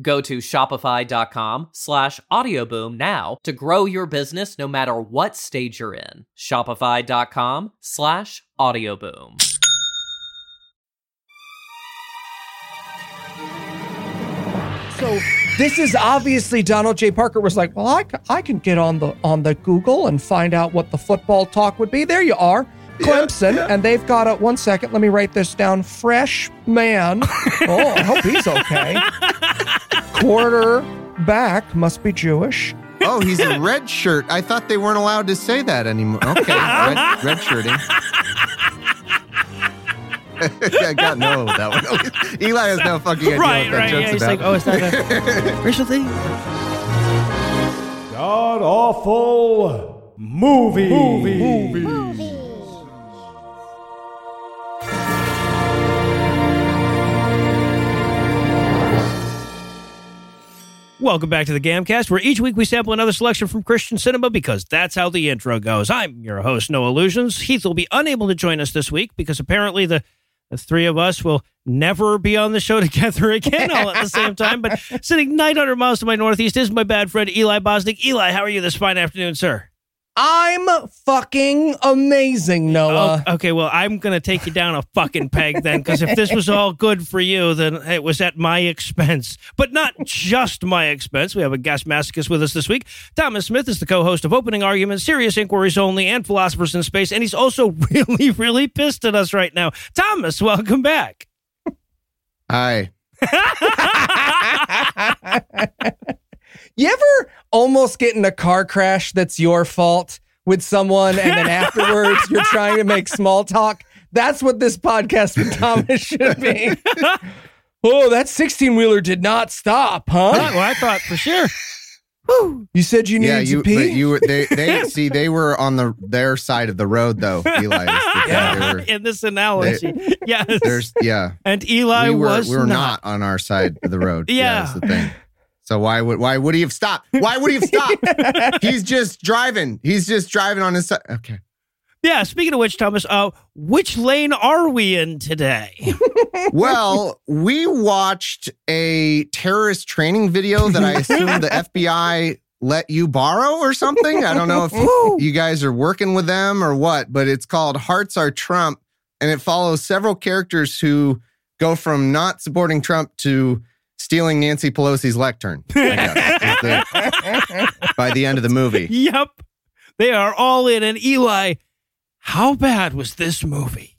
Go to shopify.com slash audioboom now to grow your business no matter what stage you're in. Shopify.com slash audioboom. So this is obviously Donald J. Parker was like, well, I, I can get on the on the Google and find out what the football talk would be. There you are. Clemson, and they've got a one second. Let me write this down. Fresh man. oh, I hope he's okay. Quarterback must be Jewish. Oh, he's a red shirt. I thought they weren't allowed to say that anymore. Okay, red, red shirting. I got no that one. Eli has no fucking idea right, what that right. joke's Yeah, he's about. like, oh, is that a racial thing? God awful movie. Welcome back to the Gamcast, where each week we sample another selection from Christian cinema because that's how the intro goes. I'm your host, Noah Lugeons. Heath will be unable to join us this week because apparently the, the three of us will never be on the show together again all at the same time. But sitting 900 miles to my northeast is my bad friend Eli Bosnick. Eli, how are you this fine afternoon, sir? I'm fucking amazing, Noah. Oh, okay, well, I'm going to take you down a fucking peg then, because if this was all good for you, then it was at my expense. But not just my expense. We have a guest masochist with us this week. Thomas Smith is the co host of Opening Arguments, Serious Inquiries Only, and Philosophers in Space, and he's also really, really pissed at us right now. Thomas, welcome back. Hi. You ever almost get in a car crash that's your fault with someone and then afterwards you're trying to make small talk? That's what this podcast with Thomas should be. oh, that 16 wheeler did not stop, huh? well, I thought for sure. You said you needed Yeah, you to pee? but you were they they see they were on the their side of the road though, Eli. Yeah. Were, In this analogy. yes. there's yeah. And Eli we were was we were not. not on our side of the road. Yeah. that's the thing. So why would why would he have stopped? Why would he have stopped? He's just driving. He's just driving on his side. Okay. Yeah, speaking of which, Thomas, uh, which lane are we in today? Well, we watched a terrorist training video that I assume the FBI let you borrow or something. I don't know if you guys are working with them or what, but it's called Hearts Are Trump and it follows several characters who go from not supporting Trump to stealing Nancy Pelosi's lectern. I guess, the- by the end of the movie. yep. They are all in. And Eli, how bad was this movie?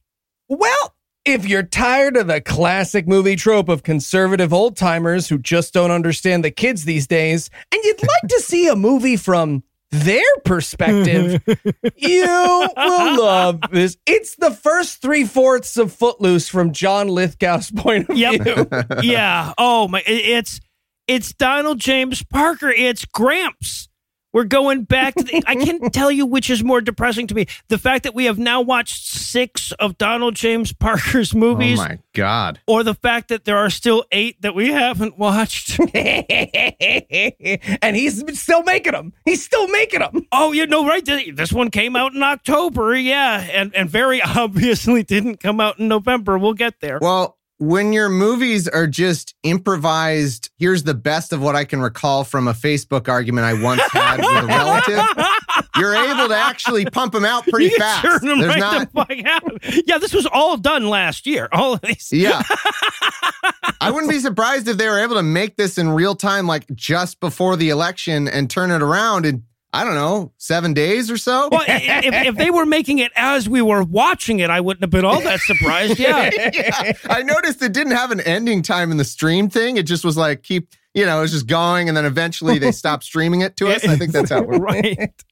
Well, if you're tired of the classic movie trope of conservative old timers who just don't understand the kids these days, and you'd like to see a movie from their perspective, you will love this. It's the first three fourths of Footloose from John Lithgow's point of Yep. view. yeah. Oh my! It's it's Donald James Parker. It's Gramps. We're going back to the. I can't tell you which is more depressing to me: the fact that we have now watched six of Donald James Parker's oh movies, Oh my god. or the fact that there are still eight that we haven't watched. and he's still making them. He's still making them. oh, you know, right? This one came out in October, yeah, and and very obviously didn't come out in November. We'll get there. Well, when your movies are just improvised, here's the best of what I can recall from a Facebook argument I once had with a relative. You're able to actually pump them out pretty fast. turn them There's right not, the fuck out. Yeah, this was all done last year. All of these. yeah. I wouldn't be surprised if they were able to make this in real time, like just before the election, and turn it around in I don't know seven days or so. Well, if, if they were making it as we were watching it, I wouldn't have been all that surprised. Yeah. yeah, I noticed it didn't have an ending time in the stream thing. It just was like keep, you know, it was just going, and then eventually they stopped streaming it to us. I think that's how it worked. right.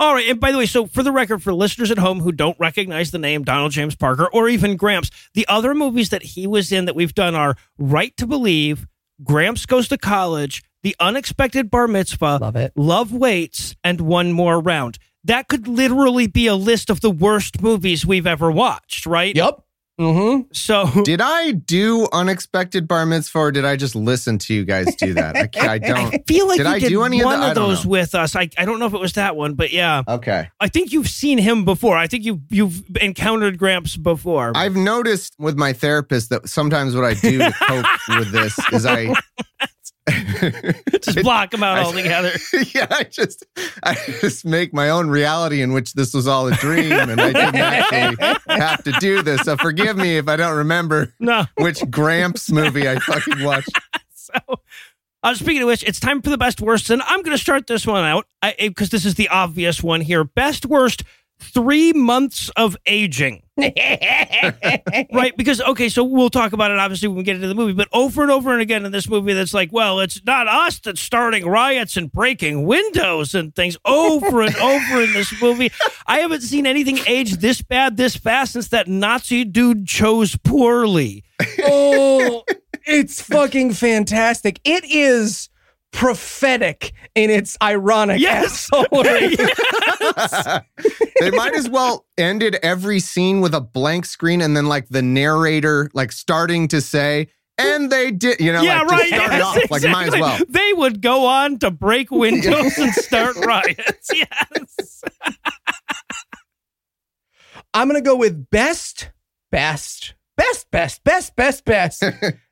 All right. And by the way, so for the record, for listeners at home who don't recognize the name Donald James Parker or even Gramps, the other movies that he was in that we've done are Right to Believe, Gramps Goes to College, The Unexpected Bar Mitzvah, Love it. Love Waits, and One More Round. That could literally be a list of the worst movies we've ever watched, right? Yep. Mm-hmm. So Did I do unexpected bar mitzvah, or did I just listen to you guys do that? I, I I don't. feel like Did you I did do any of one that? I of those know. with us. I, I don't know if it was that one, but yeah. Okay. I think you've seen him before. I think you've you've encountered Gramps before. I've noticed with my therapist that sometimes what I do to cope with this is I Just block them out I- altogether. yeah, I just I just make my own reality in which this was all a dream and I didn't actually have to do this. So forgive me if I don't remember No. which Gramps movie I fucking watched. So, uh, speaking of which, it's time for the best worst, and I'm going to start this one out because this is the obvious one here. Best worst. Three months of aging. right? Because, okay, so we'll talk about it obviously when we get into the movie, but over and over and again in this movie, that's like, well, it's not us that's starting riots and breaking windows and things over and over in this movie. I haven't seen anything age this bad this fast since that Nazi dude chose poorly. oh, it's fucking fantastic. It is prophetic in its ironic Yes. asshole. they might as well ended every scene with a blank screen and then like the narrator like starting to say, and they did, you know, yeah, like right. just start yes, off. Like might as exactly. well. They would go on to break windows and start riots. Yes. I'm gonna go with best, best, best, best, best, best, best.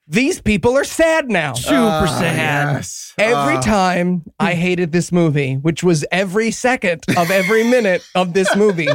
These people are sad now. Super Ah, sad. yes. Every Ah. time I hated this movie, which was every second of every minute of this movie,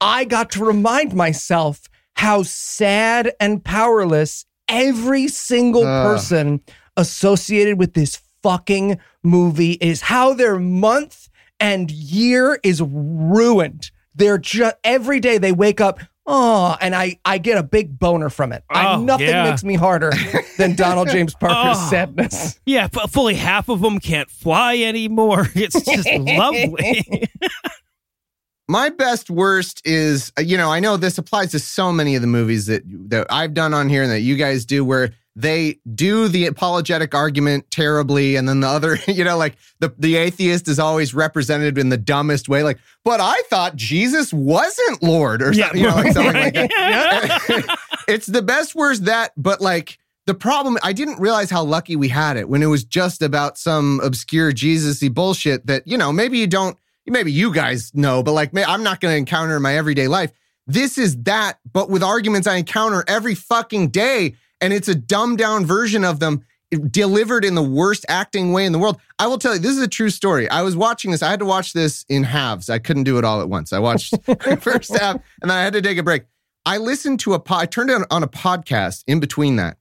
I got to remind myself how sad and powerless every single Ugh. person associated with this fucking movie is, how their month and year is ruined. They're just every day they wake up. Oh, and I, I get a big boner from it. I, Oh, nothing yeah. makes me harder than Donald James Parker's Oh. sadness. Yeah, f- fully half of them can't fly anymore. It's just lovely. My best worst is, uh, you know, I know this applies to so many of the movies that that I've done on here and that you guys do, where they do the apologetic argument terribly, and then the other, you know, like the the atheist is always represented in the dumbest way, like, but I thought Jesus wasn't Lord, or something, you know, like something like that. it's the best worst that, but like the problem, I didn't realize how lucky we had it when it was just about some obscure Jesus-y bullshit that, you know, maybe you don't, maybe you guys know, but like, I'm not going to encounter in my everyday life. This is that, but with arguments I encounter every fucking day. And it's a dumbed down version of them delivered in the worst acting way in the world. I will tell you, this is a true story. I was watching this. I had to watch this in halves. I couldn't do it all at once. I watched the first half and then I had to take a break. I listened to a pod, I turned on, on a podcast in between that.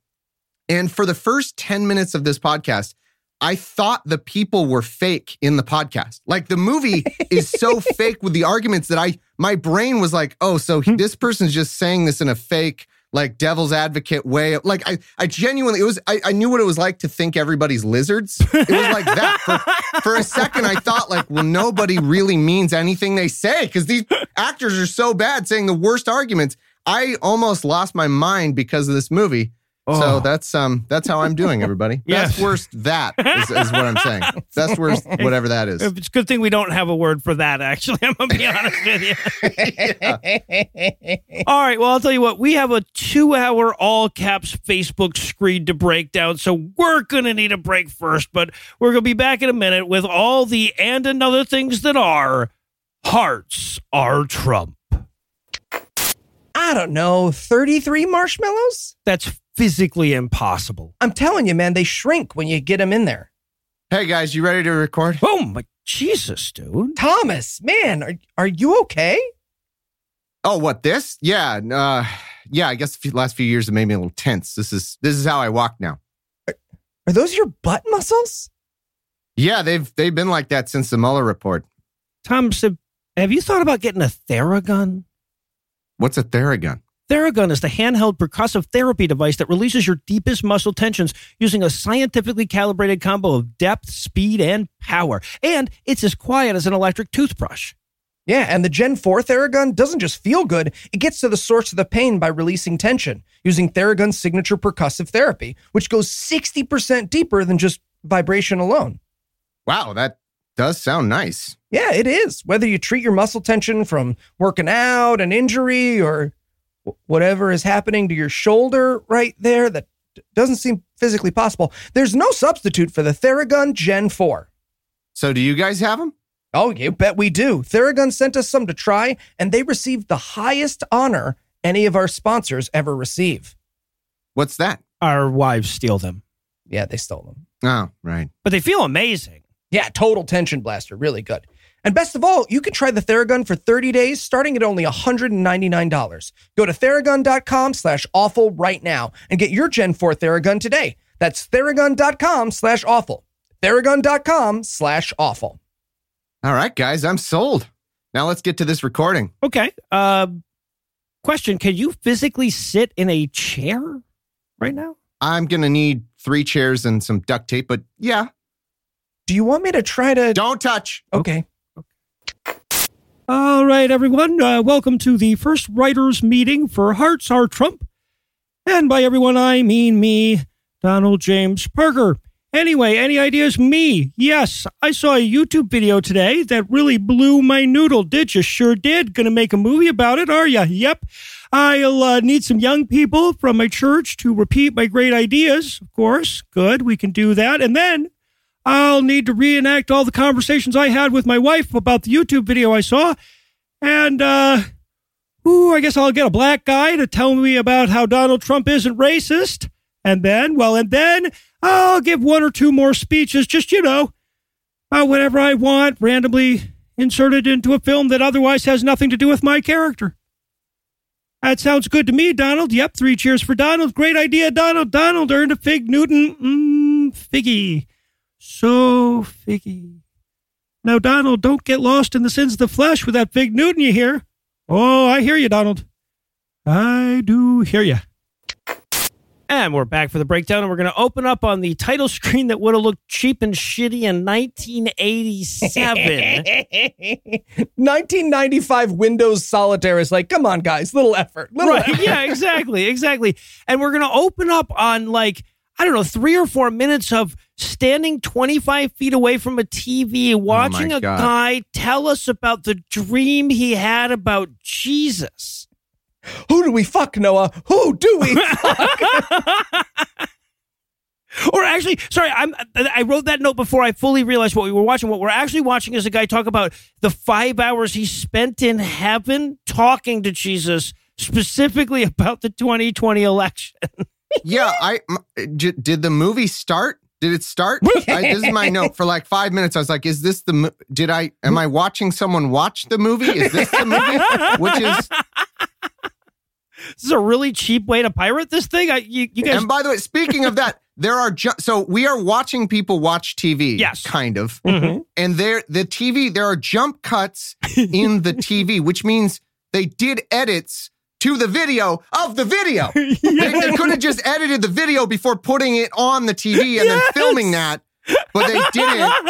And for the first 10 minutes of this podcast, I thought the people were fake in the podcast. Like the movie is so fake with the arguments that I my brain was like, "Oh, so he- this person's just saying this in a fake like devil's advocate way." Like I I genuinely it was I, I knew what it was like to think everybody's lizards. It was like that. For, for a second I thought like, "Well, nobody really means anything they say cuz these actors are so bad saying the worst arguments." I almost lost my mind because of this movie. Oh. So that's um that's how I'm doing, everybody. Yes. Best worst that is, is what I'm saying. Best worst whatever that is. It's a good thing we don't have a word for that, actually. I'm going to be honest with you. All right. Well, I'll tell you what. We have a two hour all caps Facebook screen to break down. So we're going to need a break first, but we're going to be back in a minute with all the and another things that are hearts are Trump. I don't know, 33 marshmallows? That's physically impossible. I'm telling you, man, they shrink when you get them in there. Hey guys, you ready to record? Oh, my Jesus, dude. Thomas, man, are, are you okay? Oh, what this? Yeah, uh yeah, I guess the last few years have made me a little tense. This is this is how I walk now. Are those your butt muscles? Yeah, they've they've been like that since the Mueller report. Tom said, have you thought about getting a Theragun? What's a Theragun? Theragun is the handheld percussive therapy device that releases your deepest muscle tensions using a scientifically calibrated combo of depth, speed, and power. And it's as quiet as an electric toothbrush. Yeah, and the Gen 4 Theragun doesn't just feel good, it gets to the source of the pain by releasing tension using Theragun's signature percussive therapy, which goes 60% deeper than just vibration alone. Wow, that does sound nice. Yeah, it is. Whether you treat your muscle tension from working out, an injury, or wh- whatever is happening to your shoulder right there that doesn't seem physically possible, there's no substitute for the Theragun Gen 4. So do you guys have them? Oh, you bet we do. Theragun sent us some to try, and they received the highest honor any of our sponsors ever receive. What's that? Our wives steal them, Yeah, they stole them. Oh, right. but they feel amazing. Yeah, total tension blaster. Really good. And best of all, you can try the Theragun for 30 days, starting at only $199. Go to theragun.com slash awful right now and get your Gen 4 Theragun today. That's theragun.com slash awful. Theragun.com slash awful. All right, guys, I'm sold. Now let's get to this recording. Okay. Uh, question Can you physically sit in a chair right now? I'm gonna need three chairs and some duct tape, but yeah, Do you want me to try to? don't touch. Okay. All right, everyone. Uh, welcome to the first writers' meeting for Hearts Are Trump. And by everyone, I mean me, Donald James Parker. Anyway, any ideas? Me. Yes, I saw a YouTube video today that really blew my noodle. Did you? Sure did. Gonna make a movie about it, are ya? Yep. I'll uh, need some young people from my church to repeat my great ideas, of course. Good, we can do that. And then I'll need to reenact all the conversations I had with my wife about the YouTube video I saw. And, uh, ooh, I guess I'll get a black guy to tell me about how Donald Trump isn't racist. And then, well, and then I'll give one or two more speeches, just, you know, about whatever I want, randomly inserted into a film that otherwise has nothing to do with my character. That sounds good to me, Donald. Yep, three cheers for Donald. Great idea, Donald. Donald earned a Fig Newton. Mmm, figgy. So figgy. Now, Donald, don't get lost in the sins of the flesh with that Fig Newton, you hear? Oh, I hear you, Donald. I do hear you. And we're back for the breakdown, and we're going to open up on the title screen that would have looked cheap and shitty in 1987. 1995 Windows Solitaire is like, come on, guys, little effort. Little right. effort. Yeah, exactly. Exactly. And we're going to open up on like, I don't know, three or four minutes of standing 25 feet away from a TV, oh watching a God. guy tell us about the dream he had about Jesus. Who do we fuck, Noah? Who do we fuck? Or actually, sorry, I'm, I wrote that note before I fully realized what we were watching. What we're actually watching is a guy talk about the five hours he spent in heaven talking to Jesus, specifically about the 2020 election. Yeah, I m- j- did the movie start? Did it start? I, this is my note. For like five minutes, I was like, "Is this the? mo- Did I? Am I watching someone watch the movie? Is this the movie? Which is? This is a really cheap way to pirate this thing. I, you, you guys, And by the way, speaking of that, there are ju- so we are watching people watch TV. Yes. kind of. Mhm. And there, the TV, there are jump cuts in the TV, which means they did edits to the video of the video. They, they could have just edited the video before putting it on the TV and then filming that. but they didn't.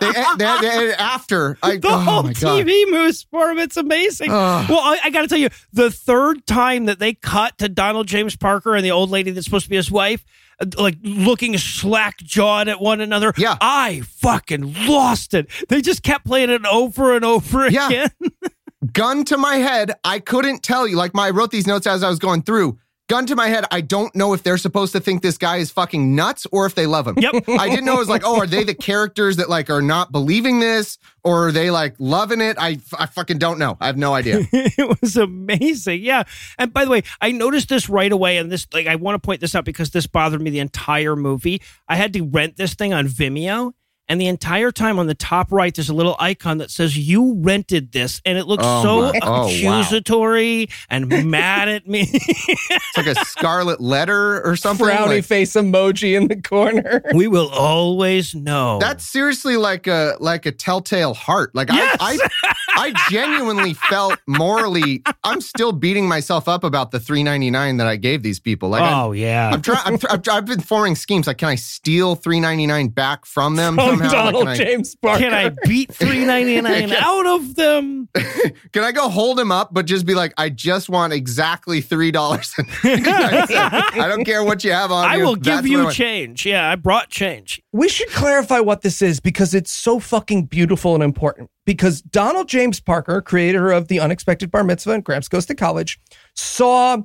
They, they, they after. I, the oh whole my God. TV moves for him. It's amazing. Well, I, I got to tell you, the third time that they cut to Donald James Parker and the old lady that's supposed to be his wife, uh, like looking slack jawed at one another, Yeah. I fucking lost it. They just kept playing it over and over Yeah. again. gun to my head, I couldn't tell you. Like, my, I wrote these notes as I was going through. Gun to my head, I don't know if they're supposed to think this guy is fucking nuts or if they love him. Yep. I didn't know it was like, oh, are they the characters that like are not believing this or are they like loving it? I, I fucking don't know. I have no idea. it was amazing. Yeah. And by the way, I noticed this right away. And this, like, I want to point this out because this bothered me the entire movie. I had to rent this thing on Vimeo. And the entire time on the top right, there's a little icon that says you rented this. And it looks Oh so my- oh, wow. accusatory and mad at me. It's like a scarlet letter or something. Frowny Like, face emoji in the corner. we will always know. that's seriously like a like a telltale heart. Like Yes! I, I I genuinely felt morally. I'm still beating myself up about the 3.99 that I gave these people. Like I'm, oh, yeah. I'm trying. I'm, I've, I've been forming schemes. Like, can I steal 3.99 back from them From somehow? Like, Donald can, I, James Parker. Can I beat three ninety nine out of them? can I go hold him up, but just be like, I just want exactly three dollars. I don't care what you have on. I you. will That's give you change. Yeah, I brought change. We should clarify what this is because it's so fucking beautiful and important. Because Donald James Parker, creator of The Unexpected Bar Mitzvah and Gramps Goes to College, saw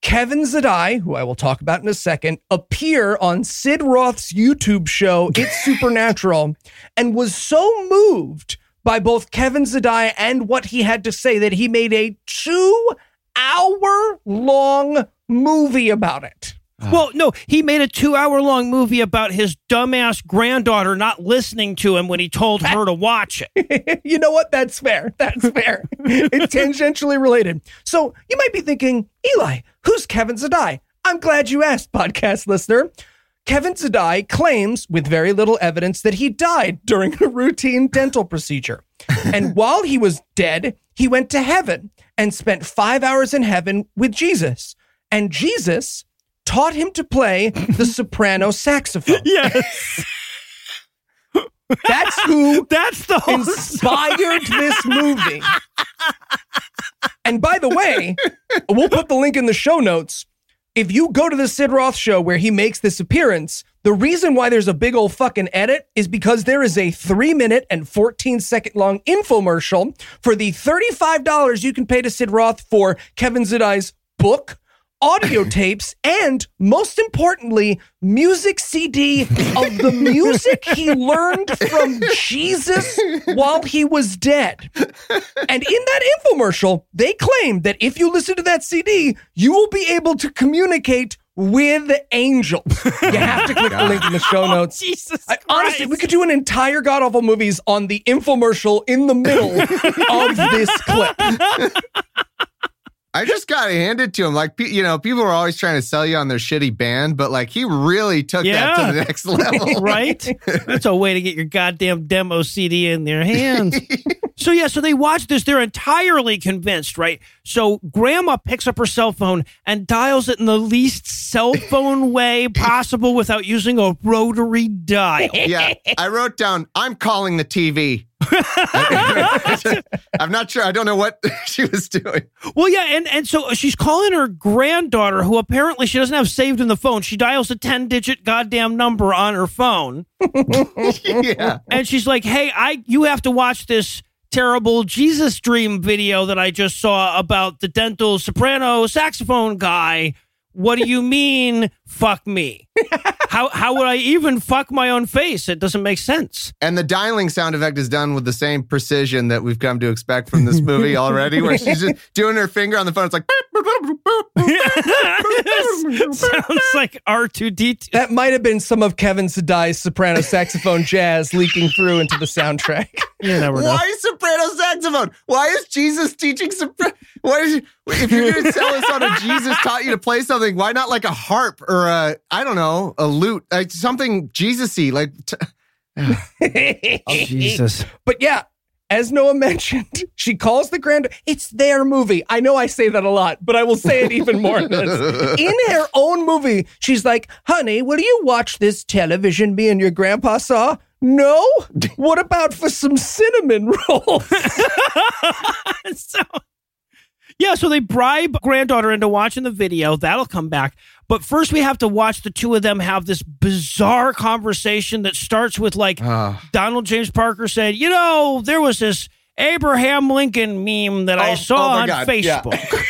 Kevin Zadai, who I will talk about in a second, appear on Sid Roth's YouTube show, It's Supernatural, and was so moved by both Kevin Zadai and what he had to say that he made a two hour long movie about it. Ah. Well, no, he made a two hour long movie about his dumbass granddaughter not listening to him when he told her to watch it. you know what? That's fair. That's fair. it's tangentially related. So you might be thinking, Eli, who's Kevin Zadai? I'm glad you asked, podcast listener. Kevin Zadai claims, with very little evidence, that he died during a routine dental procedure. and while he was dead, he went to heaven and spent five hours in heaven with Jesus. And Jesus taught him to play the soprano saxophone. Yes. That's who That's the whole inspired this movie. And by the way, we'll put the link in the show notes. If you go to the Sid Roth show where he makes this appearance, the reason why there's a big old fucking edit is because there is a three minute and 14 second long infomercial for the $35 you can pay to Sid Roth for Kevin Zadai's book, audio tapes, and most importantly, music CD of the music he learned from Jesus while he was dead. And in that infomercial, they claim that if you listen to that CD, you will be able to communicate with angels. You have to click the link in the show oh, notes. Jesus. I, honestly, we could do an entire God Awful Movies on the infomercial in the middle of this clip. I just got to hand it to him. Like, you know, people are always trying to sell you on their shitty band, but like, he really took that to the next level. right? That's a way to get your goddamn demo CD in their hands. so yeah, so they watch this. They're entirely convinced, right? So grandma picks up her cell phone and dials it in the least cell phone way possible without using a rotary dial. yeah, I wrote down, I'm calling the TV. I'm not sure. I don't know what she was doing. Well, yeah, and, and so she's calling her granddaughter, who apparently she doesn't have saved in the phone. She dials a 10 digit goddamn number on her phone. yeah. and she's like, "Hey, I you have to watch this terrible Jesus Dream video that I just saw about the dental soprano saxophone guy. What do you mean, fuck me? How how would I even fuck my own face? It doesn't make sense." And the dialing sound effect is done with the same precision that we've come to expect from this movie already, where she's just doing her finger on the phone. It's like, Sounds like R two D two. That might have been some of Kevin Zadai's soprano saxophone jazz leaking through into the soundtrack. You never know. why soprano saxophone? Why is Jesus teaching soprano? Why is if you're going to tell us how to Jesus taught you to play something? Why not like a harp or a I don't know a lute, like something Jesus-y? Like, t- oh, Jesus. But yeah, as Noah mentioned, she calls the grand. It's their movie. I know I say that a lot, but I will say it even more. in. In her own movie, she's like, "Honey, will you watch this television me and your grandpa saw?" No. What about for some cinnamon rolls? so yeah, so they bribe granddaughter into watching the video. That'll come back. But first, we have to watch the two of them have this bizarre conversation that starts with like Ah. Donald James Parker said, "You know, there was this Abraham Lincoln meme that I Oh, saw oh on God, yeah. Facebook."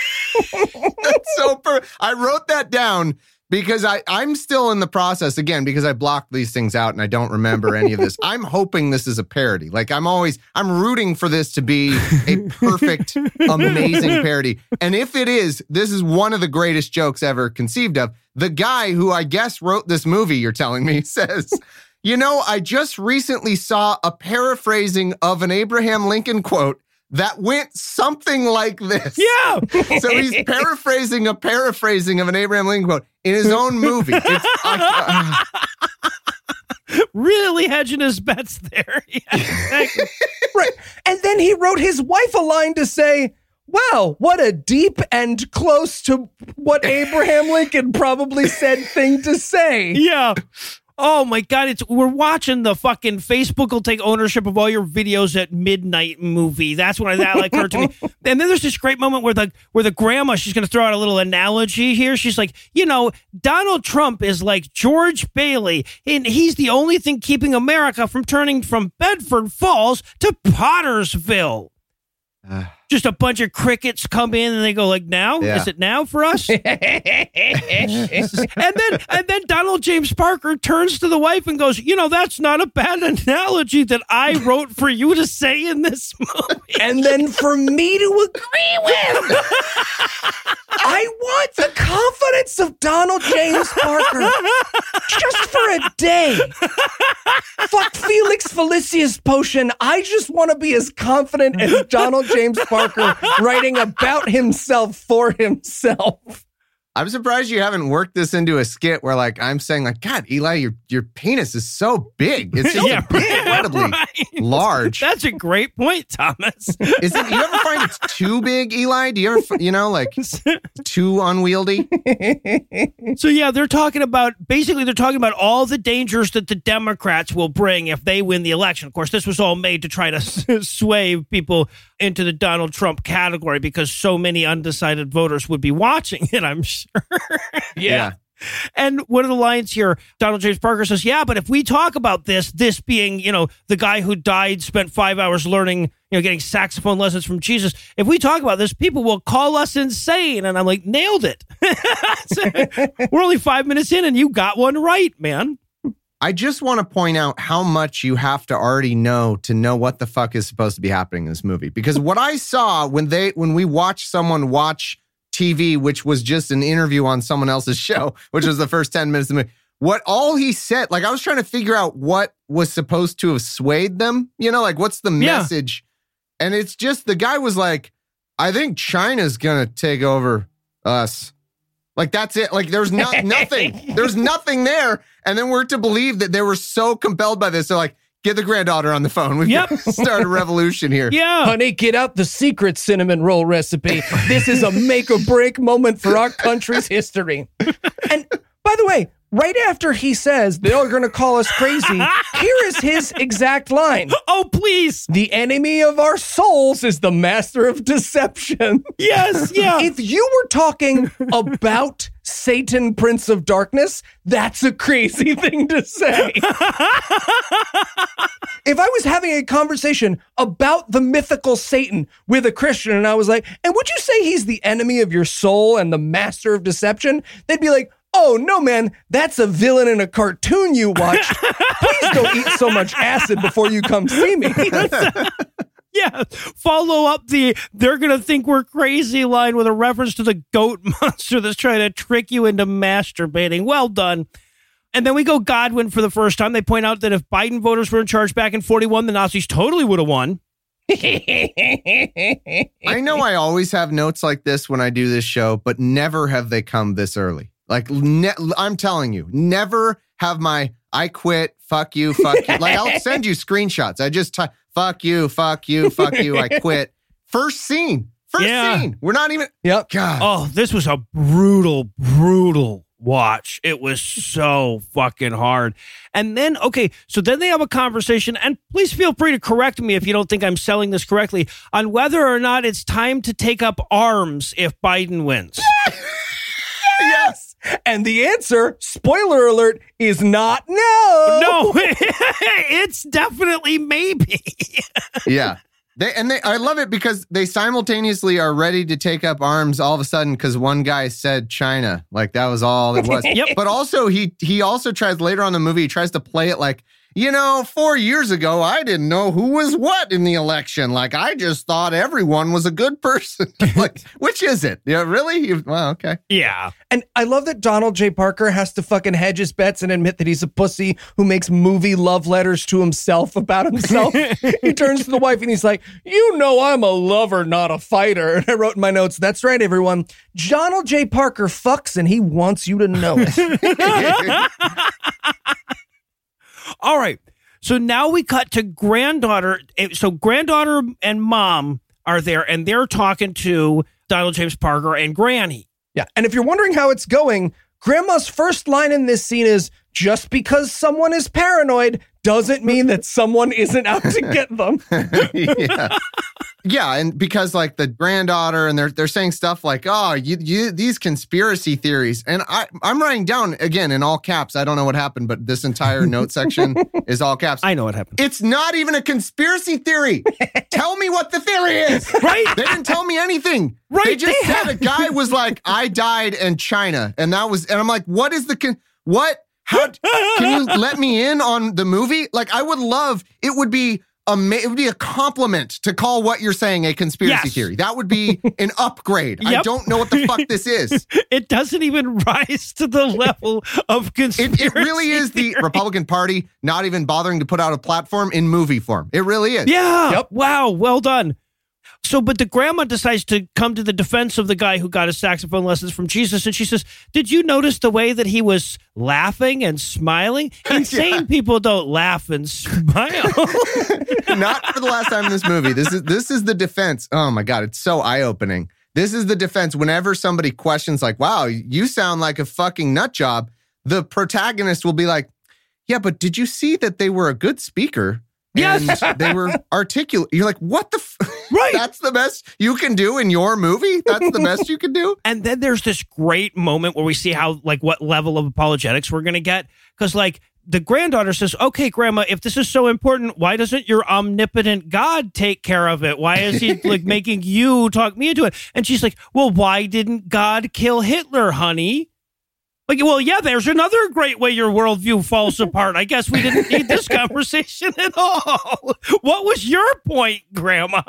That's so per- I wrote that down because I, I'm still in the process again because I blocked these things out and I don't remember any of this. I'm hoping this is a parody. Like I'm always I'm rooting for this to be a perfect, amazing parody. And if it is, this is one of the greatest jokes ever conceived of. The guy who I guess wrote this movie, you're telling me, says. You know, I just recently saw a paraphrasing of an Abraham Lincoln quote that went something like this. yeah, So he's paraphrasing a paraphrasing of an Abraham Lincoln quote in his own movie. It's, I- really hedging his bets there. Yeah, right. And then he wrote his wife a line to say, Wow, what a deep and close to what Abraham Lincoln probably said thing to say. yeah. Oh my god, it's we're watching the fucking Facebook will take ownership of all your videos at midnight movie. That's what I that like occurred to me. And then there's this great moment where the where the grandma she's gonna throw out a little analogy here. She's like, you know, Donald Trump is like George Bailey, and he's the only thing keeping America from turning from Bedford Falls to Pottersville. Uh. Just a bunch of crickets come in and they go like, now Yeah. is it now for us? and then and then Donald James Parker turns to the wife and goes, "You know, that's not a bad analogy that I wrote for you to say in this movie." And then for me to agree with, I want the confidence of Donald James Parker just for a day. Fuck Felix Felicis potion. I just want to be as confident as Donald James Parker writing about himself for himself. I'm surprised you haven't worked this into a skit where like I'm saying like God, Eli, your your penis is so big. It's just Yeah, incredibly right. large. That's a great point, Thomas. Is it? You ever find it's too big, Eli? Do you ever, you know, like too unwieldy? So yeah, they're talking about basically they're talking about all the dangers that the Democrats will bring if they win the election. Of course, this was all made to try to sway people into the Donald Trump category because so many undecided voters would be watching it, I'm sure. Yeah. And one of the lines here, Donald James Parker says, "Yeah, but if we talk about this, this being, you know, the guy who died, spent five hours learning, you know, getting saxophone lessons from Jesus. If we talk about this, people will call us insane." And I'm like, "Nailed it! We're only five minutes in, and you got one right, man." I just want to point out how much you have to already know to know what the fuck is supposed to be happening in this movie. Because what I saw when they when we watched someone watch TV, which was just an interview on someone else's show, which was the first 10 minutes of the movie, what all he said, like I was trying to figure out what was supposed to have swayed them, you know, like what's the Yeah. message? And it's just the guy was like, I think China's gonna take over us. Like that's it. Like there's no, nothing. There's nothing there. And then we're to believe that they were so compelled by this. They're like, get the granddaughter on the phone. We've Yep. got to start a revolution here. Yeah, Honey, get out the secret cinnamon roll recipe. This is a make or break moment for our country's history. And by the way, right after he says they're going to call us crazy, here is his exact line Oh, please, The enemy of our souls is the master of deception. yes, yeah. If you were talking about Satan, Prince of Darkness, that's a crazy thing to say. if I was having a conversation about the mythical Satan with a Christian and I was like, and would you say he's the enemy of your soul and the master of deception? They'd be like, oh, no, man, that's a villain in a cartoon you watched. Please don't eat so much acid before you come see me. Yeah, follow up the they're going to think we're crazy line with a reference to the goat monster that's trying to trick you into masturbating. Well done. And then we go Godwin for the first time. They point out that if Biden voters were in charge back in 41, the Nazis totally would have won. I know I always have notes like this when I do this show, but never have they come this early. Like, ne- I'm telling you, never have my I quit, fuck you, fuck you. Like, I'll send you screenshots. I just ty- fuck you, fuck you, fuck you. I quit. First scene. First Yeah. scene. We're not even. Yep. God. Oh, this was a brutal, brutal watch. It was so fucking hard. And then, okay, so then they have a conversation, and please feel free to correct me if you don't think I'm selling this correctly on whether or not it's time to take up arms if Biden wins. yes. And the answer, spoiler alert, is not no. No, it's definitely maybe. Yeah. They, and they, I love it because they simultaneously are ready to take up arms all of a sudden because one guy said China, like that was all it was. Yep. But also he he also tries later on in the movie he tries to play it like you know four years ago I didn't know who was what in the election. Like I just thought everyone was a good person. like which is it? Yeah, really? You, well, okay. Yeah. And I love that Donald J. Parker has to fucking hedge his bets and admit that he's a pussy who makes movie love letters to himself about himself. he turns to the wife and he's like, You know, I'm a lover, not a fighter. And I wrote in my notes, That's right, everyone. Donald J. Parker fucks and he wants you to know it. All right. So now we cut to granddaughter. eh, So granddaughter and mom are there, and they're talking to Donald James Parker and Granny. yeah. And if you're wondering how it's going, Grandma's first line in this scene is just because someone is paranoid doesn't mean that someone isn't out to get them. yeah. Yeah, and because like the granddaughter and they're they're saying stuff like, "Oh, you, you these conspiracy theories." And I I'm writing down again in all caps. I don't know what happened, but this entire note section is all caps. I know what happened. it's not even a conspiracy theory. tell me what the theory is. Right? They didn't tell me anything. Right, They just they said have- a guy was like, "I died in China," and that was, and I'm like, "What is the con- what? How can you let me in on the movie? Like, I would love. It would be." Ama- it would be a compliment to call what you're saying a conspiracy Yes. theory. That would be an upgrade. I don't know what the fuck this is. It doesn't even rise to the level of conspiracy. It, it really is the Republican Party not even bothering to put out a platform in movie form. It really is. Yeah. Yep. Wow. Well done. So, but the grandma decides to come to the defense of the guy who got his saxophone lessons from Jesus. And she says, Did you notice the way that he was laughing and smiling? Insane people don't laugh and smile. not for the last time in this movie. This is this is the defense. Oh my god, it's so eye opening. This is the defense. Whenever somebody questions, like, "Wow, you sound like a fucking nut job," the protagonist will be like, "Yeah, but did you see that they were a good speaker?" Yes. And they were articulate. You're like, what the? F-? Right. That's the best you can do in your movie. That's the best you can do. And then there's this great moment where we see how, like, what level of apologetics we're going to get. Because, like, the granddaughter says, Okay, grandma, if this is so important, why doesn't your omnipotent God take care of it? Why is he, like, making you talk me into it? And she's like, Well, why didn't God kill Hitler, honey? Like, well, yeah, there's another great way your worldview falls apart. I guess we didn't need this conversation at all. What was your point, Grandma?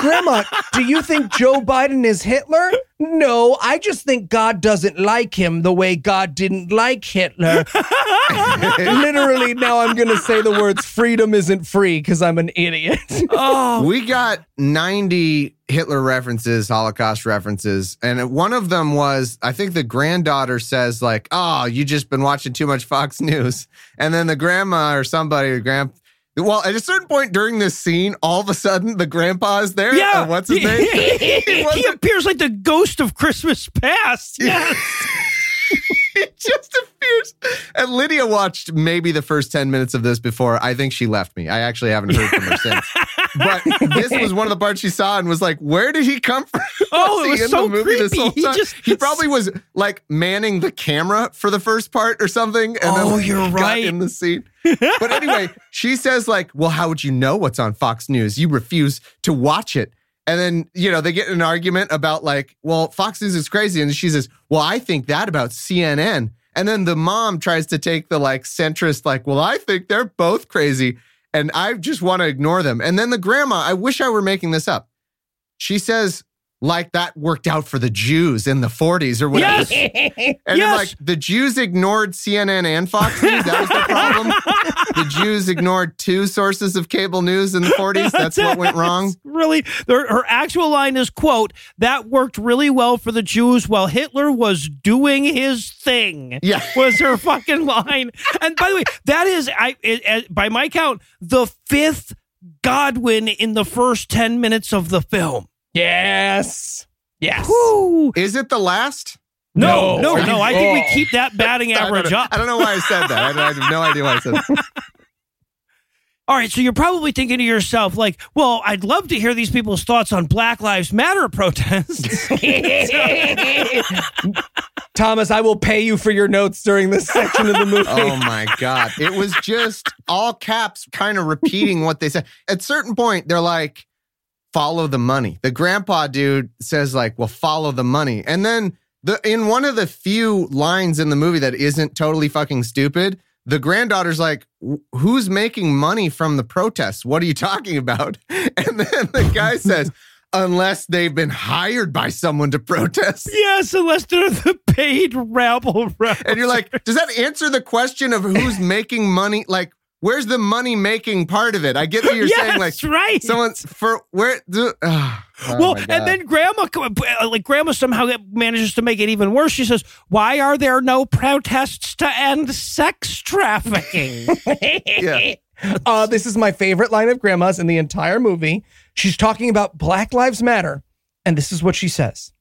Grandma, do you think Joe Biden is Hitler? No, I just think God doesn't like him the way God didn't like Hitler. Literally, now I'm going to say the words freedom isn't free because I'm an idiot. Oh, We got 90 Hitler references, Holocaust references. And one of them was, I think the granddaughter says, like, oh, you just been watching too much Fox News. And then the grandma or somebody, or grand, well, at a certain point during this scene, all of a sudden the grandpa is there. yeah. What's his he, name? He, He wasn't- appears like the ghost of Christmas past. Yeah. It just appears. And Lydia watched maybe the first 10 minutes of this before. I think she left me. I actually haven't heard from her since. But this was one of the parts she saw and was like, where did he come from? Oh, it he was in so the movie this creepy. whole He just- he probably was like manning the camera for the first part or something. And Oh, then you're got right. in the scene. But anyway, she says, like, well, how would you know what's on Fox News? You refuse to watch it. And then, you know, they get in an argument about like, well, Fox News is crazy. And she says, well, I think that about CNN. And then the mom tries to take the like centrist, like, well, I think they're both crazy. And I just want to ignore them. And then the grandma, I wish I were making this up. She says, like that worked out for the Jews in the 40s or whatever. Yes. And then, Yes. like, the Jews ignored CNN and Fox News. That was the problem. the Jews ignored two sources of cable news in the 40s. That's what went wrong. really, her, her actual line is, quote, that worked really well for the Jews while Hitler was doing his thing. Yeah. Was her fucking line. And by the way, that is, I it, it- by my count, the fifth Godwin in the first 10 minutes of the film. Yes. Yes. Woo! Is it the last? No, No. no, no. I think we keep that batting average know, up. I don't know why I said that. I, I have no idea why I said that. All right, so you're probably thinking to yourself, like, well, I'd love to hear these people's thoughts on Black Lives Matter protests. Thomas, I will pay you for your notes during this section of the movie. Oh my God. It was just all caps kind of repeating what they said. At certain point, they're like, follow the money. The grandpa dude says, like, well, follow the money. And then the in one of the few lines in the movie that isn't totally fucking stupid, the granddaughter's like, who's making money from the protests? What are you talking about? And then the guy says, unless they've been hired by someone to protest. yes, unless they're the paid rabble rousers. And you're like, does that answer the question of who's making money? Like, where's the money making part of it? I get what you're yes, saying. Like, right. someone's for where? The, oh, well, and then grandma, uh, like grandma somehow manages to make it even worse. She says, "Why are there no protests to end sex trafficking?" yeah, Uh, this is my favorite line of grandma's in the entire movie. She's talking about Black Lives Matter, and this is what she says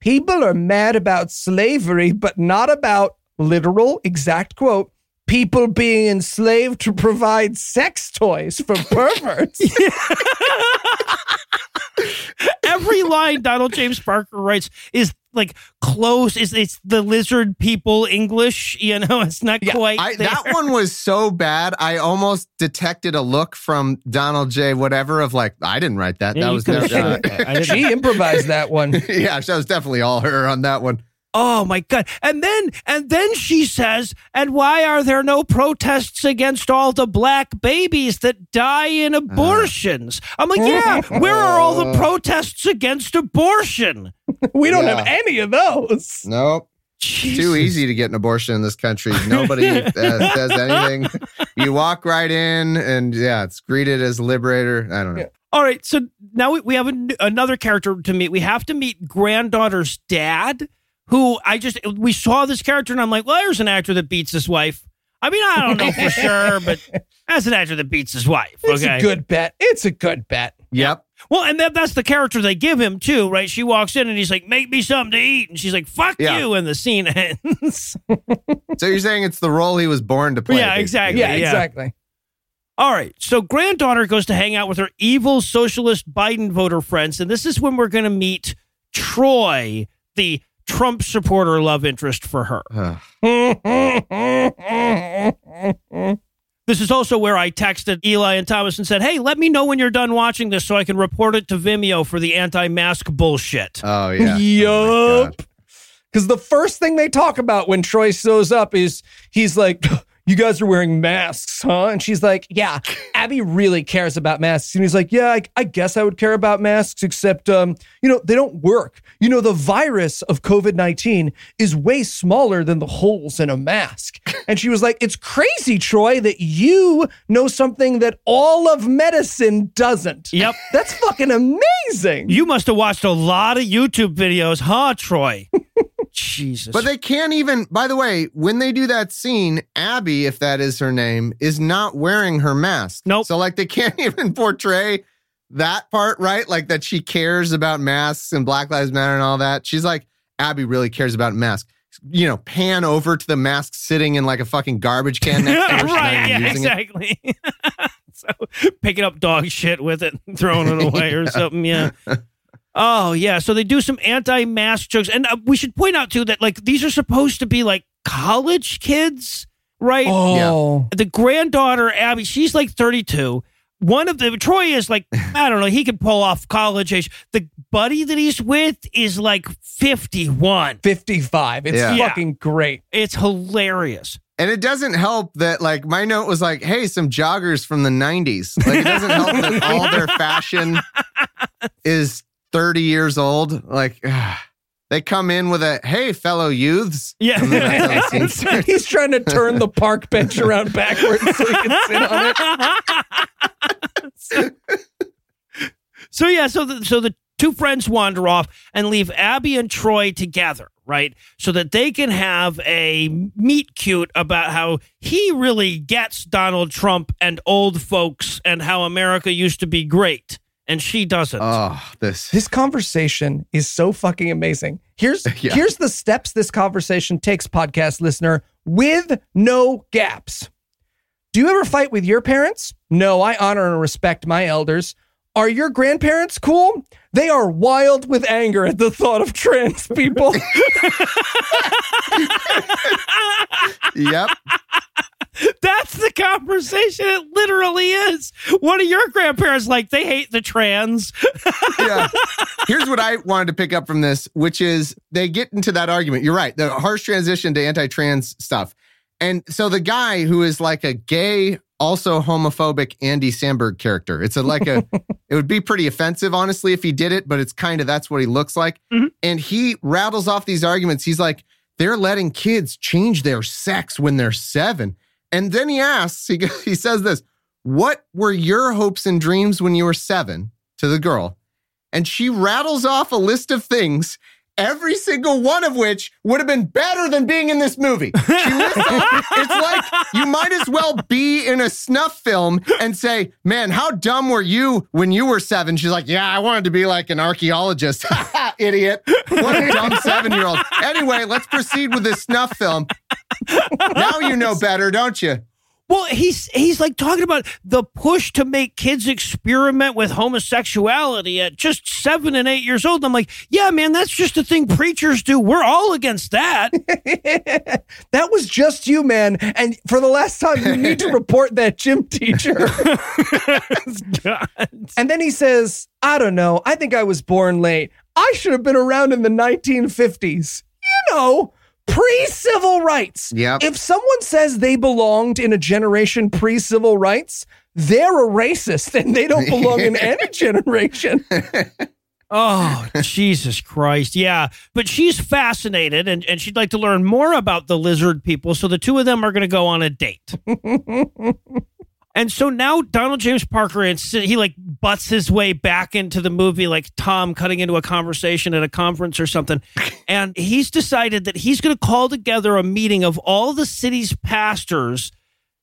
People are mad about slavery, but not about literal, exact quote, people being enslaved to provide sex toys for perverts. Every line Donald James Parker writes is like close. Is it's the lizard people English? You know, it's not quite I, there. that one was so bad. I almost detected a look from Donald J. Whatever of like, I didn't write that. Yeah, that was could've never. I didn't- she improvised that one. yeah, that was definitely all her on that one. Oh my god. And then and then she says, "And why are there no protests against all the black babies that die in abortions?" I'm like, "Yeah, where are all the protests against abortion?" We don't Yeah. have any of those. Nope. Too easy to get an abortion in this country. Nobody uh, says anything. You walk right in, and yeah, it's greeted as liberator. I don't know. Yeah. All right, so now we, we have an another character to meet. We have to meet granddaughter's dad, who I just we saw this character and I'm like, well, there's an actor that beats his wife. I mean, I don't know for sure, but that's an actor that beats his wife. It's okay, a good bet. It's a good bet. Yep. Well, and that, that's the character they give him too, right? She walks in and he's like, "Make me something to eat," and she's like, "Fuck Yeah. you," and the scene ends. So you're saying it's the role he was born to play? Yeah, exactly. Yeah, Yeah. exactly. All right, so granddaughter goes to hang out with her evil socialist Biden voter friends, and this is when we're going to meet Troy, the Trump supporter love interest for her. This is also where I texted Eli and Thomas and said, "Hey, let me know when you're done watching this so I can report it to Vimeo for the anti-mask bullshit." Oh yeah. Oh, Yup. Because the first thing they talk about when Troy shows up is he's like, You guys are wearing masks, huh? And she's like, Yeah, Abby really cares about masks. And he's like, Yeah, I, I guess I would care about masks, except, um, you know, they don't work. You know, the virus of COVID 19 is way smaller than the holes in a mask. And she was like, It's crazy, Troy, that you know something that all of medicine doesn't. Yep. That's fucking amazing. You must have watched a lot of YouTube videos, huh, Troy? Jesus. But they can't even, by the way, when they do that scene, Abby, if that is her name, is not wearing her mask. Nope. So, like, they can't even portray that part, right? Like, that she cares about masks and Black Lives Matter and all that. She's like, Abby really cares about masks. You know, pan over to the mask sitting in like a fucking garbage can next to her. Right, yeah, exactly. so picking up dog shit with it and throwing it away or something, yeah. Oh, yeah. So they do some anti mask jokes. And uh, we should point out, too, that like these are supposed to be like college kids, right? Oh. The granddaughter, Abby, she's like 32. One of the Troy is like I don't know. He can pull off college age. The buddy that he's with is like fifty one. 55. It's Yeah. fucking great. It's hilarious. And it doesn't help that, like, my note was like, hey, some joggers from the 90s. Like, it doesn't help that all their fashion is 30 years old. Like, they come in with a, hey, fellow youths. Yeah. And then that's how the scene starts. He's trying to turn the park bench around backwards so he can sit on it. so yeah, so the, so the two friends wander off and leave Abby and Troy together, right? So that they can have a meet cute about how he really gets Donald Trump and old folks and how America used to be great. And she doesn't. Oh, this. This conversation is so fucking amazing. Here's Yeah. here's the steps this conversation takes, podcast listener, with no gaps. Do you ever fight with your parents? No, I honor and respect my elders. Are your grandparents cool? They are wild with anger at the thought of trans people. yep. That's the conversation. It literally is. What are your grandparents like? They hate the trans. yeah. Here's what I wanted to pick up from this, which is they get into that argument. You're right. The harsh transition to anti trans stuff. And so the guy who is like a gay, also homophobic Andy Samberg character, it's a, like a, it would be pretty offensive, honestly, if he did it, but it's kind of that's what he looks like. Mhm. And he rattles off these arguments. He's like, they're letting kids change their sex when they're seven. And then he asks, he, he says this, what were your hopes and dreams when you were seven to the girl? and she rattles off a list of things, every single one of which would have been better than being in this movie. She lists it's like you might as well be in a snuff film and say, Man, how dumb were you when you were seven? She's like, Yeah, I wanted to be like an archaeologist. Idiot. What a dumb seven year old. Anyway, let's proceed with this snuff film. Now you know better, don't you? Well, he's he's like talking about the push to make kids experiment with homosexuality at just seven and eight years old. I'm like, yeah, man, that's just a thing preachers do. We're all against that. that was just you, man. And for the last time, you need to report that gym teacher. And then he says, I don't know. I think I was born late. I should have been around in the 1950s. You know, pre civil rights. Yep. If someone says they belonged in a generation pre civil rights, they're a racist and they don't belong in any generation. Oh, Jesus Christ. Yeah. But she's fascinated and, and she'd like to learn more about the lizard people. So the two of them are going to go on a date. and so now Donald James Parker, and he like butts his way back into the movie, like Tom cutting into a conversation at a conference or something. And he's decided that he's going to call together a meeting of all the city's pastors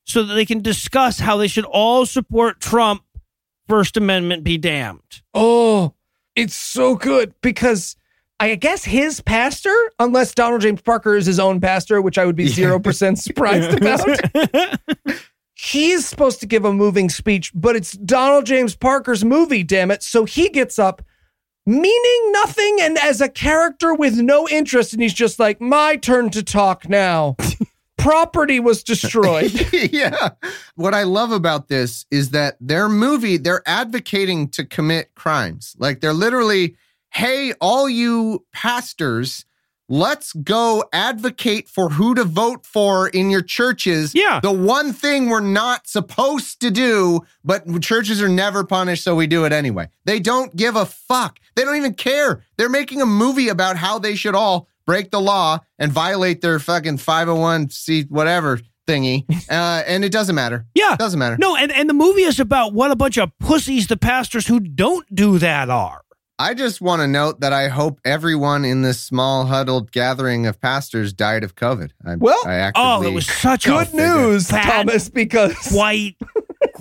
so that they can discuss how they should all support Trump. First Amendment be damned. Oh, it's so good because I guess his pastor, unless Donald James Parker is his own pastor, which I would be 0% surprised about. He's supposed to give a moving speech, but it's Donald James Parker's movie, damn it. So he gets up meaning nothing and as a character with no interest. And he's just like, my turn to talk now. Property was destroyed. yeah. What I love about this is that their movie, they're advocating to commit crimes. Like they're literally, hey, all you pastors, let's go advocate for who to vote for in your churches. Yeah. The one thing we're not supposed to do, but churches are never punished, so we do it anyway. They don't give a fuck. They don't even care. They're making a movie about how they should all break the law and violate their fucking 501c whatever thingy. Uh, and it doesn't matter. Yeah. It doesn't matter. No, and, and the movie is about what a bunch of pussies the pastors who don't do that are. I just want to note that I hope everyone in this small huddled gathering of pastors died of COVID. I, Well, I Oh, it was such Good news, Thomas, because white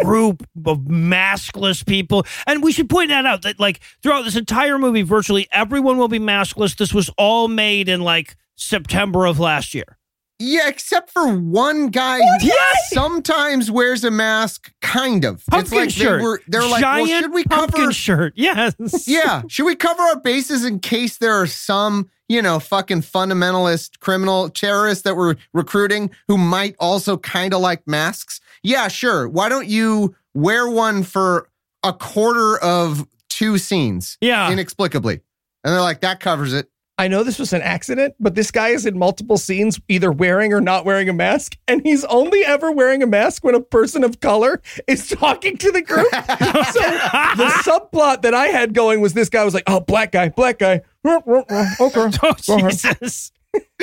group of maskless people. And we should point that out that like throughout this entire movie, virtually everyone will be maskless. This was all made in like September of last year. Yeah, except for one guy who Yes! sometimes wears a mask, kind of. Pumpkin it's like shirt. they were they're like, Giant well, should we cover pumpkin shirt? Yes. Yeah, should we cover our bases in case there are some, you know, fucking fundamentalist criminal terrorists that we're recruiting who might also kind of like masks? Yeah, sure. Why don't you wear one for a quarter of two scenes Yeah. inexplicably? And they're like, that covers it. I know this was an accident, but this guy is in multiple scenes, either wearing or not wearing a mask, and he's only ever wearing a mask when a person of color is talking to the group. so the subplot that I had going was this guy was like, "Oh, black guy, black guy." Okay. Oh Jesus.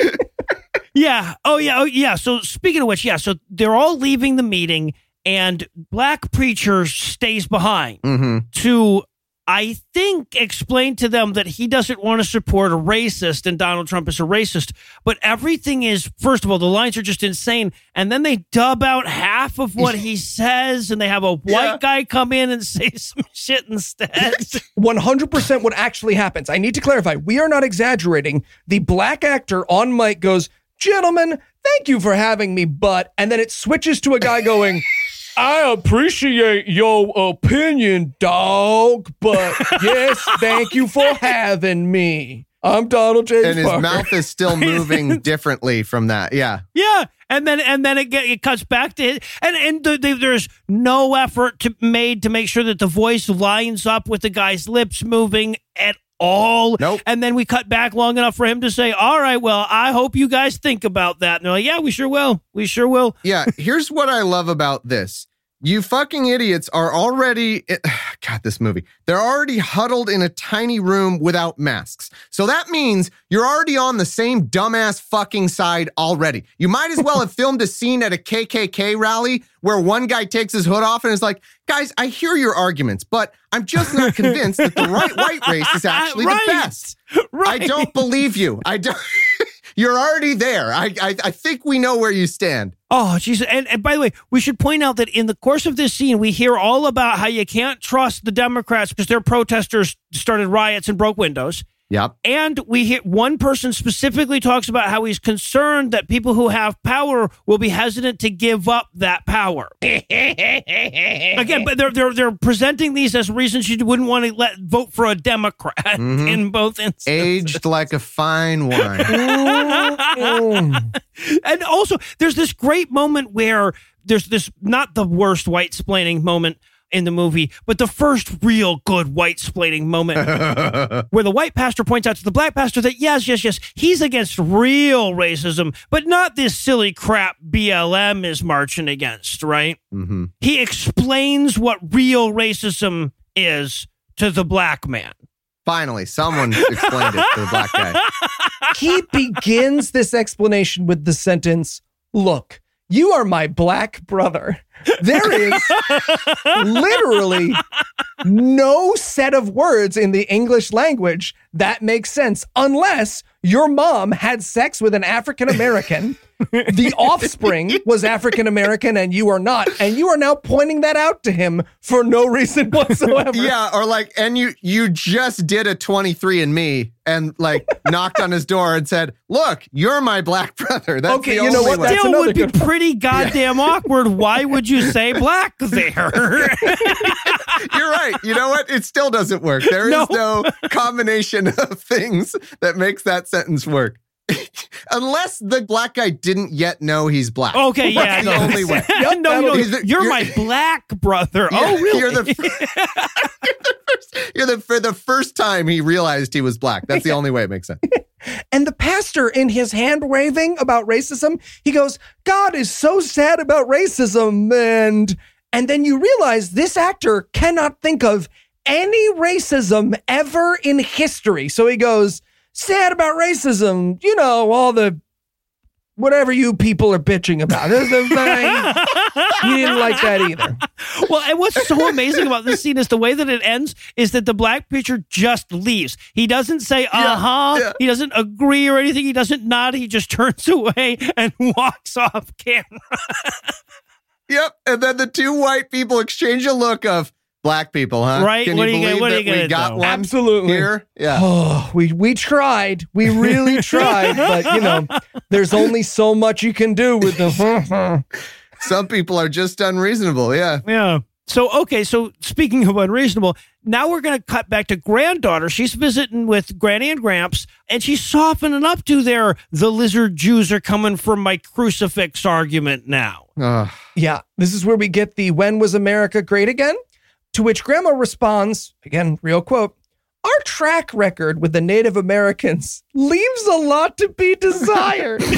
yeah. Oh yeah. Oh yeah. So speaking of which, yeah. So they're all leaving the meeting, and black preacher stays behind Mm-hmm. to I think, explained to them that he doesn't want to support a racist and Donald Trump is a racist. But everything is, first of all, the lines are just insane. And then they dub out half of what he says and they have a white Yeah. guy come in and say some shit instead. 100% what actually happens. I need to clarify. We are not exaggerating. The black actor on mic goes, Gentlemen, thank you for having me, but. And then it switches to a guy going, I appreciate your opinion, dog, but yes, thank you for having me. I'm Donald J. and his Parker. mouth is still moving differently from that. Yeah. Yeah, and then and then it get, it cuts back to it, and and the, the, there's no effort to, made to make sure that the voice lines up with the guy's lips moving at all. Nope. And then we cut back long enough for him to say, "All right, well, I hope you guys think about that." And they're like, "Yeah, we sure will. We sure will." Yeah. Here's what I love about this. You fucking idiots are already, eh, God, this movie, they're already huddled in a tiny room without masks. So that means you're already on the same dumbass fucking side already. You might as well have filmed a scene at a KKK rally where one guy takes his hood off and is like, guys, I hear your arguments, but I'm just not convinced that the right white race is actually Right. the best. Right. I don't believe you. I don't. You're already there. I, I I think we know where you stand. Oh, jeez. And, and by the way, we should point out that in the course of this scene, we hear all about how you can't trust the Democrats because their protesters started riots and broke windows. Yep. And we hit one person specifically talks about how he's concerned that people who have power will be hesitant to give up that power. Again, but they're they're they're presenting these as reasons you wouldn't want to let vote for a Democrat Mhm. in both instances. Aged like a fine wine. And also there's this great moment where there's this not the worst white splaining moment in the movie, but the first real good white splaining moment where the white pastor points out to the black pastor that yes, yes, yes, he's against real racism, but not this silly crap BLM is marching against, right? hmm He explains what real racism is to the black man. Finally, someone explained it to the black guy. he begins this explanation with the sentence Look, you are my black brother. There is literally no set of words in the English language that makes sense unless your mom had sex with an African American. The offspring was African American and you are not. And you are now pointing that out to him for no reason whatsoever. Yeah, or like, and you you just did a 23 and me and like knocked on his door and said, Look, you're my black brother. That's Okay, the you know what? way." That's Still would be pretty goddamn awkward. Why would you say black there? You're right. You know what? It still doesn't work. There is No. no combination of things that makes that sentence work. Unless the black guy didn't yet know he's black. Okay, yeah, That's the no. only way. no, no, no, be the- you're, you're- my black brother. Yeah, oh, really? You're the, you're the first, you're the for the first time he realized he was black. That's the only way it makes sense. And the pastor, in his hand waving about racism, he goes, God is so sad about racism. And, and then you realize this actor cannot think of any racism ever in history. So he goes, sad about racism. You know, all the whatever you people are bitching about. This is very- he didn't like that either. well, and what's so amazing about this scene is the way that it ends is that the black preacher just leaves. He doesn't say uh huh. yeah. He doesn't agree or anything. He doesn't nod. He just turns away and walks off camera. Yep. And then the two white people exchange a look of black people, huh? Right, Can what you are you gonna- believe what that you gonna we got do? one Absolutely. here? Yeah. Oh, we we tried. We really tried, but you know, there's only so much you can do with the Some people are just unreasonable. Yeah. Yeah. So okay, so speaking of unreasonable, now we're gonna cut back to granddaughter. She's visiting with Granny and Gramps, and she's softening up to their the lizard Jews are coming from my crucifix argument now. Ugh. Yeah, this is where we get the when was America great again? To which grandma responds, again, real quote, our track record with the Native Americans leaves a lot to be desired.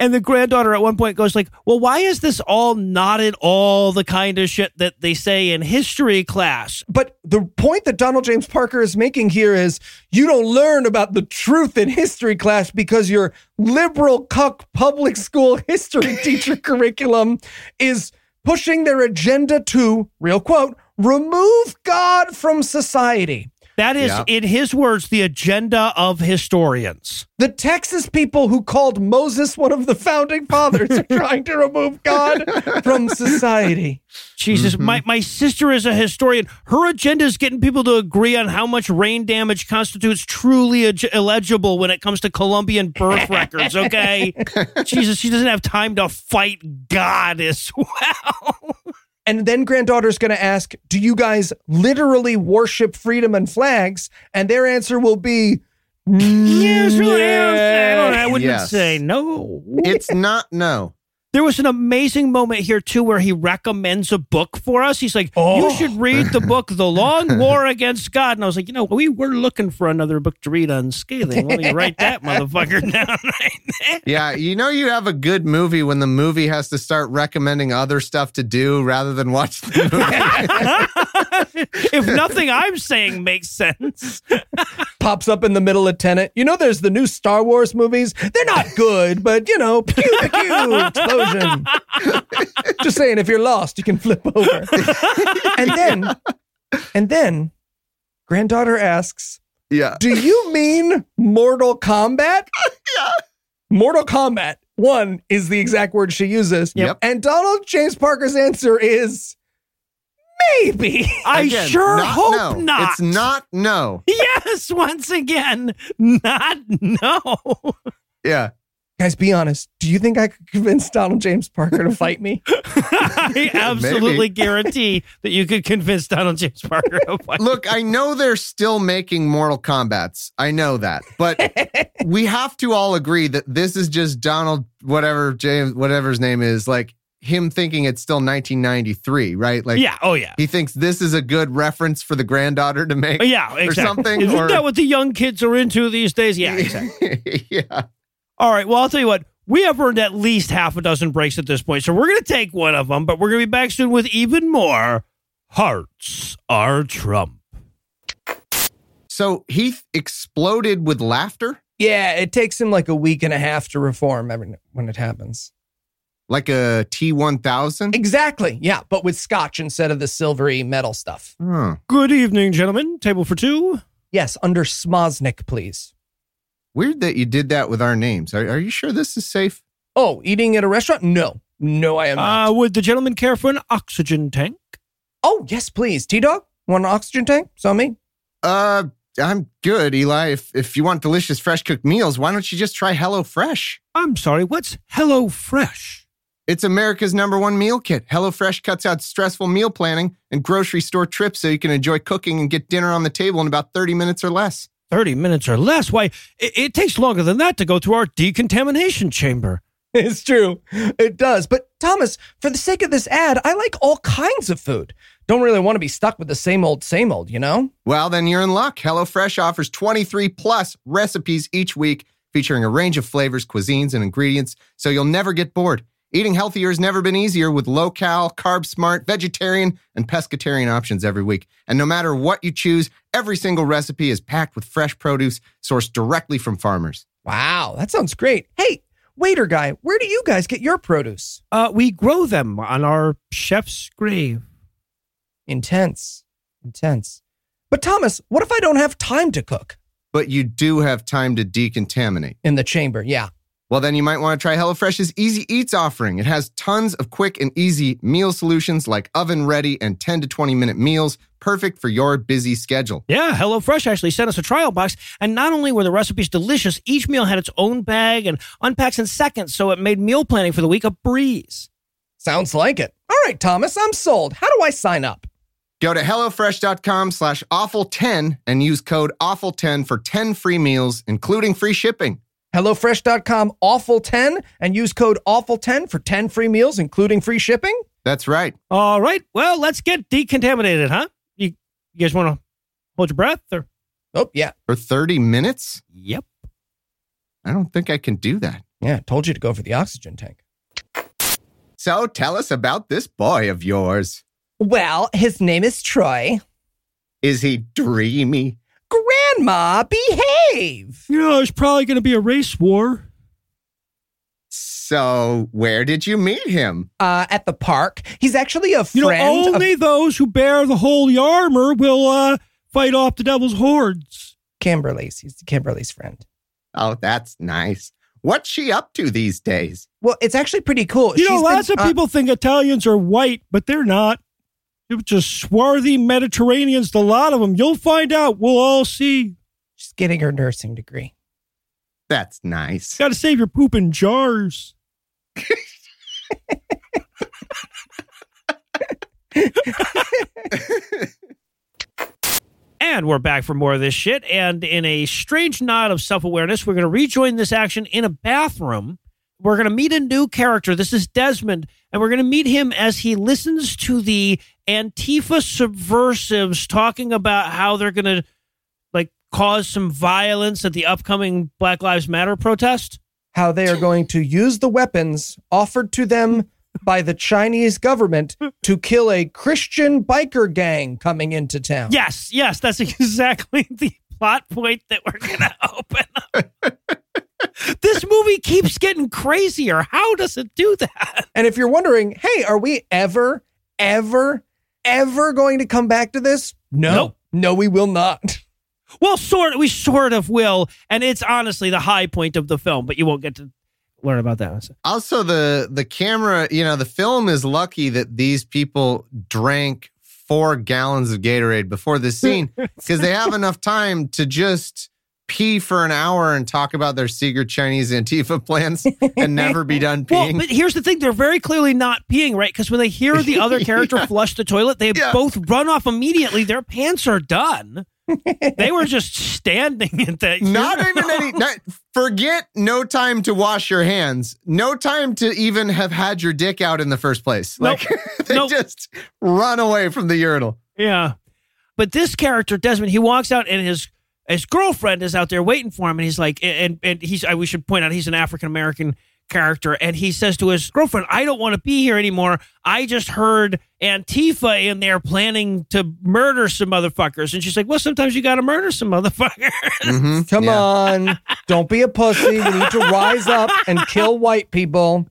And the granddaughter at one point goes like, "Well, why is this all not at all the kind of shit that they say in history class?" but the point that Donald James Parker is making here is you don't learn about the truth in history class because your liberal cuck public school history teacher curriculum is pushing their agenda to, real quote, remove God from society. That is, Yeah. in his words, the agenda of historians. The Texas people who called Moses one of the founding fathers are trying to remove God from society. Jesus, Mm-hmm. my, my sister is a historian. Her agenda is getting people to agree on how much rain damage constitutes truly ag- illegible when it comes to Colombian birth records, okay? Jesus, she doesn't have time to fight God as well. And then granddaughter's going to ask, Do you guys literally worship freedom and flags? And their answer will be, yes, really, I, don't, I wouldn't Yes. say no. It's not no. There was an amazing moment here too where he recommends a book for us. He's like, Oh. "You should read the book The Long War Against God." And I was like, "You know, we were looking for another book to read on scathing. Why don't you write that motherfucker down right there?" Yeah, you know you have a good movie when the movie has to start recommending other stuff to do rather than watch the movie. if nothing I'm saying makes sense, pops up in the middle of Tenet. You know, there's the new Star Wars movies. They're not good, but you know, pew, pew, pew. Just saying, if you're lost, you can flip over. and then, and then, granddaughter asks, yeah. Do you mean Mortal Kombat? Yeah. Mortal Kombat. One is the exact word she uses. Yep. And Donald James Parker's answer is maybe. I Again, sure not hope no. not. It's not no. Yes, once again, not no. Yeah. Guys, be honest. Do you think I could convince Donald James Parker to fight me? I absolutely guarantee that you could convince Donald James Parker to fight. Look, I know they're still making Mortal Kombats. I know that. But we have to all agree that this is just Donald, whatever James, whatever his name is, like him thinking it's still 1993, right? Like, yeah, oh yeah. he thinks this is a good reference for the granddaughter to make. Yeah, exactly. something, Isn't or- that what the young kids are into these days? Yeah, exactly. yeah. All right. Well, I'll tell you what. We have earned at least half a dozen breaks at this point, so we're going to take one of them. But we're going to be back soon with even more. Hearts are Trump. So Heath exploded with laughter Yeah, it takes him like a week and a half to reform every when it happens. like a T1000. Exactly. Yeah, but with scotch instead of the silvery metal stuff. Huh. Good evening, gentlemen. Table for two. Yes, under Smosnik, please. Weird that you did that with our names. Are, are you sure this is safe? Oh, eating at a restaurant? No. No, I am not. Uh, would the gentleman care for an oxygen tank? oh, yes, please. T Dog? Want an oxygen tank? So me? Uh, I'm good, Eli. If if you want delicious, fresh cooked meals, why don't you just try Hello Fresh? I'm sorry. What's Hello Fresh? It's America's number one meal kit. HelloFresh cuts out stressful meal planning and grocery store trips so you can enjoy cooking and get dinner on the table in about 30 minutes or less. 30 minutes or less. Why, it, it takes longer than that to go through our decontamination chamber. It's true. It does. But Thomas, for the sake of this ad, I like all kinds of food. Don't really want to be stuck with the same old, same old, you know? Well, then you're in luck. HelloFresh offers 23 plus recipes each week featuring a range of flavors, cuisines, and ingredients, so you'll never get bored. Eating healthier has never been easier with low cal, carb smart, vegetarian, and pescatarian options every week. And no matter what you choose, every single recipe is packed with fresh produce sourced directly from farmers. Wow, that sounds great. Hey, waiter guy, where do you guys get your produce? Uh, we grow them on our chef's grave. Intense. Intense. But Thomas, what if I don't have time to cook? But you do have time to decontaminate. In the chamber, yeah. Well, then you might want to try HelloFresh's Easy Eats offering. It has tons of quick and easy meal solutions like oven ready and 10 to 20 minute meals, perfect for your busy schedule. Yeah, HelloFresh actually sent us a trial box, and not only were the recipes delicious, each meal had its own bag and unpacks in seconds, so it made meal planning for the week a breeze. Sounds like it. All right, Thomas, I'm sold. How do I sign up? Go to HelloFresh.com slash awful10 and use code awful10 for 10 free meals, including free shipping. HelloFresh.com awful10 and use code awful10 for 10 free meals, including free shipping? That's right. All right, well, let's get decontaminated, huh? You, you guys want to hold your breath? Or Oh, yeah. For 30 minutes? Yep. I don't think I can do that. Yeah, told you to go for the oxygen tank. So tell us about this boy of yours. Well, his name is Troy. Is he dreamy? Grandma, behave. You know, there's probably going to be a race war. So So, where did you meet him? Uh, at the park. He's actually a You know, friend. of only those who bear the holy armor will uh, fight off the devil's hordes. Kimberly's. He's Kimberly's friend. Oh, that's nice. What's she up to these days? Well, it's actually pretty cool. You know, lots been, of uh, people think Italians are white, but they're not. They're just swarthy Mediterraneans. A lot of them. You'll find out. We'll all see. she's getting her nursing degree. That's nice. Got to save your poop in jars. And we're back for more of this shit. And in a strange nod of self awareness, we're going to rejoin this action in a bathroom. We're going to meet a new character. This is Desmond. And we're going to meet him as he listens to the Antifa subversives talking about how they're going to like cause some violence at the upcoming Black Lives Matter protest. How they are going to use the weapons offered to them by the Chinese government to kill a Christian biker gang coming into town. Yes, yes, that's exactly the plot point that we're going to open up. this movie keeps getting crazier. How does it do that? And if you're wondering, hey, are we ever, ever, ever going to come back to this? No. Nope. No, we will not. Well, sort we sort of will, and it's honestly the high point of the film, but you won't get to learn about that. Also, the the camera, you know, the film is lucky that these people drank four gallons of Gatorade before this scene because they have enough time to just pee for an hour and talk about their secret Chinese Antifa plans and never be done peeing. Well, but here's the thing: they're very clearly not peeing, right? Because when they hear the other character flush the toilet, they Yeah. both run off immediately. Their pants are done. they were just standing at that. not urinal. even any not, forget no time to wash your hands no time to even have had your dick out in the first place Nope. like they Nope. just run away from the urinal Yeah. But this character, Desmond, he walks out and his his girlfriend is out there waiting for him, and he's like, and and he's I, we should point out he's an African American character, and he says to his girlfriend, "I don't want to be here anymore. I just heard Antifa in there planning to murder some motherfuckers," and she's like, "Well, sometimes you got to murder some motherfuckers." Mhm. Come Yeah. on. Don't be a pussy. We need to rise up and kill white people.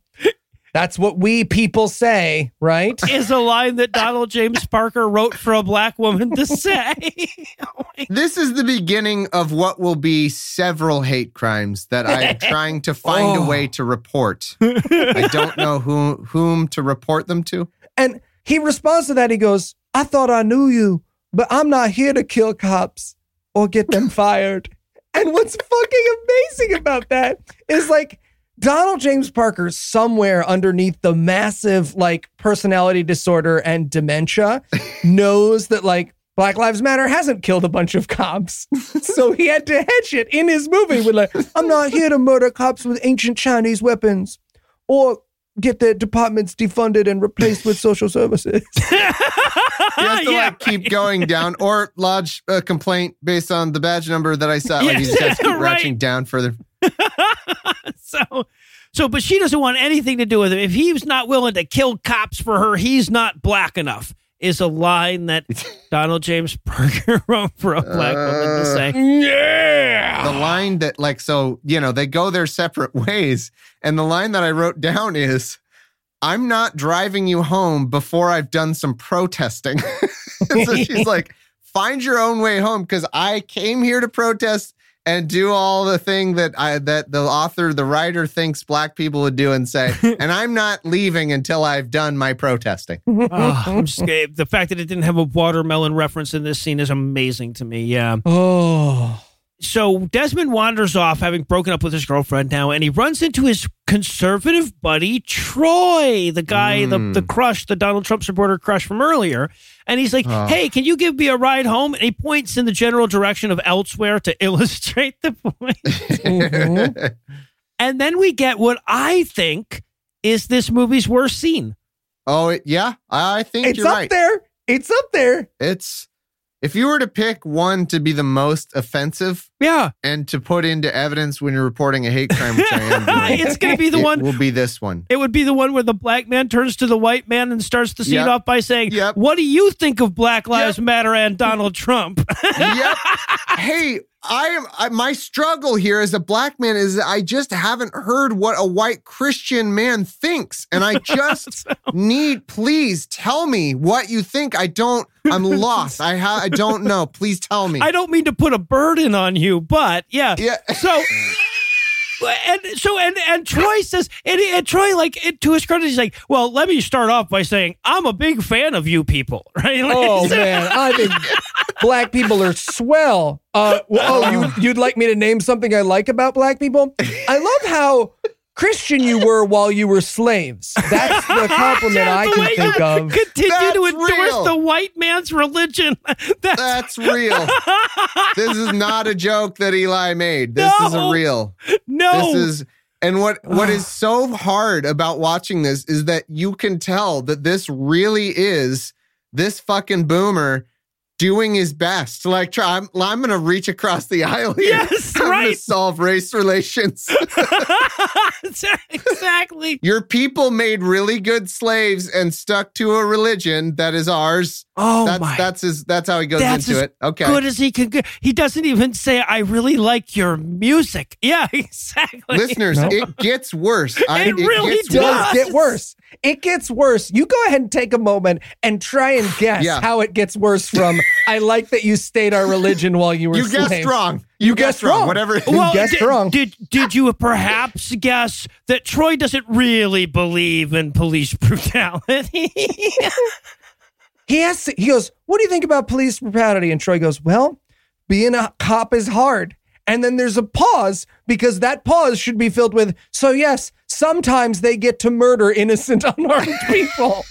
That's what we people say, right? is a line that Donald James Parker wrote for a black woman to say. this is the beginning of what will be several hate crimes that i'm trying to find Oh. a way to report i don't know who whom to report them to And he responds to that. He goes, I thought I knew you, but I'm not here to kill cops or get them fired. And what's fucking amazing about that is like Donald James Parker, somewhere underneath the massive like personality disorder and dementia, knows that like Black Lives Matter hasn't killed a bunch of cops. so he had to hedge it in his movie with like, I'm not here to murder cops with ancient Chinese weapons or get their departments defunded and replaced with social services. you have to Yeah, like keep going down or lodge a complaint based on the badge number that i saw like you just have to keep Right. ratcheting down further so so but she doesn't want anything to do with him if he's not willing to kill cops for her he's not black enough is a line that donald james parker wrote for a black woman to say. Uh, yeah. the line that like so you know they go their separate ways and the line that i wrote down is i'm not driving you home before i've done some protesting. So she's like find your own way home because i came here to protest and do all the thing that I that the author, the writer thinks black people would do and say, and I'm not leaving until I've done my protesting. Oh, I'm just, the fact that it didn't have a watermelon reference in this scene is amazing to me yeah Oh. So Desmond wanders off, having broken up with his girlfriend now, and he runs into his conservative buddy Troy, the guy, the Mm. the crush, the Donald Trump supporter crush from earlier. And he's like, Oh. "Hey, can you give me a ride home?" And he points in the general direction of elsewhere to illustrate the point. Mhm. and then we get what I think is this movie's worst scene. oh, yeah, I think It's you're up right. there. It's up there. It's if you were to pick one to be the most offensive, Yeah. and to put into evidence when you're reporting a hate crime, which I am doing. It's going to be the it one. will be this one. It would be the one where the black man turns to the white man and starts the scene Yep. off by saying, Yep. What do you think of Black Lives Matter and Donald Trump? yep. Hey, I am I, my struggle here as a black man is that I just haven't heard what a white Christian man thinks, and I just need. Please tell me what you think. I don't. I'm lost. I ha- I don't know. Please tell me. I don't mean to put a burden on you, but yeah. yeah. So. And so and and Troy says and, and Troy like it, to his credit he's like well let me start off by saying I'm a big fan of you people right Like, Oh man, I think black people are swell. Uh, well, oh, you you'd like me to name something I like about black people? I love how Christian you were while you were slaves. That's the compliment I the can way think you of. continue to endorse real. the white man's religion that's That's real. this is not a joke that Eli made. This is a real. no This is and what what is so hard about watching this is that you can tell that this really is this fucking boomer doing his best. Like try, I'm I'm gonna reach across the aisle here. Yes, I'm gonna right. solve race relations. exactly Your people made really good slaves and stuck to a religion that is ours. oh that's my that's his that's how he goes That's into it. Okay. good as he can go. He doesn't even say, I really like your music. Yeah, exactly. Listeners, No. it gets worse. I, It really gets does worse. get worse. It gets worse. You go ahead and take a moment and try and guess Yeah. how it gets worse from I like that you stayed our religion while you were You slaves. guessed wrong. You guessed wrong. Whatever. Well, guessed did, wrong. Did did you perhaps guess that Troy doesn't really believe in police brutality? He asks, he goes, What do you think about police brutality? And Troy goes, Well, being a cop is hard. And then there's a pause because that pause should be filled with, So, yes, sometimes they get to murder innocent, unarmed people.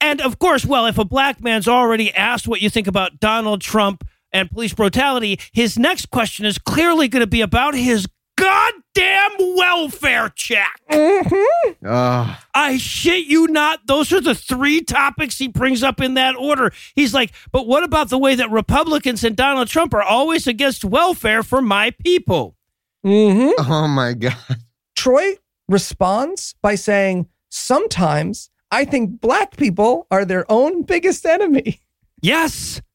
And of course, well, if a black man's already asked what you think about Donald Trump and police brutality, his next question is clearly going to be about his goddamn welfare check. Ugh. I shit you not. Those are the three topics he brings up in that order. He's like, but what about the way that Republicans and Donald Trump are always against welfare for my people? hmm oh my god. Troy responds by saying, Sometimes I think black people are their own biggest enemy. Yes.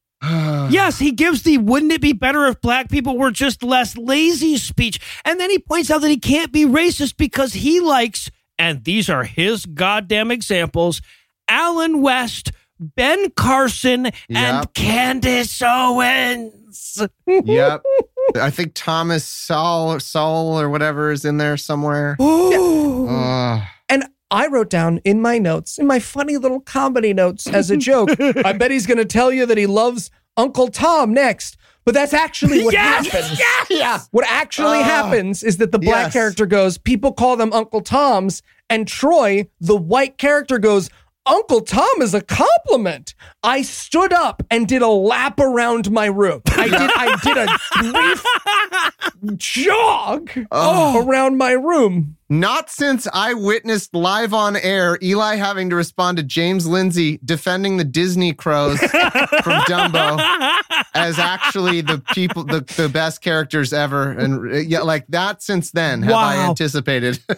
Yes, he gives the wouldn't it be better if black people were just less lazy speech. And then he points out that he can't be racist because he likes, and these are his goddamn examples, Allen West, Ben Carson, Yep. and Candace Owens. yep. I think Thomas Sowell Sowell or whatever is in there somewhere. Ooh. Ugh. And I wrote down in my notes, in my funny little comedy notes as a joke, I bet he's going to tell you that he loves Uncle Tom next. But that's actually what Yes! happens. Yes! Yeah. What actually Ah. happens is that the black Yes. character goes, people call them Uncle Toms. And Troy, the white character, goes, Uncle Tom is a compliment. I stood up and did a lap around my room. I did I did a brief jog Oh. around my room. Not since I witnessed live on air Eli having to respond to James Lindsay defending the Disney crows from Dumbo as actually the people the, the best characters ever and uh, yeah like that since then have I anticipated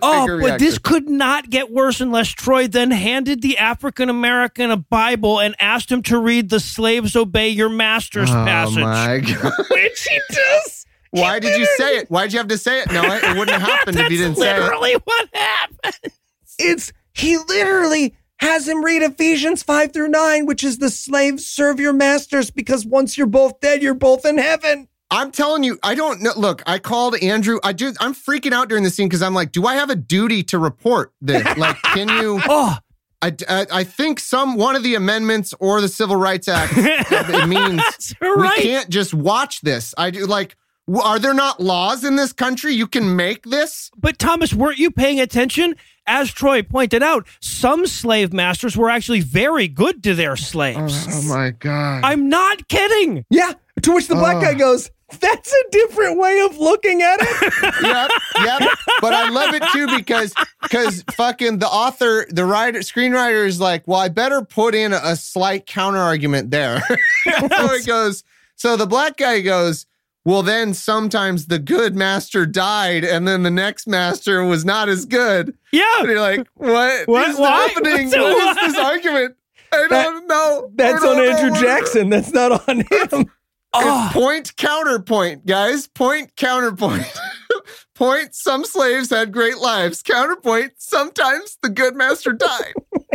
Oh, but this could not get worse unless Troy then handed the African American a Bible and asked him to read the slaves obey your masters oh passage. my god Which he does. Why did you say it why did you have to say it no it wouldn't have happened if you didn't say it literally what happened. It's he literally has him read Ephesians 5 through 9, which is the slaves serve your masters because once you're both dead, you're both in heaven. I'm telling you, I don't know. Look, I called Andrew. I do. I'm freaking out during the scene because I'm like, do I have a duty to report this? Like, can you? Oh, I, I, I think some one of the amendments or the Civil Rights Act it means right. we can't just watch this. I do like. W- Are there not laws in this country? You can make this. But Thomas, weren't you paying attention? As Troy pointed out, some slave masters were actually very good to their slaves. Oh, oh my god! I'm not kidding. Yeah. To which the black Oh. guy goes, That's a different way of looking at it. yep, yep. But I love it too because because fucking the author, the writer, screenwriter is like, well, I better put in a, a slight counter argument there. so he goes. So the black guy goes, well, then sometimes the good master died, and then the next master was not as good. And Yeah. you're like, what, What? is Why? happening? What's- what is this argument? I That- don't know. That's don't on know Andrew. Jackson. That's not on him. Oh, point counterpoint, guys. Point counterpoint. point. Some slaves had great lives. Counterpoint. Sometimes the good master died.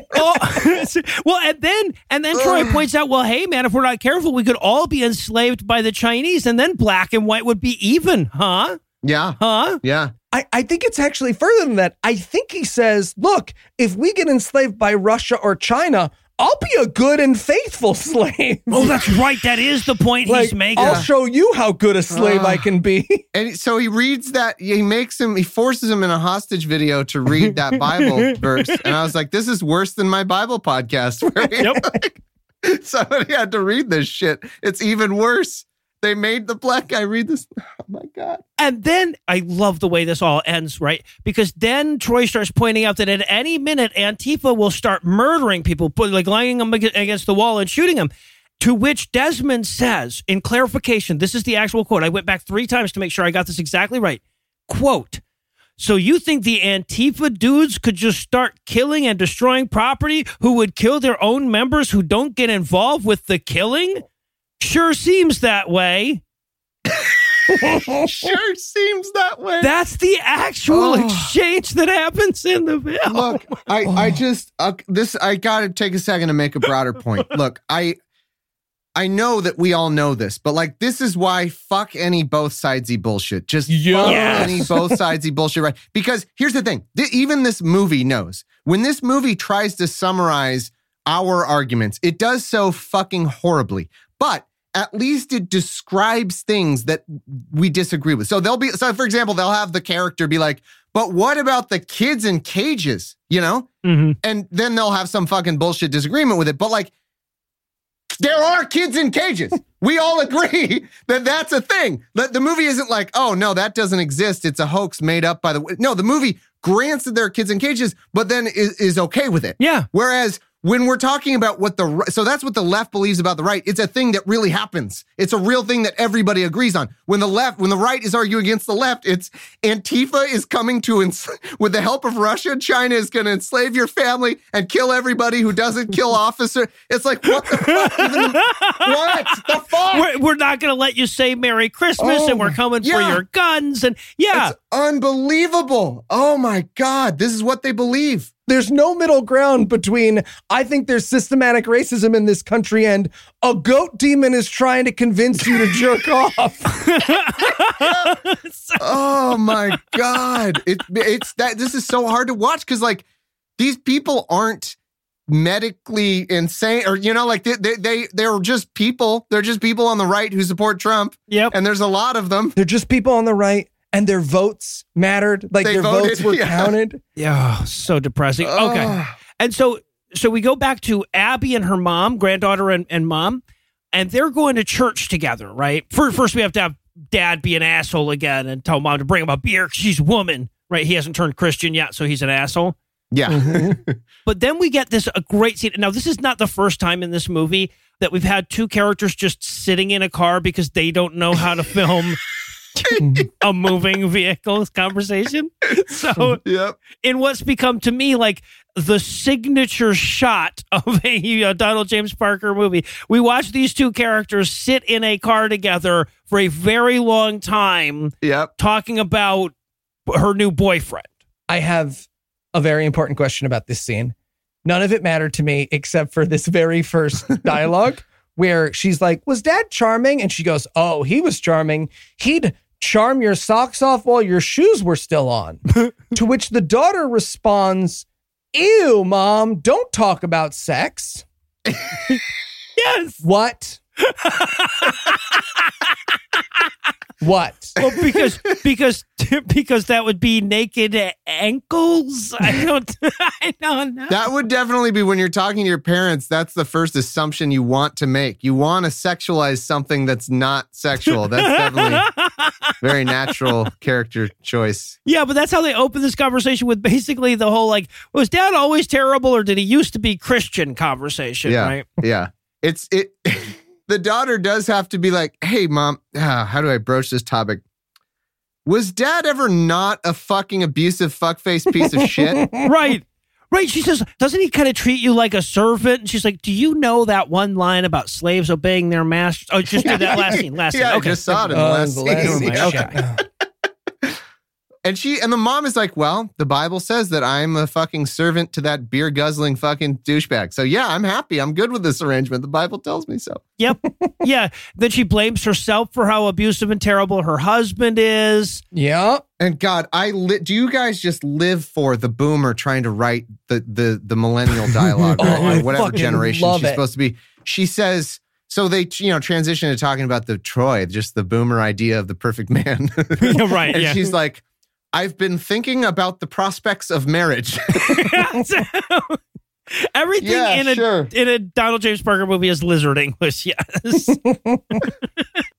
oh. well, and then and then Troy points out, well, hey man, if we're not careful, we could all be enslaved by the Chinese, and then black and white would be even, huh? Yeah. Huh? Yeah. I, I think it's actually further than that. I think he says, look, if we get enslaved by Russia or China, I'll be a good and faithful slave. Oh, that's right. That is the point like, he's making. I'll show you how good a slave I Ah. can be. And so he reads that, he makes him, he forces him in a hostage video to read that Bible verse. And I was like, this is worse than my Bible podcast. Where he- Yep. somebody had to read this shit. It's even worse. They made the black guy read this. Oh my God. And then I love the way this all ends, right? Because then Troy starts pointing out that at any minute Antifa will start murdering people, like lying them against the wall and shooting them. To which Desmond says, in clarification, this is the actual quote. I went back three times to make sure I got this exactly right. Quote. So you think the Antifa dudes could just start killing and destroying property who would kill their own members who don't get involved with the killing? Sure seems that way. Sure seems that way. That's the actual Oh. exchange that happens in the film. Look, I, I just uh, this I got to take a second to make a broader point. Look, I I know that we all know this, but like this is why fuck any both sidesy bullshit. Just fuck Yes. any both sidesy bullshit, right? Because here's the thing: th- even this movie knows when this movie tries to summarize our arguments, it does so fucking horribly. But at least it describes things that we disagree with. So they'll be so for example, they'll have the character be like, but what about the kids in cages? You know? Mhm. And then they'll have some fucking bullshit disagreement with it. But like, there are kids in cages. We all agree that that's a thing. That the movie isn't like, oh no, that doesn't exist. It's a hoax made up by the. No, the movie grants that there are kids in cages, but then is, is okay with it. Yeah. Whereas when we're talking about what the so that's what the left believes about the right. It's a thing that really happens. It's a real thing that everybody agrees on. When the left, when the right is arguing against the left, it's Antifa is coming to ens- with the help of Russia. China is going to enslave your family and kill everybody who doesn't kill officer. It's like what the fuck? The, what the fuck? We're, we're not going to let you say Merry Christmas Oh, and we're oh, coming for your guns. And yeah, It's unbelievable. Oh my god, this is what they believe. There's no middle ground between I think there's systematic racism in this country and a goat demon is trying to convince you to jerk off. oh my god it, it's that this is so hard to watch because like these people aren't medically insane or you know like they, they they they're just people they're just people on the right who support trump yep. and there's a lot of them They're just people on the right and their votes mattered. Like They their voted, votes were yeah. counted. Yeah, so depressing. Okay. And so so we go back to Abby and her mom, granddaughter and, and mom, and they're going to church together, right? First, mm-hmm. first we have to have dad be an asshole again and tell mom to bring him a beer 'cause she's a woman, right? He hasn't turned Christian yet, so he's an asshole. yeah mm-hmm. But then we get this a great scene. Now, this is not the first time in this movie that we've had two characters just sitting in a car because they don't know how to film a moving vehicles conversation. So, yep in what's become to me like the signature shot of a uh, Donald James Parker movie, we watch these two characters sit in a car together for a very long time yep talking about her new boyfriend. I have a very important question about this scene. None of it mattered to me except for this very first dialogue where she's like, Was dad charming? And she goes, Oh, he was charming. He'd charm your socks off while your shoes were still on. to which the daughter responds, Ew, mom, don't talk about sex. Yes. What? what? Well, because because because that would be naked ankles. I don't. I don't know. that would definitely be when you're talking to your parents that's the first assumption you want to make you want to sexualize something that's not sexual that's definitely very natural character choice yeah, but that's how they open this conversation with basically the whole like, was dad always terrible or did he used to be Christian conversation? Yeah. Right. yeah it's it the daughter does have to be like, "Hey, mom, ah, how do I broach this topic? Was dad ever not a fucking abusive fuckface piece of shit? right. Right. She says, doesn't he kind of treat you like a servant? And she's like, do you know that one line about slaves obeying their masters? Oh, just did that last scene. Last yeah, scene. I just saw it in the Oh, last last scene. scene. Yeah. Okay. And she and the mom is like, "Well, the Bible says that I'm a fucking servant to that beer guzzling fucking douchebag. So yeah, I'm happy. I'm good with this arrangement. The Bible tells me so." Yep. yeah. Then she blames herself for how abusive and terrible her husband is. Yeah. And God, I li- do you guys just live for the boomer trying to write the the the millennial dialogue Oh, right? Or whatever generation she's it. supposed to be? She says. So they, you know, transition to talking about the Troy, just the boomer idea of the perfect man. Yeah, right. and yeah. she's like, I've been thinking about the prospects of marriage. Everything Yeah, in a sure. in a Donald James Parker movie is lizard English. Yes.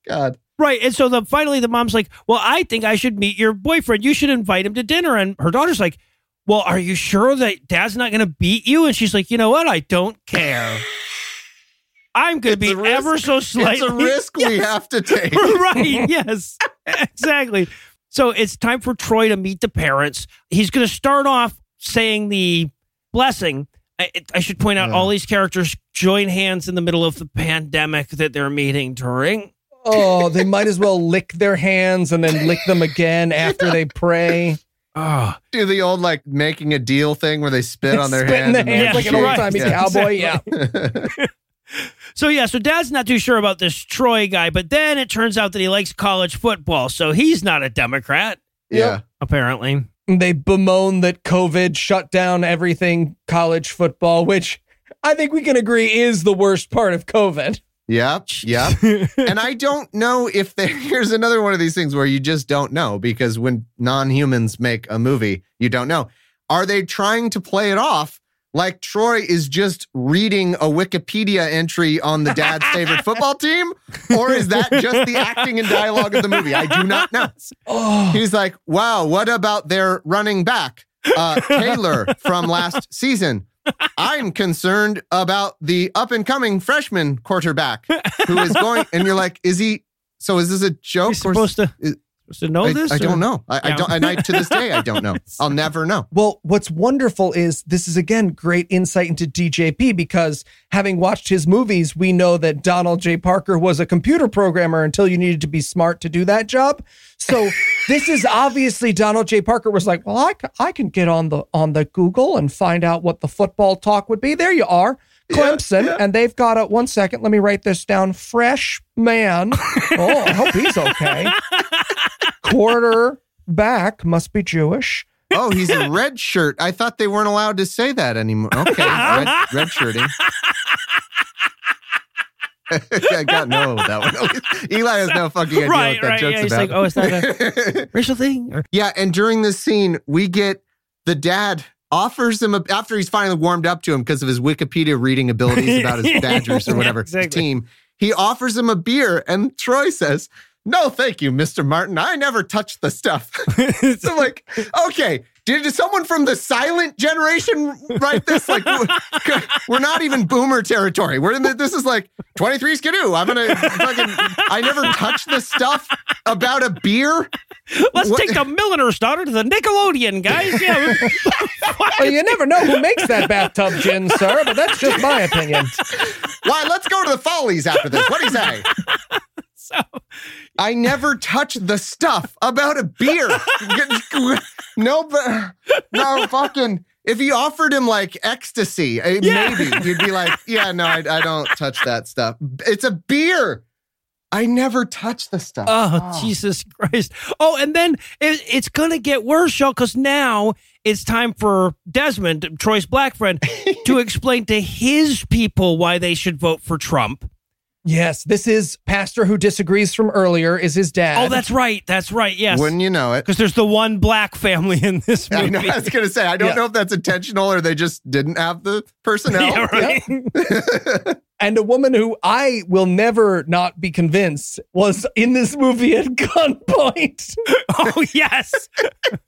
God. right. And so the finally the mom's like, Well, I think I should meet your boyfriend. You should invite him to dinner. And her daughter's like, Well, are you sure that dad's not gonna beat you? And she's like, you know what? I don't care. I'm gonna be ever so slightly It's a risk we have to take. right. Yes. Exactly. So it's time for Troy to meet the parents. He's going to start off saying the blessing. I, I should point out Yeah. all these characters join hands in the middle of the pandemic that they're meeting during. Oh, they might as well lick their hands and then lick them again after they pray. Oh, Do the old like making a deal thing where they spit on their Spit in hands. the hands Yeah, like an old timey right. cowboy. Yeah. so yeah. So Dad's not too sure about this Troy guy, but then it turns out that he likes college football, so he's not a Democrat yeah. apparently. They bemoan that COVID shut down everything college football, which I think we can agree is the worst part of COVID. Yep. Yep. and I don't know if there, here's another one of these things where you just don't know because when non humans make a movie, you don't know. Are they trying to play it off like Troy is just reading a Wikipedia entry on the dad's favorite football team? Or is that just the acting and dialogue of the movie? I do not know. Oh, He's like, wow, what about their running back, uh, Taylor from last season? I'm concerned about the up and coming freshman quarterback who is going. And you're like, is he? So is this a joke? He's or- supposed to, is- to know I, this. I or- don't know. I, I don't. And I, to this day, I don't know. I'll never know. Well, what's wonderful is this is again great insight into DJP because having watched his movies, we know that Donald J. Parker was a computer programmer until you needed to be smart to do that job. So this is obviously Donald J. Parker was like, well, I, I can get on the on the Google and find out what the football talk would be. There you are, Clemson, and they've got a one second. Let me write this down. Fresh man. Oh, I hope he's okay. Quarter back must be Jewish. Oh, he's a red shirt. I thought they weren't allowed to say that anymore. Okay, red, red shirting. I got no that one. Eli has no fucking idea Right, what that right. joke's Yeah, he's about. like, oh, is that a racial thing? Or- Yeah, and during this scene, we get the dad offers him a, after he's finally warmed up to him because of his Wikipedia reading abilities about his Badgers or whatever his Exactly. team. He offers him a beer, and Troy says, "No, thank you, Mister Martin. I never touched the stuff." so, like, okay, did someone from the silent generation write this? Like, we're not even boomer territory. We're in the, this is like 23 skidoo. I'm gonna fucking. I never touched the stuff about a beer. Let's What- take the milliner's daughter to the Nickelodeon, guys. Yeah. Well, you never know who makes that bathtub gin, sir, but that's just my opinion. Why? Let's go to the Follies after this. What do you say? so, I never touch the stuff about a beer. no, but no fucking. If he offered him like ecstasy, eh, Yeah. maybe you'd be like, "Yeah, no, I, I don't touch that stuff. It's a beer. I never touch the stuff." oh, Jesus Christ. Oh, and then it, it's going to get worse, y'all, because now it's time for Desmond, Troy's black friend, to explain to his people why they should vote for Trump. Yes, this is pastor who disagrees from earlier is his dad. Oh, that's right. That's right. Yes. Wouldn't you know it? Because there's the one black family in this movie. I know. I was gonna say. I don't Yeah. know if that's intentional or they just didn't have the personnel. Yeah, right. and a woman who I will never not be convinced was in this movie at gunpoint. oh, yes.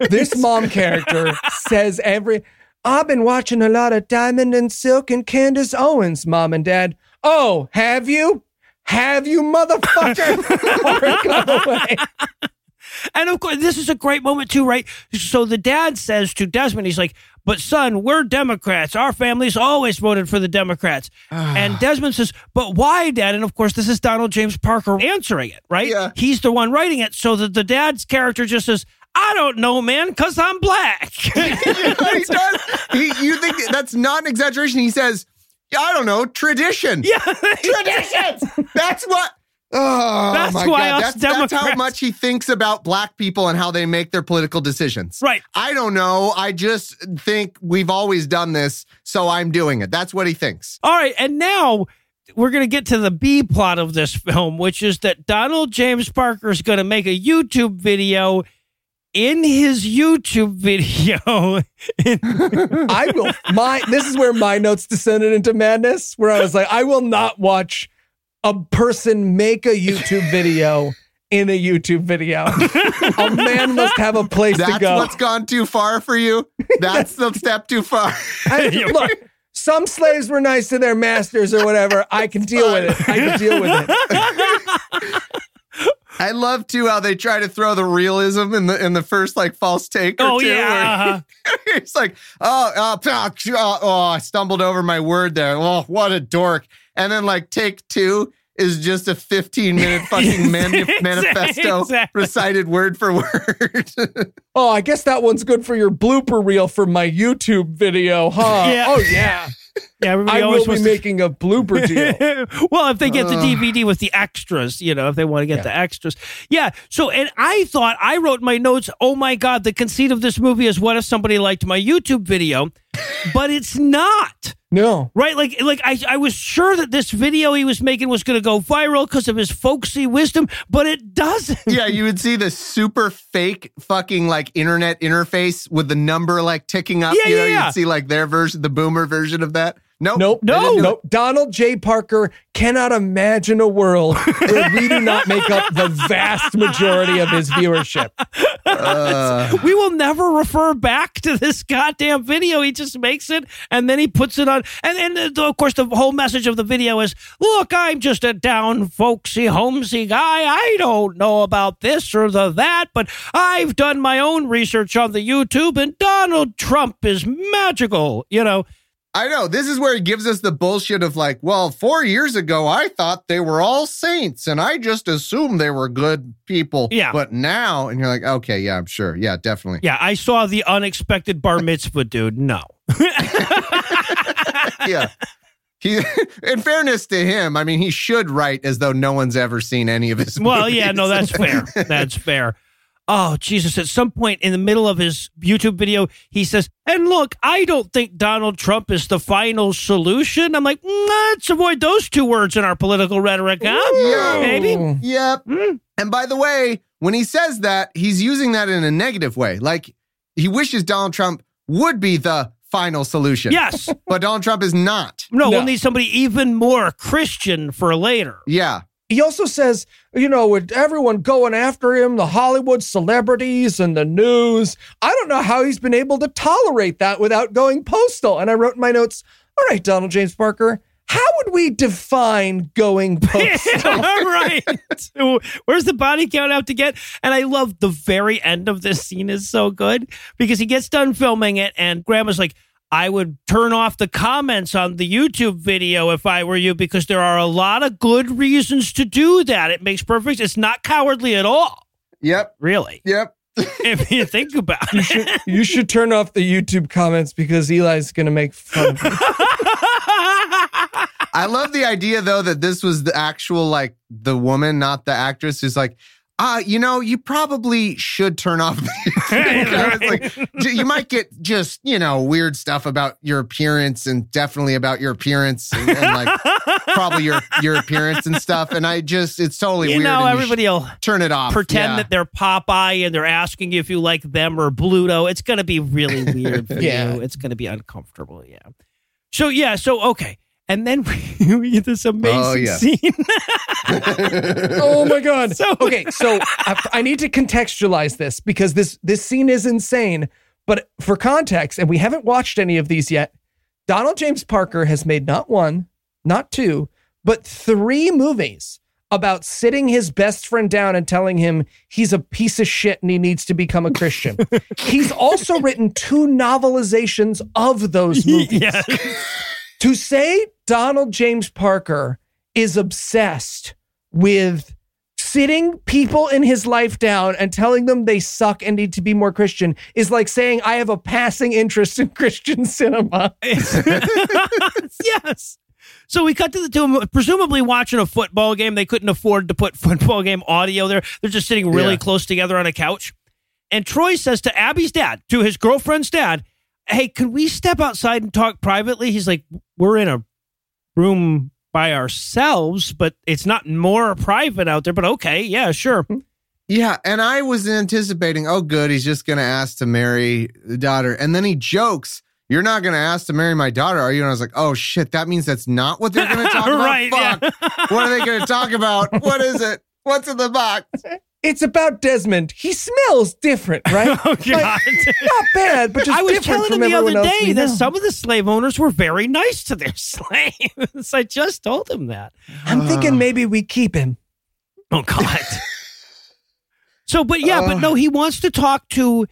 this mom character says every I've been watching a lot of Diamond and Silk and Candace Owens, mom and dad. Oh, have you? have you, motherfucker? Or it away. And of course, this is a great moment too, right? So the dad says to Desmond, he's like, "But son, we're Democrats. Our family's always voted for the Democrats." Ah. and Desmond says, "But why, Dad?" And of course, this is Donald James Parker answering it, right? Yeah. He's the one writing it, so that the dad's character just says, "I don't know, man, because I'm black." he does. He, you think that's not an exaggeration? He says, I don't know, tradition. yeah, Traditions. That's what. Oh That's my why god! That's, that's how much he thinks about black people and how they make their political decisions. right. I don't know. I just think we've always done this, so I'm doing it. That's what he thinks. All right, and now we're going to get to the B plot of this film, which is that Donald James Parker is going to make a YouTube video. In his YouTube video, I will my this is where my notes descended into madness, where I was like, I will not watch a person make a YouTube video in a YouTube video. a man must have a place That's to go. what's gone too far for you. That's the step too far. I- look, some slaves were nice to their masters or whatever. I can deal with it. I can deal with it. I love too how they try to throw the realism in the in the first like false take. Or oh two, yeah, uh-huh. it's like, oh, uh, oh, oh, I stumbled over my word there. Oh, what a dork. And then like take two is just a 15 minute fucking mani- manifesto Exactly. recited word for word. Oh, I guess that one's good for your blooper reel for my YouTube video, huh? Yeah. Oh yeah. Yeah. Everybody I always will be wants to- making a blooper deal. well, if they get the DVD with the extras, you know, if they want to get Yeah. the extras. Yeah. So, and I thought, I wrote my notes, oh my God, the conceit of this movie is what if somebody liked my YouTube video? but it's not. No. Right? Like, like I, I was sure that this video he was making was going to go viral because of his folksy wisdom, but it doesn't. yeah, you would see the super fake fucking like internet interface with the number like ticking up. Yeah, you know, yeah, yeah. you'd see like their version, the boomer version of that. Nope. Nope. they didn't do Nope. Donald J. Parker cannot imagine a world where we do not make up the vast majority of his viewership. Uh, We will never refer back to this goddamn video. He just makes it and then he puts it on. And and uh, of course, the whole message of the video is, "Look, I'm just a down, folksy, homesy guy. I don't know about this or the that, but I've done my own research on the YouTube, and Donald Trump is magical." You know, I know. This is where he gives us the bullshit of like, well, four years ago, I thought they were all saints and I just assumed they were good people. Yeah. But now, and you're like, okay, yeah, I'm sure. Yeah, definitely. yeah, I saw the unexpected bar mitzvah dude. No. yeah. He, in fairness to him, I mean, he should write as though no one's ever seen any of his. Well, yeah, no, that's fair. That's fair. Oh, Jesus. At some point in the middle of his YouTube video, he says, And look, I don't think Donald Trump is the final solution. I'm like, "Mm, Let's avoid those two words in our political rhetoric, huh? Yeah. Maybe. Yep. Hmm. And by the way, when he says that, he's using that in a negative way. Like he wishes Donald Trump would be the final solution. Yes. But Donald Trump is not. No, we'll need somebody even more Christian for later. Yeah. He also says, you know, with everyone going after him, the Hollywood celebrities and the news, I don't know how he's been able to tolerate that without going postal. And I wrote in my notes, all right, Donald James Parker, how would we define going postal? right. Where's the body count out to get? And I love the very end of this scene is so good because he gets done filming it and grandma's like, I would turn off the comments on the YouTube video if I were you because there are a lot of good reasons to do that. It makes perfect. It's not cowardly at all, Yep. really. Yep. if you think about it. you should turn off the YouTube comments because Eli's going to make fun of you. I love the idea though that this was the actual like the woman, not the actress, who's like, uh, you know, you probably should turn off. The it's like you might get just you know weird stuff about your appearance and definitely about your appearance and, and like probably your your appearance and stuff. And I just it's totally you weird. know, and you everybody will turn it off. pretend Yeah. that they're Popeye and they're asking you if you like them or Bluto. It's going to be really weird for Yeah. you. It's going to be uncomfortable. Yeah. So, yeah. So, okay. And then we, we get this amazing Oh, yeah. scene. oh my god So- okay so I, I need to contextualize this because this this scene is insane but for context and we haven't watched any of these yet donald james parker has made not one not two but three movies about sitting his best friend down and telling him he's a piece of shit and he needs to become a Christian. he's also written two novelizations of those movies. yeah. To say Donald James Parker is obsessed with sitting people in his life down and telling them they suck and need to be more Christian is like saying I have a passing interest in Christian cinema. yes. So we cut to the two of them, presumably watching a football game. They couldn't afford to put football game audio there. They're just sitting really Yeah. close together on a couch. And Troy says to Abby's dad, to his girlfriend's dad, Hey, can we step outside and talk privately? He's like, We're in a room by ourselves, but it's not more private out there. But okay, yeah, sure. Mm-hmm. Yeah, and I was anticipating, oh, good, he's just going to ask to marry the daughter. And then he jokes, You're not going to ask to marry my daughter, are you? And I was like, Oh, shit, that means that's not what they're going to talk about. Right, yeah. What are they going to talk about? What is it? What's in the box? It's about Desmond. He smells different, right? Oh, God. Not bad, but just I was different telling from him the other day that know. some of the slave owners were very nice to their slaves. I just told him that. I'm thinking ah. maybe we keep him. Oh God. so, but yeah, but no, ah. he wants to talk to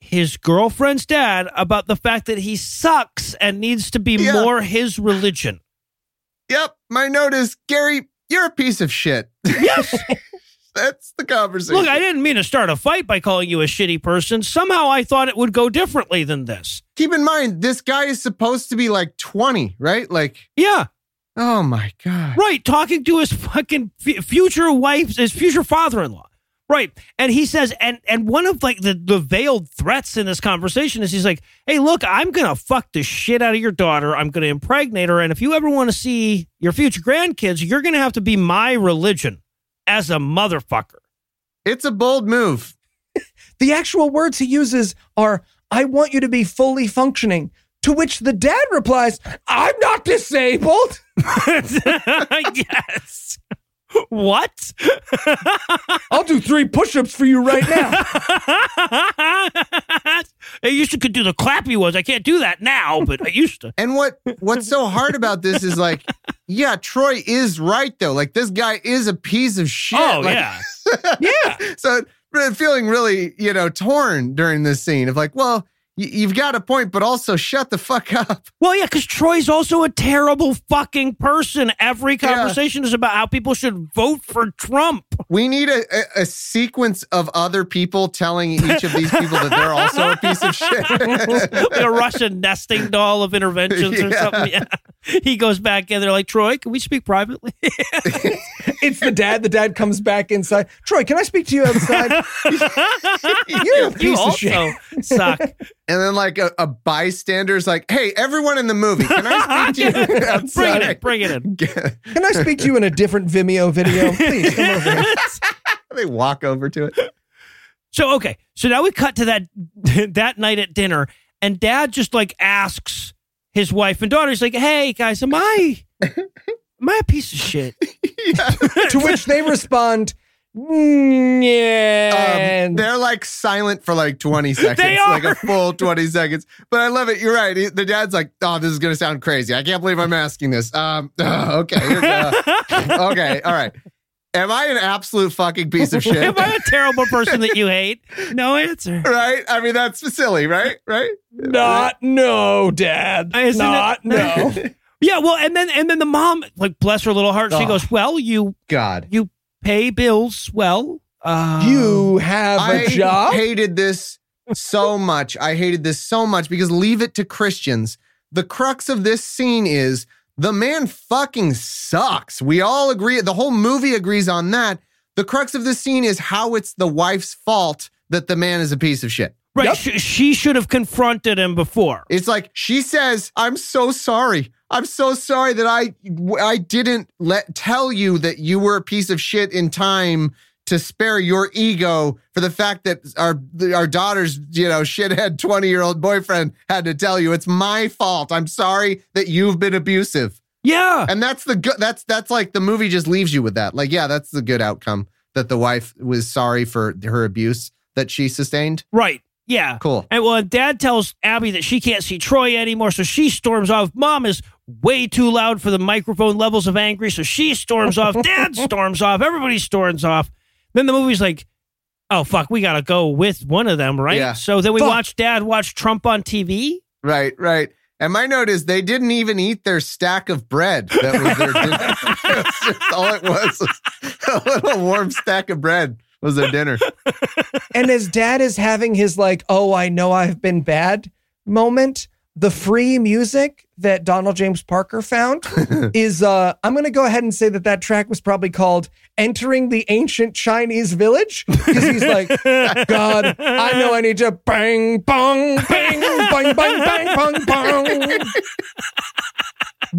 his girlfriend's dad about the fact that he sucks and needs to be Yeah. more his religion. Yep, my note is, Gary, you're a piece of shit. Yes. That's the conversation. Look, I didn't mean to start a fight by calling you a shitty person. Somehow I thought it would go differently than this. Keep in mind, this guy is supposed to be like 20, right? Like, Yeah, oh my God. right. Talking to his fucking future wife, his future father-in-law. Right. And he says, and and one of like the, the veiled threats in this conversation is he's like, hey, look, I'm gonna fuck the shit out of your daughter. I'm gonna impregnate her. And if you ever want to see your future grandkids, you're gonna have to be my religion as a motherfucker. It's a bold move. The actual words he uses are, I want you to be fully functioning. To which the dad replies, I'm not disabled. yes. What? I'll do three push ups for you right now. I used to could do the clappy ones. I can't do that now, but I used to. And what what's so hard about this is like, yeah, Troy is right though. Like this guy is a piece of shit. Oh Like, yeah. yeah. So feeling really, you know, torn during this scene of like, well, you've got a point, but also shut the fuck up. Well, yeah, because Troy's also a terrible fucking person. Every Yeah. conversation is about how people should vote for Trump. We need a, a, a sequence of other people telling each of these people that they're also a piece of shit. like a Russian nesting doll of interventions or something. Yeah. He goes back in. They're like, Troy, can we speak privately? It's the dad. The dad comes back inside. Troy, can I speak to you outside? You're a you piece of shit. also suck. And then like a, a bystander's like, hey, everyone in the movie, can I speak to you bring it in. Bring it in. Can I speak to you in a different Vimeo video? Please come over they walk over to it. So okay, so now we cut to that that night at dinner, and Dad just like asks his wife and daughter. He's like, "Hey guys, am I am I a piece of shit?" To which they respond, "Mm, yeah. Um, they're like silent for like 20 seconds, They like a full 20 seconds. But I love it. You're right. He- The dad's like, oh, this is going to sound crazy. I can't believe I'm asking this. Um, uh, okay. okay. All right. Am I an absolute fucking piece of shit? am I a terrible person that you hate? No answer. right? I mean, that's silly, right? Right? Not no, Dad. Isn't it- no. Yeah, well, and then and then the mom, like bless her little heart, she Oh. goes, "Well, you God. you pay bills well. Uh, You have a job. I hated this so much. I hated this so much because leave it to Christians. The crux of this scene is the man fucking sucks. We all agree. The whole movie agrees on that. The crux of this scene is how it's the wife's fault that the man is a piece of shit. Right? Yep. She, she should have confronted him before. It's like she says, "I'm so sorry. I'm so sorry that I I didn't let tell you that you were a piece of shit in time to spare your ego for the fact that our our daughter's you know shithead 20 year old boyfriend had to tell you it's my fault. I'm sorry that you've been abusive." Yeah, And that's the good. That's that's like the movie just leaves you with that. Like, yeah, that's the good outcome that the wife was sorry for her abuse that she sustained. right. Yeah. Cool. And well, Dad tells Abby that she can't see Troy anymore, so she storms off. Mom is way too loud for the microphone levels of angry. So she storms off. Dad storms off. Everybody storms off. Then the movie's like, oh, fuck, we got to go with one of them, right? Yeah. So then we Fuck. watch Dad watch Trump on TV. Right, right. And my note is they didn't even eat their stack of bread. That was their dinner. That's just all it was, was a little warm stack of bread was their dinner. and as dad is having his like, oh, I know I've been bad moment, the free music that Donald James Parker found is uh I'm going to go ahead and say that that track was probably called Entering the Ancient Chinese Village because he's like, God, I know I need to bang bong bang bang bang bang bang bang.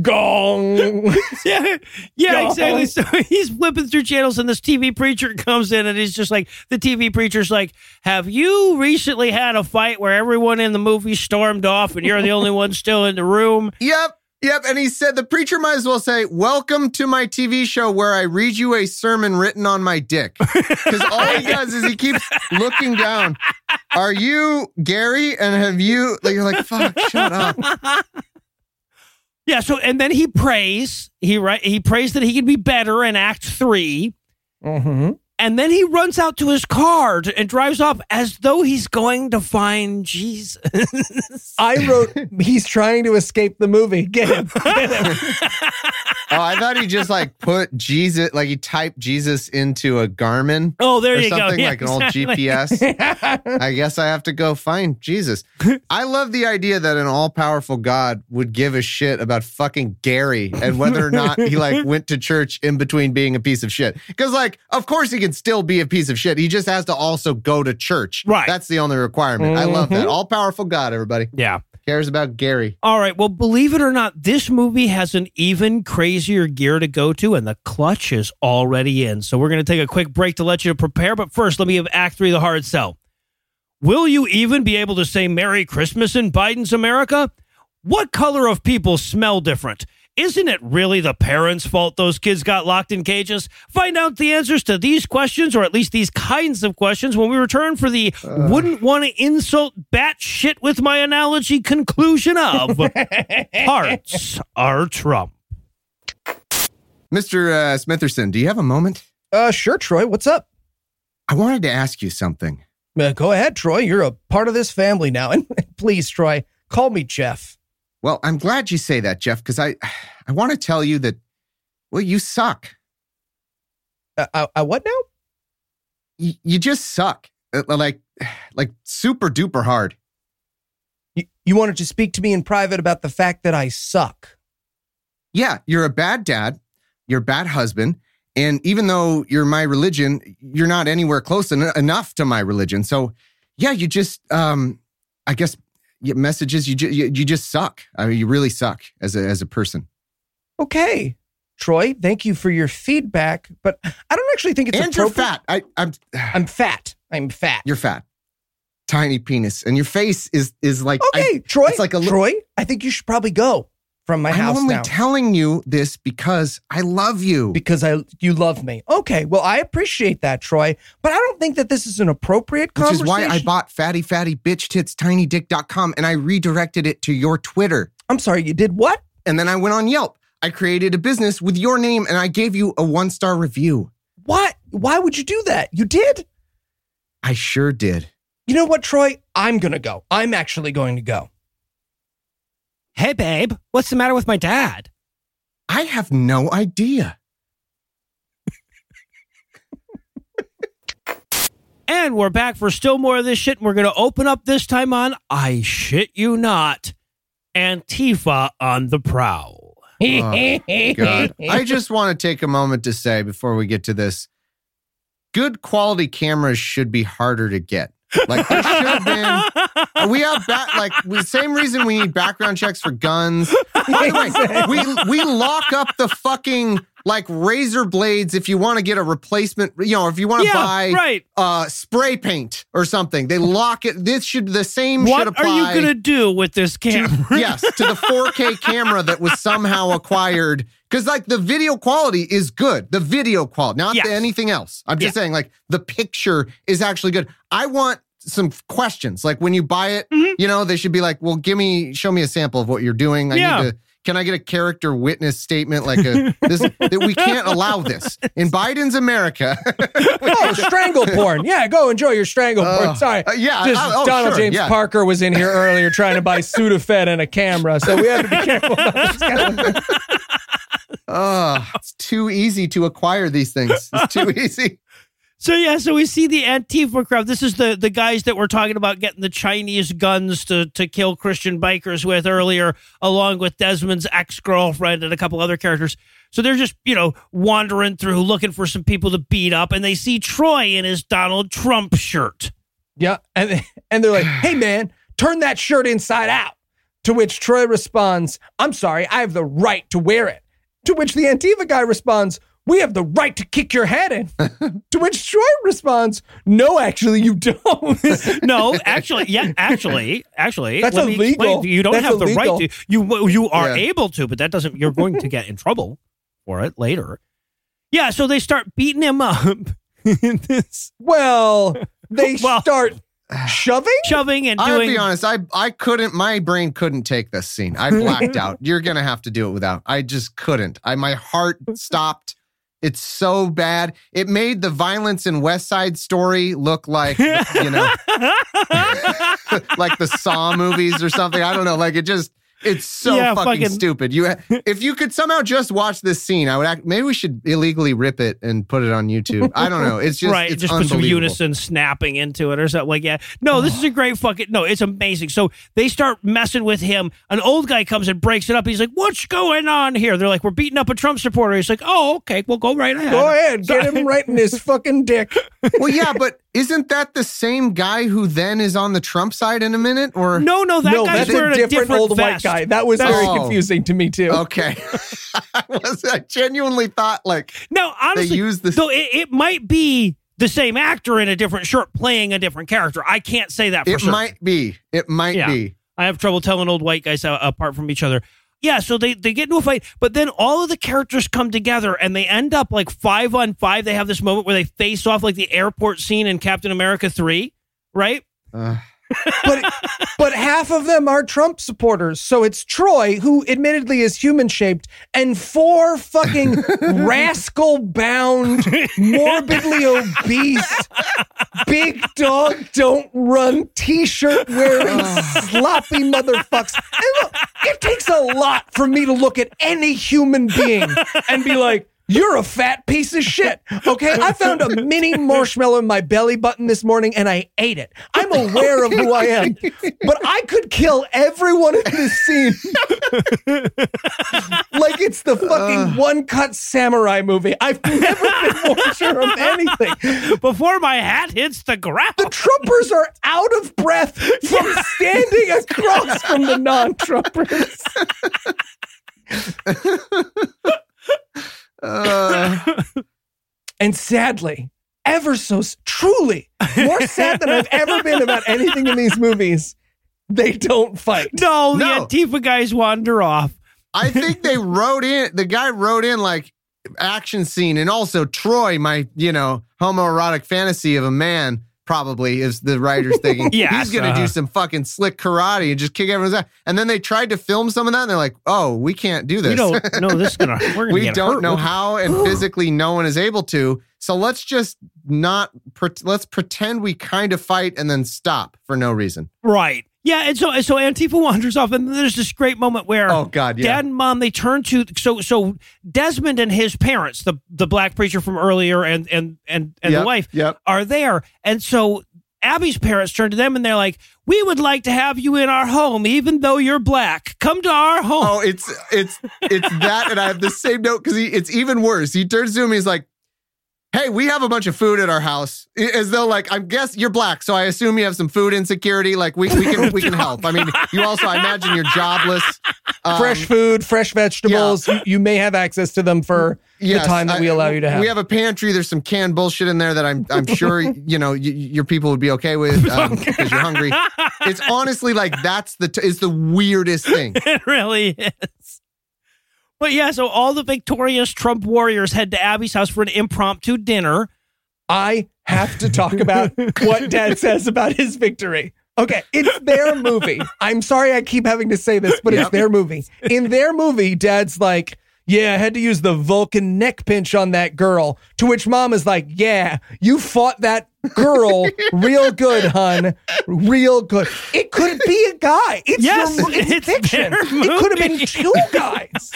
Gong. Yeah, yeah, Go. exactly. So he's flipping through channels, and this TV preacher comes in, and he's just like, the TV preacher's like, "Have you recently had a fight where everyone in the movie stormed off, and you're the only one still in the room?" Yep. Yep. And he said the preacher might as well say, Welcome to my TV show where I read you a sermon written on my dick. Because all he does is he keeps looking down. Are you Gary? And have you like you're like, fuck, shut up. Yeah. So, and then he prays. He right. He prays that he can be better in Act Three, hmm and then he runs out to his car to, and drives off as though he's going to find Jesus. I wrote, he's trying to escape the movie. Get him. Get him. Oh, I thought he just like put Jesus, like he typed Jesus into a Garmin oh, there or you go. something Yeah, like an old. GPS. I guess I have to go find Jesus. I love the idea that an all powerful God would give a shit about fucking Gary and whether or not he like went to church in between being a piece of shit. Because like, of course he can still be a piece of shit. He just has to also go to church. Right. That's the only requirement. I love that. Mhm. All powerful God, everybody Yeah. cares about Gary. All right. Well, believe it or not, this movie has an even crazier gear to go to, and the clutch is already in. So we're going to take a quick break to let you prepare. But first, let me give Act Three the hard sell. Will you even be able to say Merry Christmas in Biden's America? What color of people smell different? Isn't it really the parents' fault those kids got locked in cages? Find out the answers to these questions, or at least these kinds of questions, when we return for the wouldn't want to insult bat shit with my analogy conclusion of Hearts Are Trump. Mr. Uh, Smitherson, do you have a moment? Uh, sure, Troy. What's up? I wanted to ask you something. Uh, go ahead, Troy. You're a part of this family now. And please, Troy, call me Jeff. Well, I'm glad you say that, Jeff, because I, I want to tell you that, well, you suck. Uh, uh, uh, what now? You, you just suck. Uh, Like, like super duper hard. You, you wanted to speak to me in private about the fact that I suck. Yeah, you're a bad dad. You're a bad husband. And even though you're my religion, you're not anywhere close en- enough to my religion. So, yeah, you just, um, I guess, messages. You, ju- you you just suck. I mean, you really suck as a as a person. Okay, Troy. Thank you for your feedback, but I don't actually think it's and you're fat. I, I'm. I'm fat. I'm fat. You're fat. Tiny penis, and your face is is like. I- okay, Troy. it's like a li- Troy. I think you should probably go from my I'm house only now telling you this because I love you. because I you love me. Okay, well I appreciate that, Troy, but I don't think that this is an appropriate conversation. which is why I bought fatty fatty bitch tits tinydick.com and I redirected it to your Twitter. I'm sorry. You did what? And then I went on Yelp. I created a business with your name and I gave you a one star review. What? Why would you do that? You did. I sure did. You know what, Troy? I'm gonna go. I'm actually going to go. Hey, babe, what's the matter with my dad? I have no idea. And we're back for still more of this shit. And we're going to open up this time on I Shit You Not Antifa on the Prowl. Oh, God. I just want to take a moment to say before we get to this good quality cameras should be harder to get. Like there should have been. We have like the same reason we need background checks for guns. By the way, we we lock up the fucking like razor blades if you want to get a replacement. You know, if you want to yeah, buy right. uh spray paint or something, they lock it. This should the same should What are you going to do with this camera? yes, to the 4K camera that was somehow acquired. Because like the video quality is good. The video quality, not Yes. the anything else. I'm just Yeah. saying, like the picture is actually good. I want some questions. Like when you buy it, Mhm. you know, they should be like, well, give me, show me a sample of what you're doing. I Yeah. need to can I get a character witness statement like a this that we can't allow this in Biden's America? oh, strangle porn. Yeah, go enjoy your strangle porn. Uh, Sorry. uh, yeah, Just I- oh, Donald sure, James yeah. Parker was in here earlier trying to buy Sudafed and a camera, so we have to be careful about this kind of Oh, it's too easy to acquire these things. It's too easy. So yeah, so we see the Antifa crowd. This is the the guys that we're talking about getting the Chinese guns to to kill Christian bikers with earlier, along with Desmond's ex girlfriend and a couple other characters. So they're just you know wandering through looking for some people to beat up, and they see Troy in his Donald Trump shirt. Yeah, and and they're like, "Hey man, turn that shirt inside out." To which Troy responds, "I'm sorry, I have the right to wear it." To which the Antifa guy responds, "We have the right to kick your head in." to which Troy responds, "No, actually, you don't." No, actually, yeah, actually, actually, That's illegal. you. Don't That's have the right to. You you are Yeah. able to, but that doesn't. You're going to get in trouble for it later. Yeah, so they start beating him up. in this well, they Well- start shoving. shoving and I'll be honest. I I couldn't. My brain couldn't take this scene. I blacked out. You're gonna have to do it without. I just couldn't. I my heart stopped. It's so bad. It made the violence in West Side Story look like you know, like the Saw movies or something. I don't know. Like it just. It's so Yeah, fucking, fucking- stupid. You, if you could somehow just watch this scene, I would. Act, maybe we should illegally rip it and put it on YouTube. I don't know. It's just right, It's just put some unison snapping into it or something like that. No, this is a great fucking no. It's amazing. So they start messing with him. An old guy comes and breaks it up. He's like, "What's going on here?" They're like, "We're beating up a Trump supporter." He's like, "Oh, okay, well, go right ahead." Go ahead, get him right in his fucking dick. well, yeah, but isn't that the same guy who then is on the Trump side in a minute? Or No, no, that no, guy's that's wearing a different, old vest. Guy. That was very Oh. confusing to me too. okay, I was I genuinely thought like No, they honestly, used this. though it, it might be the same actor in a different shirt playing a different character. I can't say that for sure. It sure. might be. It might Yeah. be. I have trouble telling old white guys apart from each other. Yeah, so they, they get into a fight, but then all of the characters come together and they end up like five on five. They have this moment where they face off like the airport scene in Captain America 3, right? Uh, but but half of them are Trump supporters. So it's Troy, who admittedly is human shaped, and four fucking rascal bound, morbidly obese, big dog don't run t shirt wearing sloppy motherfucks. And look, it takes a lot for me to look at any human being and be like, you're a fat piece of shit. Okay. I found a mini marshmallow in my belly button this morning and I ate it. I'm aware of who I am, but I could kill everyone in this scene like it's the fucking one cut samurai movie. I've never been more sure of anything. Before my hat hits the ground. The Trumpers are out of breath from standing across from the non Trumpers. uh, And sadly, ever so truly, more sad than I've ever been about anything in these movies, they don't fight. No, the No. Antifa guys wander off. I think they wrote in. The guy wrote in like action scene, and also Troy, my you know homoerotic fantasy of a man. Probably is the writers thinking yeah, he's gonna uh-huh. do some fucking slick karate and just kick everyone's ass. And then they tried to film some of that, and they're like, "Oh, we can't do this. We don't know this is gonna. Gonna we don't hurt. know how and physically no one is able to so let's just not let's pretend we kind of fight and then stop for no reason Right. Yeah, and so so Antifa wanders off, and there's this great moment where oh god yeah dad and mom they turn to so so Desmond and his parents, the the black preacher from earlier, and and and and Yep, the wife yep are there, and so. Abby's parents turn to them and they're like, "We would like to have you in our home, even though you're black. Come to our home." oh it's it's it's that and i have the same note because it's even worse he turns to him he's like hey we have a bunch of food at our house as though like i guess you're black so i assume you have some food insecurity like we, we can we can help i mean you also i imagine you're jobless Um, fresh food, fresh vegetables. You, you may have access to them for Yes, the time that we I- allow you to have. We have a pantry. There's some canned bullshit in there that I'm I'm sure you know y- your people would be okay with um, because you're hungry. It's honestly like that's the t- is the weirdest thing. it really is. But yeah, so all the victorious Trump warriors head to Abby's house for an impromptu dinner. I have to talk about what dad says about his victory. Okay, it's their movie. I'm sorry I keep having to say this, but it's their movie. In their movie, dad's like, Yeah, I had to use the Vulcan neck pinch on that girl. To which mom is like, Yeah, you fought that girl real good, hun. Real good. It could be a guy. It's, Yes, your, it's, it's fiction. It could have been two guys.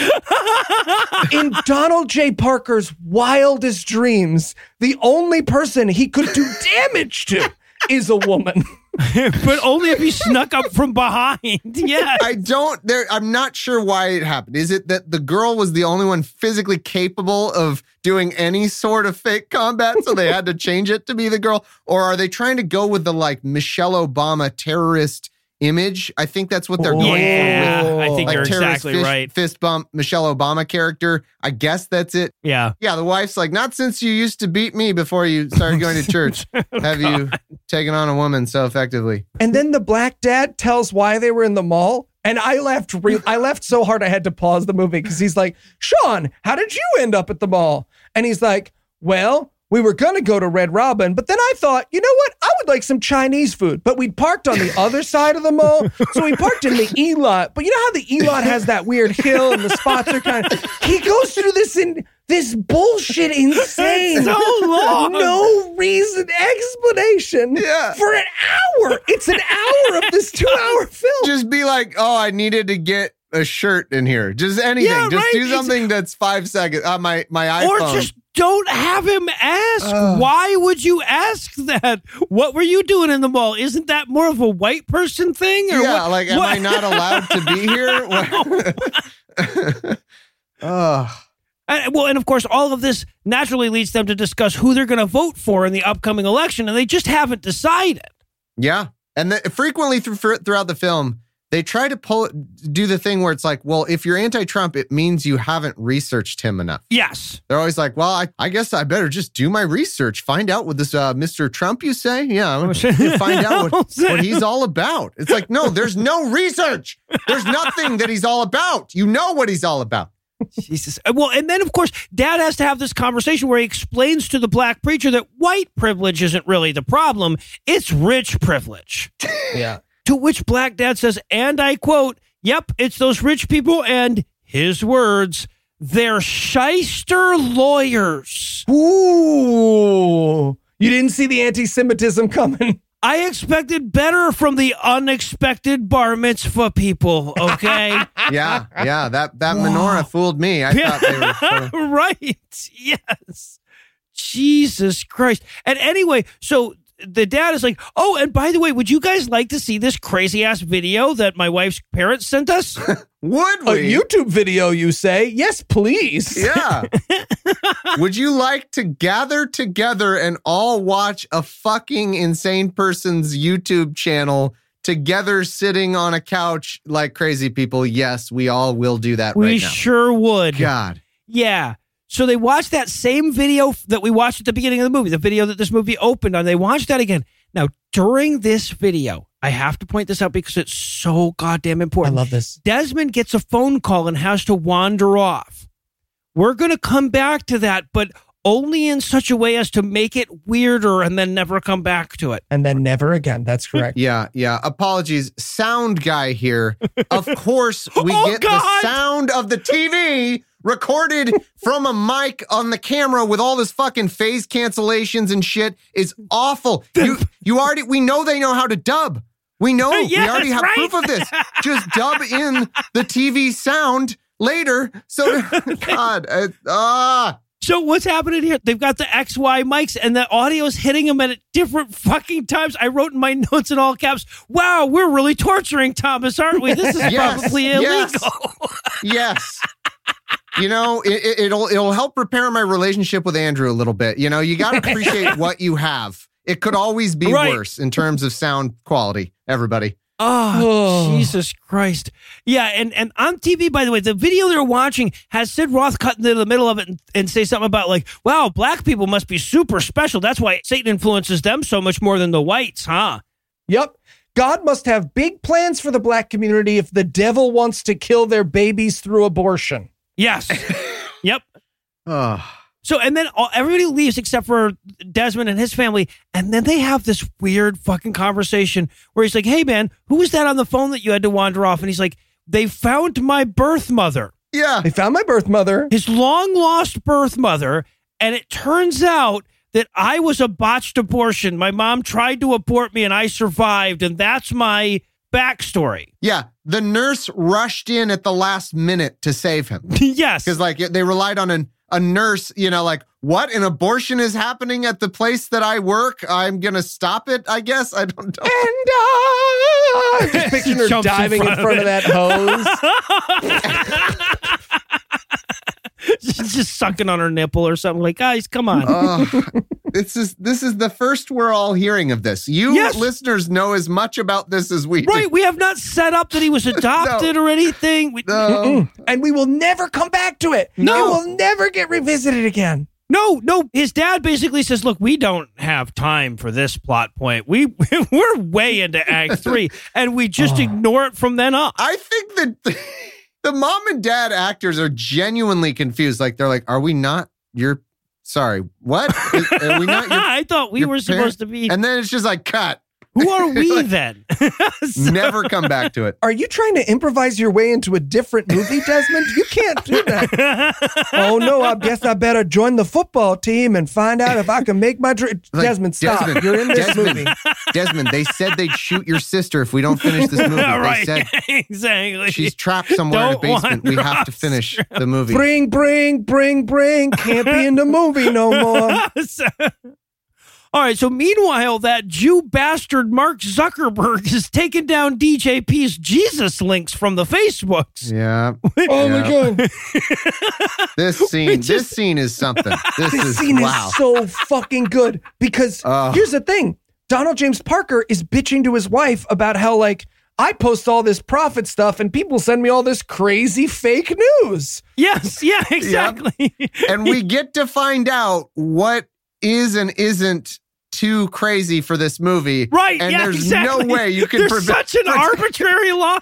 In Donald J. Parker's wildest dreams, the only person he could do damage to is a woman. but only if he snuck up from behind. Yes. I don't there I'm not sure why it happened. Is it that the girl was the only one physically capable of doing any sort of fake combat so they had to change it to be the girl or are they trying to go with the like Michelle Obama terrorist image? I think that's what they're going for with yeah, I think like you're exactly fist, right. fist bump Michelle Obama character. I guess that's it. Yeah. Yeah, the wife's like, not since you used to beat me before you started going to church. Oh, have you taken on a woman so effectively? And then the black dad tells why they were in the mall. And I left re- I left so hard I had to pause the movie because he's like, Sean, how did you end up at the mall? And he's like, Well, we were gonna go to Red Robin, but then I thought, you know what? I would like some Chinese food. But we'd parked on the other side of the mall. So we parked in the E lot. But you know how the E lot has that weird hill and the spots are kind of he goes through this in this bullshit insane so long. no reason explanation Yeah. for an hour. It's an hour of this two hour film. just be like, oh, I needed to get a shirt in here. Just anything. Yeah, just right. do It's- something that's five seconds. Uh, my my iPhone. Or just don't have him ask. Why would you ask that? What were you doing in the mall? Isn't that more of a white person thing? Or yeah, what- like, am what- I not allowed to be here? Ugh. And- well, and of course, all of this naturally leads them to discuss who they're going to vote for in the upcoming election, and they just haven't decided. Yeah, and the, frequently through, throughout the film, they try to pull do the thing where it's like, well, if you're anti-Trump, it means you haven't researched him enough. Yes. They're always like, well, I, I guess I better just do my research, find out what this uh, Mr. Trump you say, yeah, I'm find out what, what he's all about. It's like, no, there's no research. There's nothing that he's all about. You know what he's all about. Jesus. Uh, Well, and then of course, Dad has to have this conversation where he explains to the black preacher that white privilege isn't really the problem; it's rich privilege. Yeah. To which Black Dad says, and I quote, Yep, it's those rich people, and his words, they're shyster lawyers. Ooh. You didn't see the anti Semitism coming. I expected better from the unexpected bar mitzvah people, okay? Yeah, yeah, that that menorah fooled me. I thought they were. sort of- right. Yes. Jesus Christ. And anyway, so the dad is like, oh, and by the way, would you guys like to see this crazy ass video that my wife's parents sent us? Would A? YouTube video, you say? Yes, please. Yeah. Would you like to gather together and all watch a fucking insane person's YouTube channel together sitting on a couch like crazy people? Yes, we all will do that we right now. sure would. God. Yeah. So they watched that same video that we watched at the beginning of the movie, the video that this movie opened on. They watched that again. Now, during this video, I have to point this out because it's so goddamn important. I love this. Desmond gets a phone call and has to wander off. We're going to come back to that, but only in such a way as to make it weirder and then never come back to it. And then never again. That's correct. Yeah, yeah. Apologies. Sound guy here. Of course, we Oh, get the sound of the TV recorded from a mic on the camera with all this fucking phase cancellations and shit is awful. You you already we know they know how to dub. We know we Yes, already have right. proof of this. Just dub in the TV sound later. So God, uh, ah. So what's happening here? They've got the XY mics and the audio is hitting them at different fucking times. I wrote in my notes in all caps, wow, we're really torturing Thomas, aren't we? This is Yes, probably yes. illegal. Yes. You know, it, it, it'll it'll help repair my relationship with Andrew a little bit. You know, you got to appreciate what you have. It could always be Right. worse in terms of sound quality. Everybody, Oh, Oh. Jesus Christ. Yeah, and, and on TV, by the way, the video they're watching has Sid Roth cut into the middle of it and, and say something about, like, wow, black people must be super special. That's why Satan influences them so much more than the whites, huh? Yep. God must have big plans for the black community if the devil wants to kill their babies through abortion. Yes. yep. oh, So and then all, everybody leaves except for Desmond and his family, and then they have this weird fucking conversation where he's like, "Hey man, who was that on the phone that you had to wander off?" And he's like, "They found my birth mother, Yeah. They found my birth mother. his long lost birth mother, and it turns out." That I was a botched abortion. My mom tried to abort me and I survived, and that's my backstory. Yeah. The nurse rushed in at the last minute to save him. yes. Because like they relied on an, a nurse, you know, like what an abortion is happening at the place that I work. I'm gonna stop it. I guess I don't know. And uh, just picturing her Jumps in diving in front front, of of, that hose. She's just sucking on her nipple or something. Like, guys, come on. Oh, this is this is the first we're all hearing of this. You Yes. listeners know as much about this as we do. right. We have not set up that he was adopted or anything. We, No. and we will never come back to it. No. It will never get revisited again. no, no. His dad basically says, look, we don't have time for this plot point. We, we're way into act three and we just ah. ignore it from then on." I think that the, the mom and dad actors are genuinely confused. Like they're like, "Are we not your? Sorry, what? Are we not your?" I thought we were supposed to be. And then it's just like, cut. Who are we then? So- Never come back to it. Are you trying to improvise your way into a different movie, Desmond? You can't do that. oh no, I guess I better join the football team and find out if I can make my dream. Like, Desmond, stop. Desmond, You're in this Desmond, movie. Desmond, they said they'd shoot your sister if we don't finish this movie. They said exactly. she's trapped somewhere in a basement. We have to finish the movie. Bring, bring, bring, bring. Can't be in the movie no more. So- all right. So meanwhile, that Jew bastard Mark Zuckerberg has taken down DJP's Jesus links from the Facebooks. Yeah, Oh Yeah. my god. this scene, this scene is something. This, This is scene wow. is so fucking good because Ugh. here's the thing Donald James Parker is bitching to his wife about how, like, I post all this profit stuff and people send me all this crazy fake news. Yes. Yeah. Exactly. and we get to find out what is and isn't too crazy for this movie. Right. And yeah, there's exactly. no way you can There's prevent- such an arbitrary line.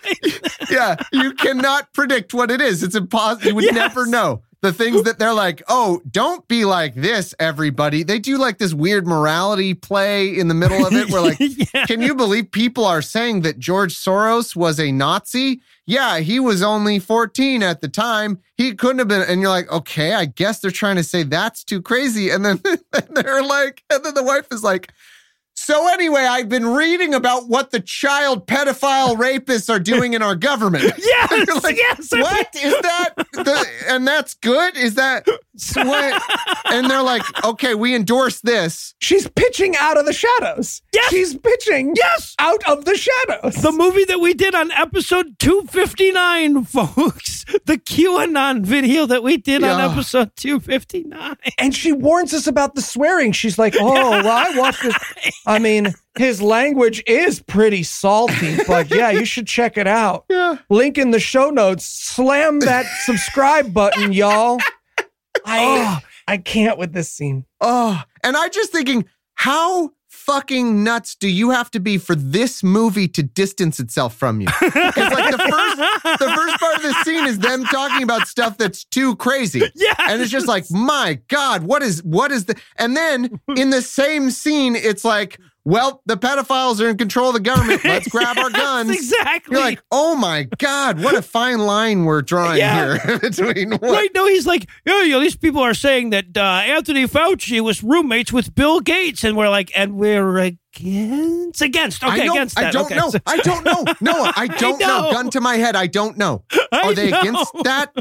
yeah, you cannot predict what it is. It's impossible. You would Yes. never know. The things that they're like, oh, don't be like this, everybody. They do like this weird morality play in the middle of it where, like, Yeah. can you believe people are saying that George Soros was a Nazi? Yeah, he was only 14 at the time. He couldn't have been. And you're like, okay, I guess they're trying to say that's too crazy. And then and they're like, and then the wife is like, so anyway, I've been reading about what the child pedophile rapists are doing in our government. Yes, like, yes, What is that? The, and that's good. Is that what? And they're like, okay, we endorse this. She's pitching out of the shadows. Yes. She's pitching Yes. out of the shadows. The movie that we did on episode 259, folks. The QAnon video that we did on episode 259. and she warns us about the swearing. She's like, "Oh, well, I watched this. I mean, his language is pretty salty, but yeah, you should check it out. Yeah. Link in the show notes. Slam that subscribe button, y'all. I ah, I can't with this scene. Oh, and I'm just thinking, how fucking nuts do you have to be for this movie to distance itself from you? Because like the first, the first part of the scene is them talking about stuff that's too crazy. Yeah. And it's just like, my God, what is what is the and then in the same scene, it's like, well, the pedophiles are in control of the government. Let's grab our guns. Exactly. You're like, oh my God, what a fine line we're drawing Yeah. here between what Right, no, he's like, oh, you know, these people are saying that uh, Anthony Fauci was roommates with Bill Gates, and we're like, and we're against, against, okay, I don't, against that. I don't okay. know. I don't know. No, I don't know. know. Gun to my head. I don't know. I Are they know. against that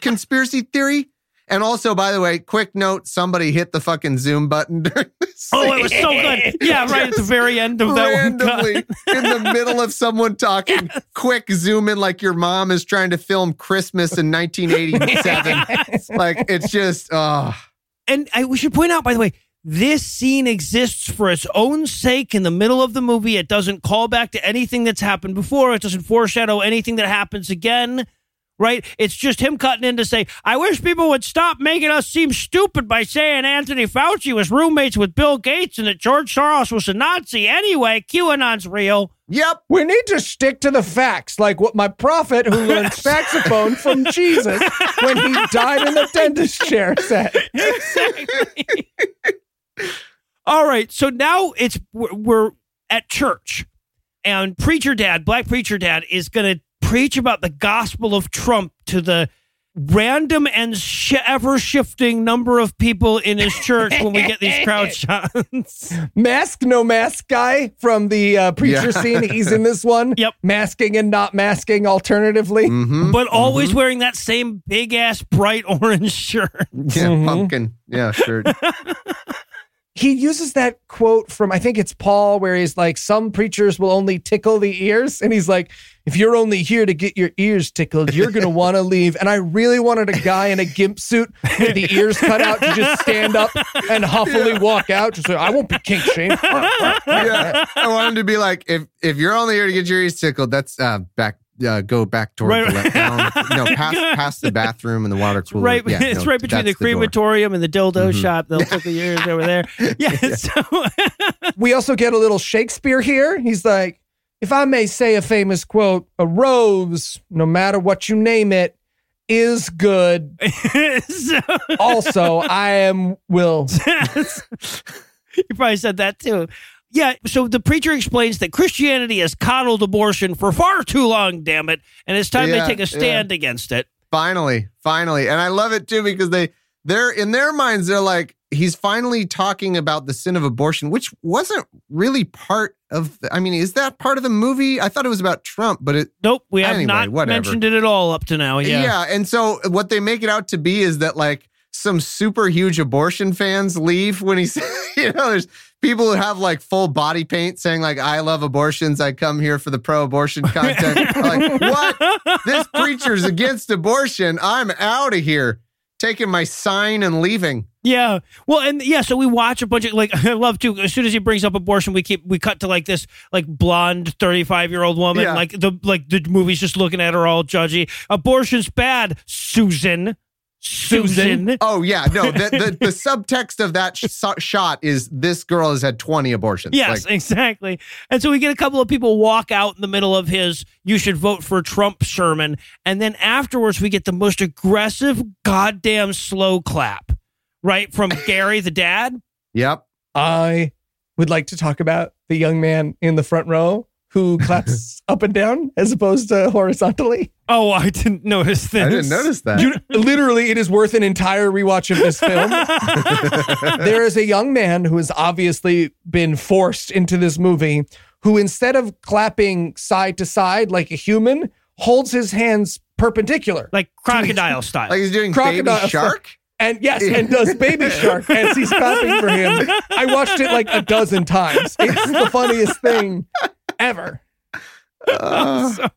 conspiracy theory? And also, by the way, quick note: somebody hit the fucking Zoom button during this. Oh, it was so good. Yeah, right at the very end of that one. randomly in the middle of someone talking. Quick zoom in, like your mom is trying to film Christmas in 1987. like it's just, oh, And I, we should point out, by the way, this scene exists for its own sake in the middle of the movie. It doesn't call back to anything that's happened before. It doesn't foreshadow anything that happens again. Right? It's just him cutting in to say, I wish people would stop making us seem stupid by saying Anthony Fauci was roommates with Bill Gates and that George Soros was a Nazi. Anyway, QAnon's real. Yep. We need to stick to the facts, like what my prophet who learned saxophone from Jesus when he died in the dentist chair said. Exactly. All right. So now it's we're, we're at church, and preacher dad, black preacher dad, is going to preach about the gospel of Trump to the random and sh- ever shifting number of people in his church when we get these crowd shots. Mask, no mask guy from the uh, preacher Yeah. scene. He's in this one. Yep. Masking and not masking alternatively. Mm-hmm. but always wearing that same big ass bright orange shirt. Yeah, Mhm. pumpkin. Yeah, sure. He uses that quote from, I think it's Paul, where he's like, Some preachers will only tickle the ears. And he's like, If you're only here to get your ears tickled, you're going to want to leave. And I really wanted a guy in a gimp suit with the ears cut out to just stand up and huffily walk out. Just like, I won't be kink shamed. yeah, I want him to be like, if if you're only here to get your ears tickled, that's uh, back. Uh, go back toward Right. the left. Down, no, past past the bathroom and the water cooler. Right, Yeah, it's no, right between the that's door. crematorium and the dildo Mhm. shop. They'll tickle your ears over there. Yeah, so we also get a little Shakespeare here. He's like, if I may say a famous quote, a rose, no matter what you name it, is good. so Also, I am will. you probably said that too. Yeah, so the preacher explains that Christianity has coddled abortion for far too long, damn it, and it's time Yeah, they take a stand against it. Finally, finally, and I love it too because they they're in their minds they're like he's finally talking about the sin of abortion, which wasn't really part of. The, I mean, is that part of the movie? I thought it was about Trump, but it Nope, we have Anyway, not whatever. mentioned it at all up to now. Yeah. Yeah. And so what they make it out to be is that like some super huge abortion fans leave when he he's, you know, there's people who have like full body paint saying like, I love abortions. I come here for the pro abortion content. like, what? This preacher's against abortion. I'm out of here. Taking my sign and leaving. Yeah. Well, and yeah, so we watch a bunch of like I love to as soon as he brings up abortion, we keep we cut to like this like blonde 35-year-old woman Yeah. like the like the movie's just looking at her all judgy. Abortion's bad, Susan. Susan. Oh yeah, no. The the, the subtext of that sh- shot is this girl has had 20 abortions. Yes, Like, exactly. And so we get a couple of people walk out in the middle of his you should vote for Trump sermon. And then afterwards, we get the most aggressive, goddamn slow clap, right? From Gary, the dad. yep. I would like to talk about the young man in the front row who claps up and down as opposed to horizontally. Oh, I didn't notice this. I didn't notice that. You, literally, it is worth an entire rewatch of this film. there is a young man who has obviously been forced into this movie who, instead of clapping side to side like a human, holds his hands perpendicular. Like crocodile style. like he's doing Crocodile baby shark. And yes, and does Baby Shark as he's clapping for him. I watched it like a dozen times. It's the funniest thing ever. Uh, So-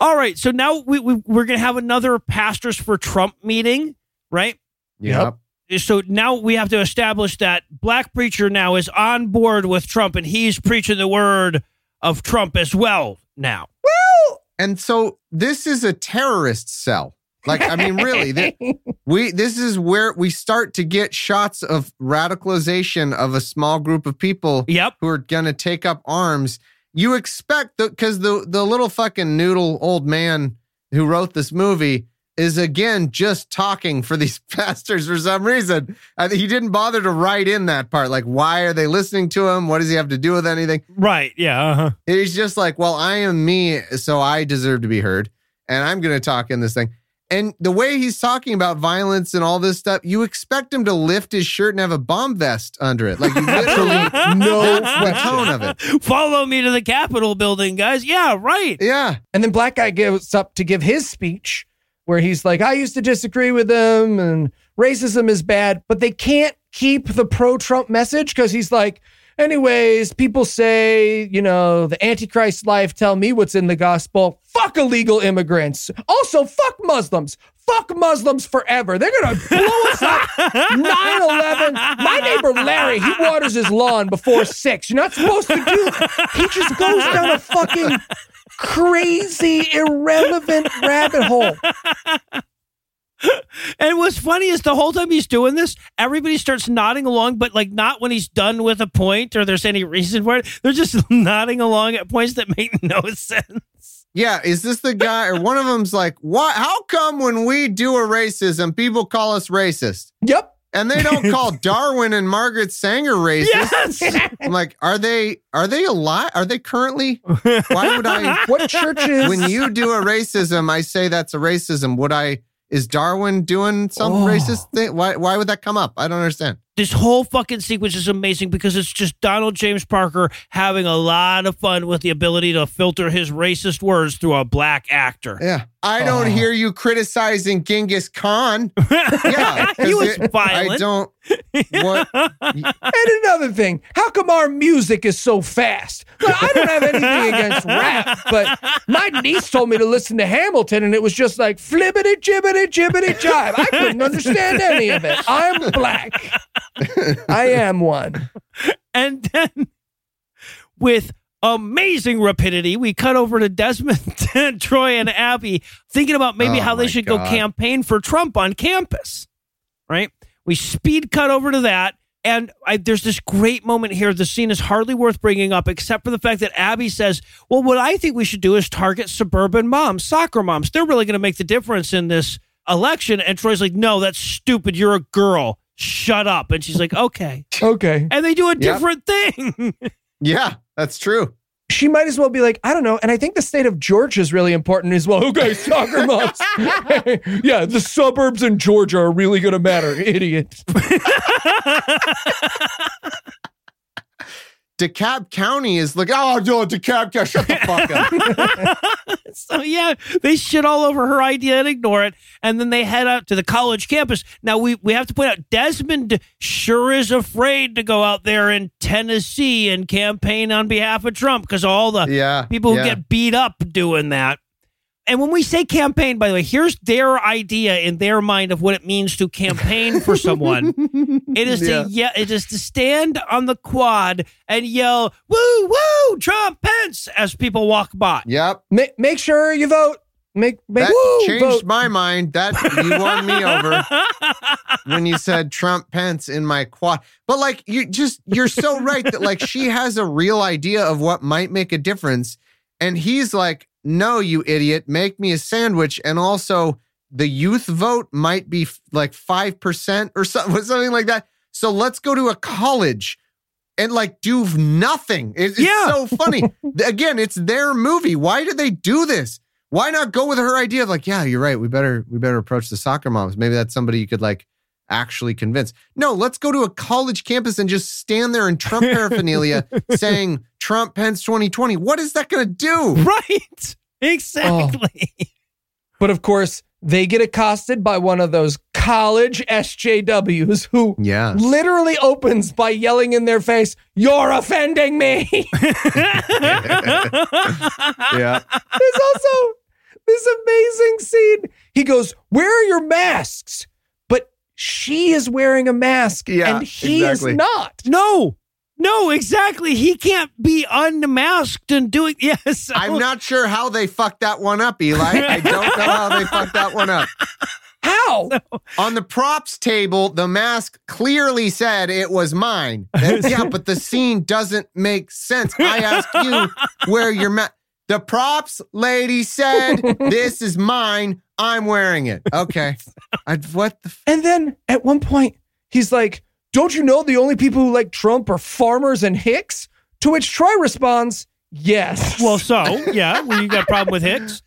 all right. So now we, we, we're going to have another Pastors for Trump meeting, right? yep. So now we have to establish that black preacher now is on board with Trump and he's preaching the word of Trump as well now. Well, and so this is a terrorist cell. Like, I mean, really, th- we this is where we start to get shots of radicalization of a small group of people Yep. who are gonna take up arms. You expect that because the the little fucking noodle old man who wrote this movie is again just talking for these pastors for some reason. I, he didn't bother to write in that part. Like, why are they listening to him? What does he have to do with anything? Right. Yeah. Uh-huh. He's just like, well, I am me, so I deserve to be heard, and I'm going to talk in this thing. And the way he's talking about violence and all this stuff, you expect him to lift his shirt and have a bomb vest under it. Like, literally, No that's tone of it. Follow me to the Capitol building, guys. Yeah. Right. Yeah. And then Black Guy gives up to give his speech where he's like, I used to disagree with them and racism is bad, but they can't keep the pro Trump message because he's like, anyways, people say, you know, the Antichrist life, tell me what's in the gospel. Fuck illegal immigrants. Also, fuck Muslims. Fuck Muslims forever. They're going to blow us up. 9 11. My neighbor Larry, he waters his lawn before six. You're not supposed to do that. He just goes down a fucking crazy, irrelevant rabbit hole. And what's funny is the whole time he's doing this, everybody starts nodding along, but like not when he's done with a point or there's any reason for it. They're just nodding along at points that make no sense. Yeah, is this the guy or one of them's like, "What? How come when we do a racism, people call us racist, Yep. and they don't call Darwin and Margaret Sanger racist?" Yes. I'm like, are they are they alive? Are they currently? Why would I? What churches? When you do a racism, I say that's a racism. Would I? Is Darwin doing some Oh. racist thing? Why? Why would that come up? I don't understand. this whole fucking sequence is amazing because it's just Donald James Parker having a lot of fun with the ability to filter his racist words through a black actor. Yeah, I don't Oh. hear you criticizing Genghis Khan. yeah, he was it- violent. I don't. What? And another thing, how come our music is so fast? Well, I don't have anything against rap, but my niece told me to listen to Hamilton, and it was just like flippity jibbity jibbity jive. I couldn't understand any of it. I'm black. I am one. And then with amazing rapidity, we cut over to Desmond, Troy, and Abby thinking about maybe Oh how they my should go campaign for Trump on campus. Right? We speed cut over to that. And I, there's this great moment here. The scene is hardly worth bringing up, except for the fact that Abby says, Well, what I think we should do is target suburban moms, soccer moms. They're really going to make the difference in this election. And Troy's like, No, that's stupid. You're a girl. Shut up. And she's like, Okay Okay. and they do a Yep. different thing. Yeah, that's true. She might as well be like, I don't know. And I think the state of Georgia is really important as well. Okay, soccer moms. yeah, the suburbs in Georgia are really going to matter, idiot. DeKalb County is like, oh, no, DeKalb County, shut the fuck up. so yeah, they shit all over her idea and ignore it, and then they head out to the college campus. Now we we have to point out Desmond sure is afraid to go out there in Tennessee and campaign on behalf of Trump because all the yeah, people who yeah. get beat up doing that. And when we say campaign, by the way, here's their idea in their mind of what it means to campaign for someone. It is Yeah. to yeah, it is to stand on the quad and yell "Woo woo, Trump Pence" as people walk by. Yep. Ma- make sure you vote. Make, make That woo, changed vote. my mind. That you won me over when you said Trump Pence in my quad. But like you just you're so right that like she has a real idea of what might make a difference. And he's like, no, you idiot, make me a sandwich. And also the youth vote might be like 5% or something, something like that. So let's go to a college and like do nothing. It- It's Yeah. so funny. Again, it's their movie. Why did they do this? Why not go with her idea of like, yeah, you're right. We better we better approach the soccer moms. Maybe that's somebody you could like actually convince. No, let's go to a college campus and just stand there in Trump paraphernalia saying Trump Pence 2020. What is that going to do? Right. Exactly. Oh. But of course, they get accosted by one of those college SJWs who Yeah. literally opens by yelling in their face, You're offending me. Yeah. There's also this amazing scene. He goes, Where are your masks? But she is wearing a mask Yeah, and he exactly. is not. no. No, exactly. He can't be unmasked and doing yes. I'm not sure how they fucked that one up, Eli. I don't know how they fucked that one up. How? On the props table, the mask clearly said it was mine. That- yeah, but the scene doesn't make sense. I asked you where your mask. The props lady said, "This is mine. I'm wearing it." Okay. I, what the? F- And then at one point, he's like, Don't you know the only people who like Trump are farmers and Hicks? To which Troy responds, Yes. Well, so yeah, well, you got a problem with Hicks.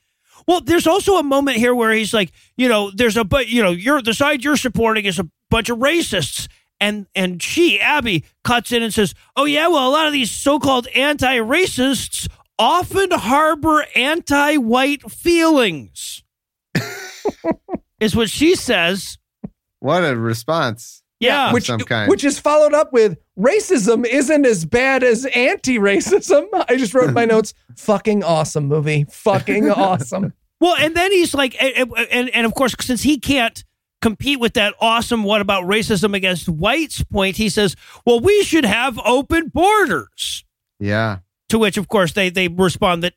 Well, there's also a moment here where he's like, you know, there's a but, you know, you're the side you're supporting is a bunch of racists, and and she Abby cuts in and says, oh yeah, well, a lot of these so-called anti-racists often harbor anti-white feelings, is what she says. what a response. Yeah, which, some kind. which is followed up with racism isn't as bad as anti-racism. I just wrote in my notes, fucking awesome movie. Fucking awesome. Well, and then he's like, and, and, and of course, since he can't compete with that awesome what about racism against whites point, he says, well, we should have open borders. Yeah. To which, of course, they, they respond that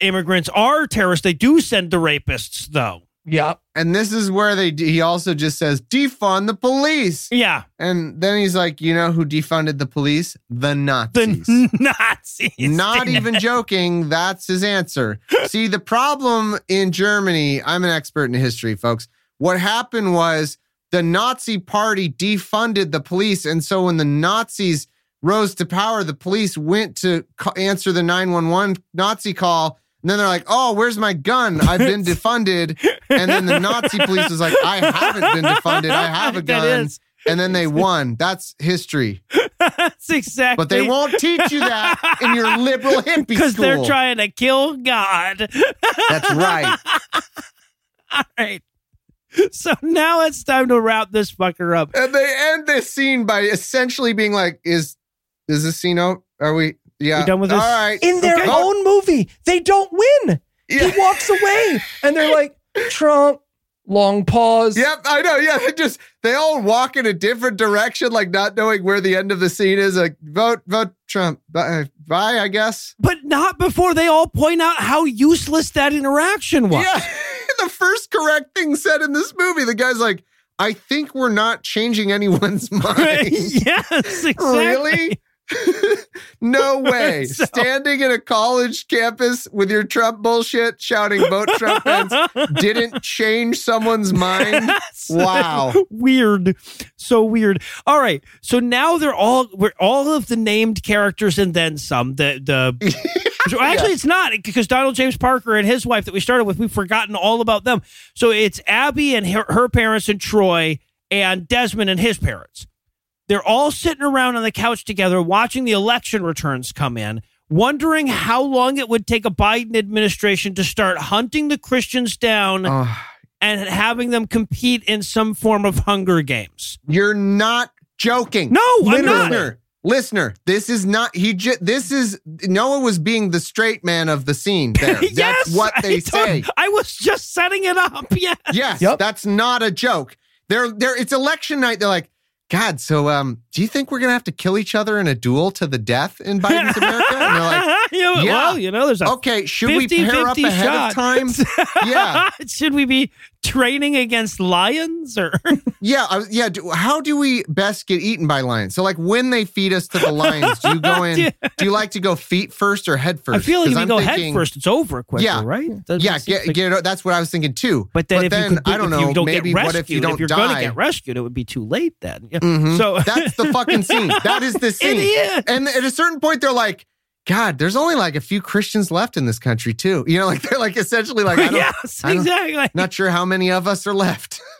immigrants are terrorists. They do send the rapists, though. Yeah. And this is where they he also just says defund the police. Yeah, And then he's like, you know who defunded the police? The Nazis. the Nazis. Not even it. joking. That's his answer. See, the problem in Germany, I'm an expert in history, folks. What happened was the Nazi party defunded the police. And so when the Nazis rose to power, the police went to answer the 911 Nazi call. And then they're like, oh, where's my gun? I've been defunded. And then the Nazi police was like, I haven't been defunded. I have a gun. And then they won. That's history. That's exactly. But they won't teach you that in your liberal hippie school because they're trying to kill God. That's right. All right. So now it's time to wrap this fucker up. And they end this scene by essentially being like, "Is is this scene out? Are we? Yeah, We done with this? All right, In their Okay. own movie, they don't win. Yeah. He walks away and they're like, Trump, long pause. Yep, I know. Yeah, they just they all walk in a different direction, like not knowing where the end of the scene is. Like, vote, vote Trump. Bye, uh, bye I guess. But not before they all point out how useless that interaction was. Yeah, the first correct thing said in this movie, the guy's like, "I think we're not changing anyone's mind." yes, exactly. Really? No way. So- Standing in a college campus with your Trump bullshit, shouting vote Trump Pence didn't change someone's mind. Wow. weird, so weird. All right, so now they're all we're all of the named characters and then some. The the so actually it's not because Donald James Parker and his wife that we started with we've forgotten all about them. So it's Abby and her, her parents and Troy and Desmond and his parents. They're all sitting around on the couch together watching the election returns come in, wondering how long it would take a Biden administration to start hunting the Christians down Oh, and having them compete in some form of Hunger Games. you're not joking. No, I'm not. listener, listener, this is not he. J- this is Noah was being the straight man of the scene. There, yes, that's what they told- say. I was just setting it up. Yeah. Yes, Yep. that's not a joke. They're they're it's election night. They're like, God, so um, do you think we're gonna have to kill each other in a duel to the death in Biden's America? And they're like, Yeah, yeah. Well, you know, there's a okay, should we 50 pair up 50 ahead shot. of time? Yeah. Should we be training against lions or Yeah, I, yeah. Do, how do we best get eaten by lions? So, like, when they feed us to the lions, do you go in? Yeah. Do you like to go feet first or head first? I feel like if you I'm go thinking- head first, it's over quicker, Yeah. right? That Yeah, get, like- get it. That's what I was thinking too. but then if you could, I don't if know. don't maybe get what rescued, if you don't you're going to get rescued, it would be too late then. Yeah. Mhm. So That's the fucking scene. That is the scene. And at a certain point, they're like, God, there's only like a few Christians left in this country too. You know, like they're like essentially like, I don't, yes, I don't- exactly. not sure how many of us are left.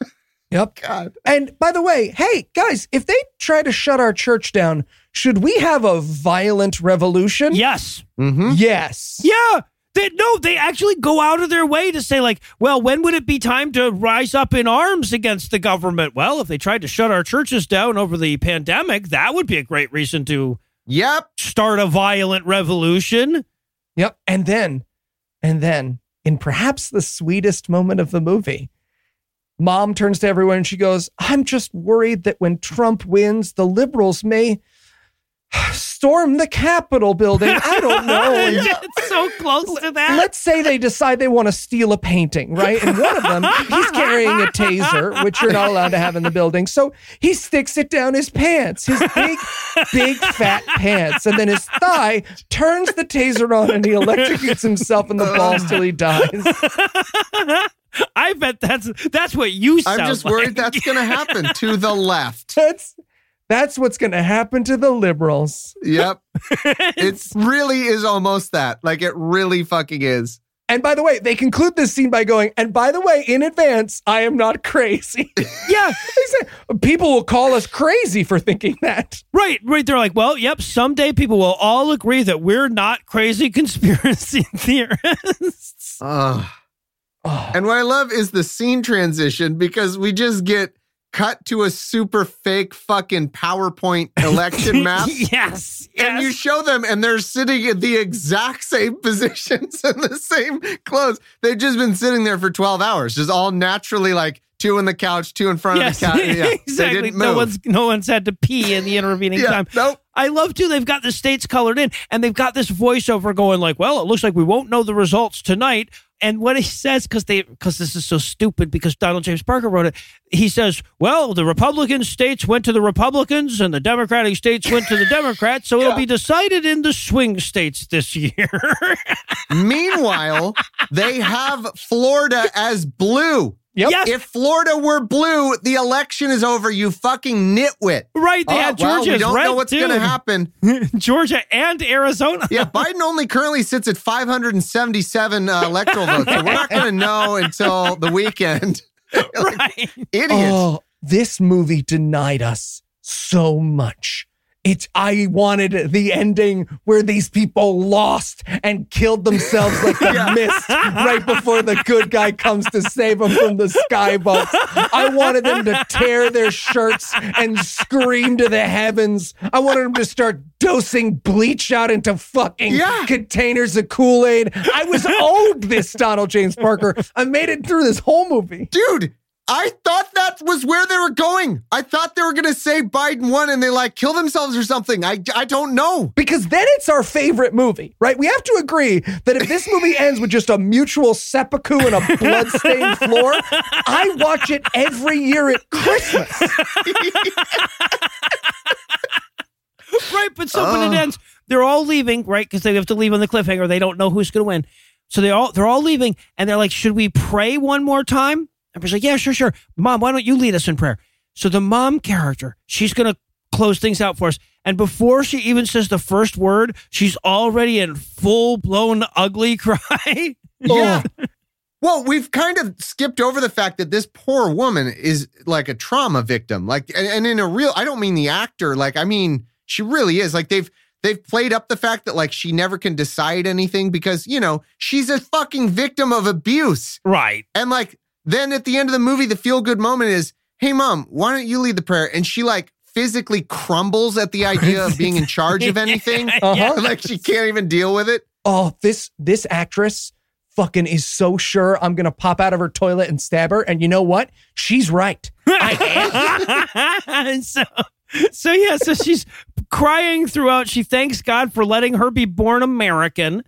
Yep. God. And by the way, hey, guys, if they try to shut our church down, should we have a violent revolution? Yes. hmm Yes. Yeah. They, no, they actually go out of their way to say, like, well, when would it be time to rise up in arms against the government? Well, if they tried to shut our churches down over the pandemic, that would be a great reason to Yep. start a violent revolution. Yep. And then, and then, in perhaps the sweetest moment of the movie, mom turns to everyone and she goes, I'm just worried that when Trump wins, the liberals may storm the Capitol building. I don't know. It's so close to that. Let's say they decide they want to steal a painting, right? And one of them, he's carrying a taser, which you're not allowed to have in the building. So he sticks it down his pants, his big, big fat pants. And then his thigh turns the taser on and he electrocutes himself in the balls till he dies. I bet that's that's what you sound I'm just like. worried that's going to happen to the left. That's that's what's going to happen to the liberals. Yep. it really is almost that. Like it really fucking is. And by the way, they conclude this scene by going, and by the way, in advance, I am not crazy. yeah, People will call us crazy for thinking that. right, right. They're like, well, yep. Someday people will all agree that we're not crazy conspiracy theorists. Ugh. Oh. And what I love is the scene transition because we just get cut to a super fake fucking PowerPoint election map. yes, And you show them, and they're sitting in the exact same positions and the same clothes. They've just been sitting there for 12 hours, just all naturally like two on the couch, two in front Yes, of the couch. Yeah, They exactly. No one's no one's had to pee in the intervening yeah, time. nope. I love too. They've got the states colored in, and they've got this voiceover going like, "Well, it looks like we won't know the results tonight." And what he says, because they, because this is so stupid, because Donald James Parker wrote it. He says, "Well, the Republican states went to the Republicans, and the Democratic states went to the Democrats, so it'll be decided in the swing states this year." Meanwhile, they have Florida as blue. Yep. Yes. If Florida were blue, the election is over. You fucking nitwit. right? They Oh, had well, Georgia we don't red know what's going to happen. Georgia and Arizona. Yeah, Biden only currently sits at 577 uh, electoral votes. So we're not going to know until the weekend. right. Idiots. Oh, this movie denied us so much. It's I wanted the ending where these people lost and killed themselves like the mist right before the good guy comes to save them from the skybox. I wanted them to tear their shirts and scream to the heavens. I wanted them to start dosing bleach out into fucking Yeah. containers of Kool-Aid. I was owed this Donald James Parker. I made it through this whole movie. Dude, I thought that was where they were going. I thought they were going to say Biden won and they like kill themselves or something. I, I don't know. because then it's our favorite movie, right? We have to agree that if this movie ends with just a mutual seppuku and a bloodstained floor, I watch it every year at Christmas. right, but so when it ends, they're all leaving, right? Because they have to leave on the cliffhanger. They don't know who's going to win, so they all they're all leaving, and they're like, "Should we pray one more time?" And she's like, "Yeah, sure, sure." Mom, why don't you lead us in prayer? So the mom character, she's going to close things out for us, and before she even says the first word, she's already in full blown ugly cry. Oh. Yeah. Well, we've kind of skipped over the fact that this poor woman is like a trauma victim. Like, and, and in a real, I don't mean the actor. Like, I mean, she really is. Like, they've they've played up the fact that like she never can decide anything because you know she's a fucking victim of abuse. right. And like, then at the end of the movie, the feel good moment is, "Hey, mom, why don't you lead the prayer?" And she like physically crumbles at the idea of being in charge of anything. Uh-huh. like she can't even deal with it. Oh, this this actress fucking is so sure I'm gonna pop out of her toilet and stab her. And you know what? She's right. and so, so yeah, so she's crying throughout. She thanks God for letting her be born American.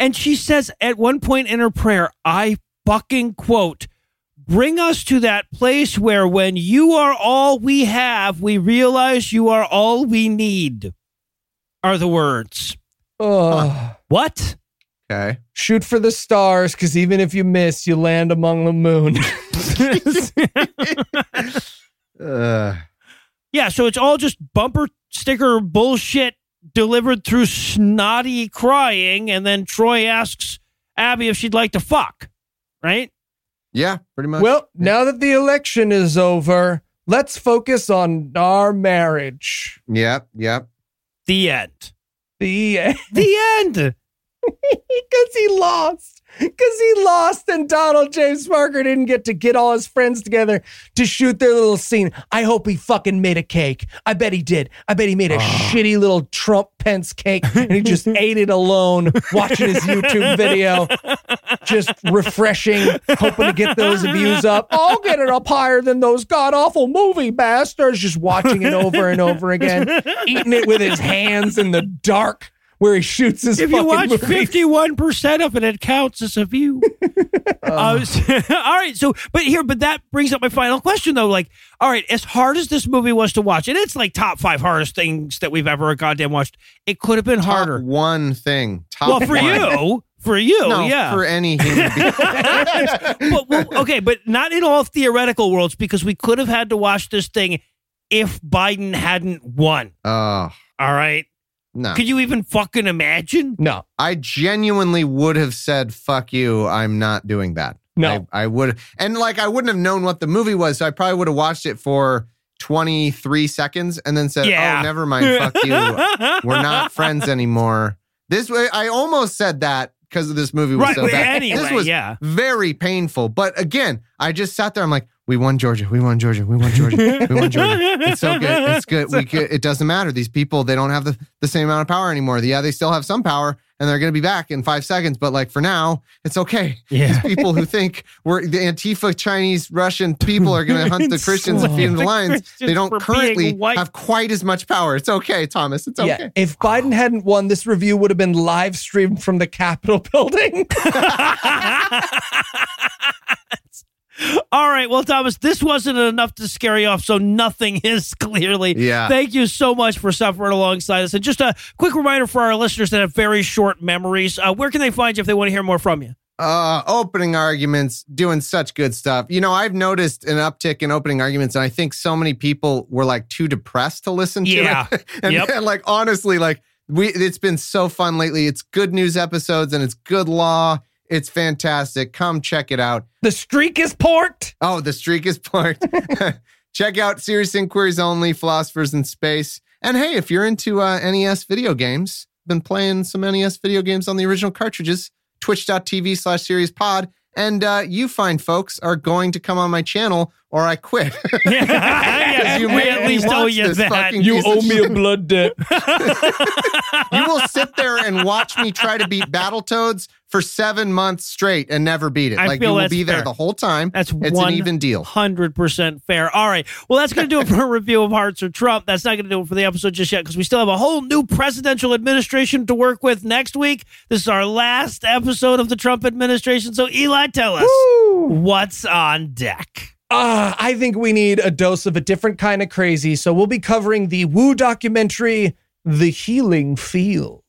And she says at one point in her prayer, I fucking quote, bring us to that place where when you are all we have, we realize you are all we need, are the words. Oh. What? Okay. Shoot for the stars, because even if you miss, you land among the moon. Uh, Yeah, so it's all just bumper sticker bullshit delivered through snotty crying, and then Troy asks Abby if she'd like to fuck. Right? yeah, pretty much. well, now that the election is over, let's focus on our marriage. Yep, yep. The end. The The end. because he lost. Because he lost, and Donald James Parker didn't get to get all his friends together to shoot their little scene. I hope he fucking made a cake. I bet he did. I bet he made a shitty little Trump Pence cake and he just ate it alone, watching his YouTube video, just refreshing, hoping to get those views up. I'll get it up higher than those god awful movie bastards. Just watching it over and over again, eating it with his hands in the dark. Where he shoots his If you watch fifty-one percent of it, it counts as a view. Uh, so- all right, so but here, but that brings up my final question though. Like, all right, as hard as this movie was to watch, and it's like top five hardest things that we've ever goddamn watched, it could have been Top harder. one thing. Top Well, for one. you, for you, no, yeah. for any human being. but, well, okay, but not in all theoretical worlds because we could have had to watch this thing if Biden hadn't won. Oh, All right, no. could you even fucking imagine? No, I genuinely would have said, fuck you. I'm not doing that. No. I, I would. And like, I wouldn't have known what the movie was. So I probably would have watched it for 23 seconds and then said, oh, Yeah. oh, never mind. Fuck you. We're not friends anymore. This way, I almost said that because of this movie was right. so bad. anyway, this was yeah. very painful. But again, I just sat there. I'm like, we won Georgia. We won Georgia. We won Georgia. We won Georgia. It's so good. It's good. We could, it doesn't matter. These people, they don't have the, the same amount of power anymore. Yeah, they still have some power. and they're going to be back in five seconds. But like for now, it's okay. Yeah. These people who think we're the Antifa Chinese Russian people are going to hunt the Christians and feed them the The lions. They don't currently have quite as much power. It's okay, Thomas. It's okay. Yeah, if Biden hadn't won, this review would have been live streamed from the Capitol building. All right. Well, Thomas, this wasn't enough to scare you off, so nothing is clearly. Yeah. Thank you so much for suffering alongside us. And just a quick reminder for our listeners that have very short memories uh, where can they find you if they want to hear more from you? uh opening arguments doing such good stuff you know i've noticed an uptick in opening arguments and i think so many people were like too depressed to listen to Yeah. it and, Yep. and, like honestly like we it's been so fun lately it's good news episodes and it's good law it's fantastic. Come check it out. The streak is porked. oh the streak is parked check out serious inquiries only philosophers in space. And hey if you're into uh, nes video games been playing some nes video games on the original cartridges twitch.tv slash seriouspod and uh, you fine folks are going to come on my channel or i quit yeah, you we at least owe you that. You owe me a blood debt. you will sit there and watch me try to beat Battletoads for seven months straight and never beat it. I like feel you will that's be there the whole time. That's it's one an even deal. Hundred percent fair. All right. Well, that's going to do it for a review of Hearts are Trump. That's not going to do it for the episode just yet because we still have a whole new presidential administration to work with next week. This is our last episode of the Trump administration. So, Eli, tell us what's on deck. Uh, I think we need a dose of a different kind of crazy. So we'll be covering the woo documentary, The Healing Field.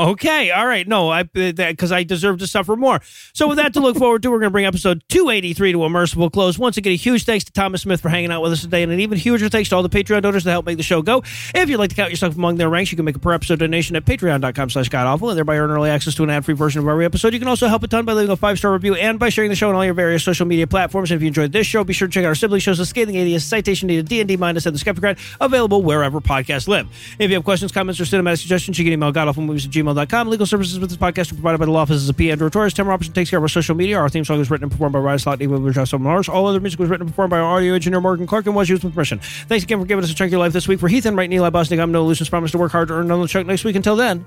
Okay, all right. No, I uh, because I deserve to suffer more. So with that to look forward to, we're going to bring episode 283 to a merciful close. Once again, a huge thanks to Thomas Smith for hanging out with us today, and an even huger thanks to all the Patreon donors that help make the show go. If you'd like to count yourself among their ranks, you can make a per episode donation at patreon.com slash godawful and thereby earn early access to an ad-free version of every episode. You can also help a ton by leaving a five-star review and by sharing the show on all your various social media platforms. And if you enjoyed this show, be sure to check out our sibling shows, The Scathing Atheist, Citation Needed, D&D Minus, and The Skepticrat, available wherever podcasts live. If you have questions, comments, or cinematic suggestions, you can email godawfulmovies at gmail.com. Legal services with this podcast are provided by the law offices of P. Andrew Torres. Tim Robertson takes care of our social media. Our theme song is written and performed by Ryan Slot, David Josh Mars. All other music was written and performed by our audio engineer, Morgan Clarke, and was used with permission. Thanks again for giving us a chunk of your life this week. For Heath Enwright and Eli Bosnick, I'm Noah Lugeons. Promise to work hard to earn another chunk next week. Until then,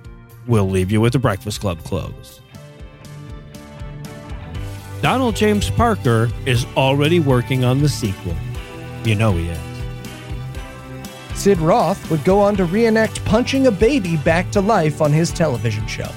we'll leave you with the Breakfast Club close. Donald James Parker is already working on the sequel. You know he is. Sid Roth would go on to reenact punching a baby back to life on his television show.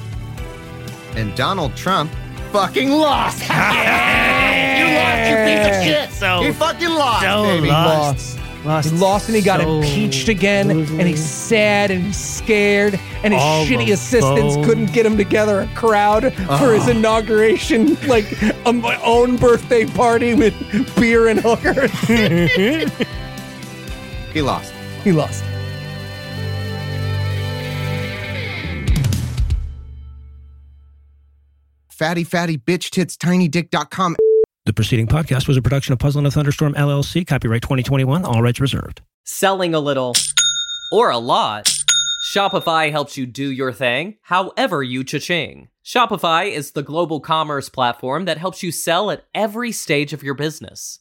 And Donald Trump fucking lost. you lost, you piece of shit. So- he fucking lost, so baby. lost. Lost. He lost and he got so impeached again, and he's sad and he's scared, and his All shitty assistants phone. couldn't get him together a crowd for his uh-huh. inauguration, like a my own birthday party with beer and hookers. He lost. He lost. Fatty, fatty, bitch tits, tinydick.com. The preceding podcast was a production of Puzzle in a Thunderstorm LLC, copyright 2021, all rights reserved. Selling a little or a lot, Shopify helps you do your thing however you cha-ching. Shopify is the global commerce platform that helps you sell at every stage of your business.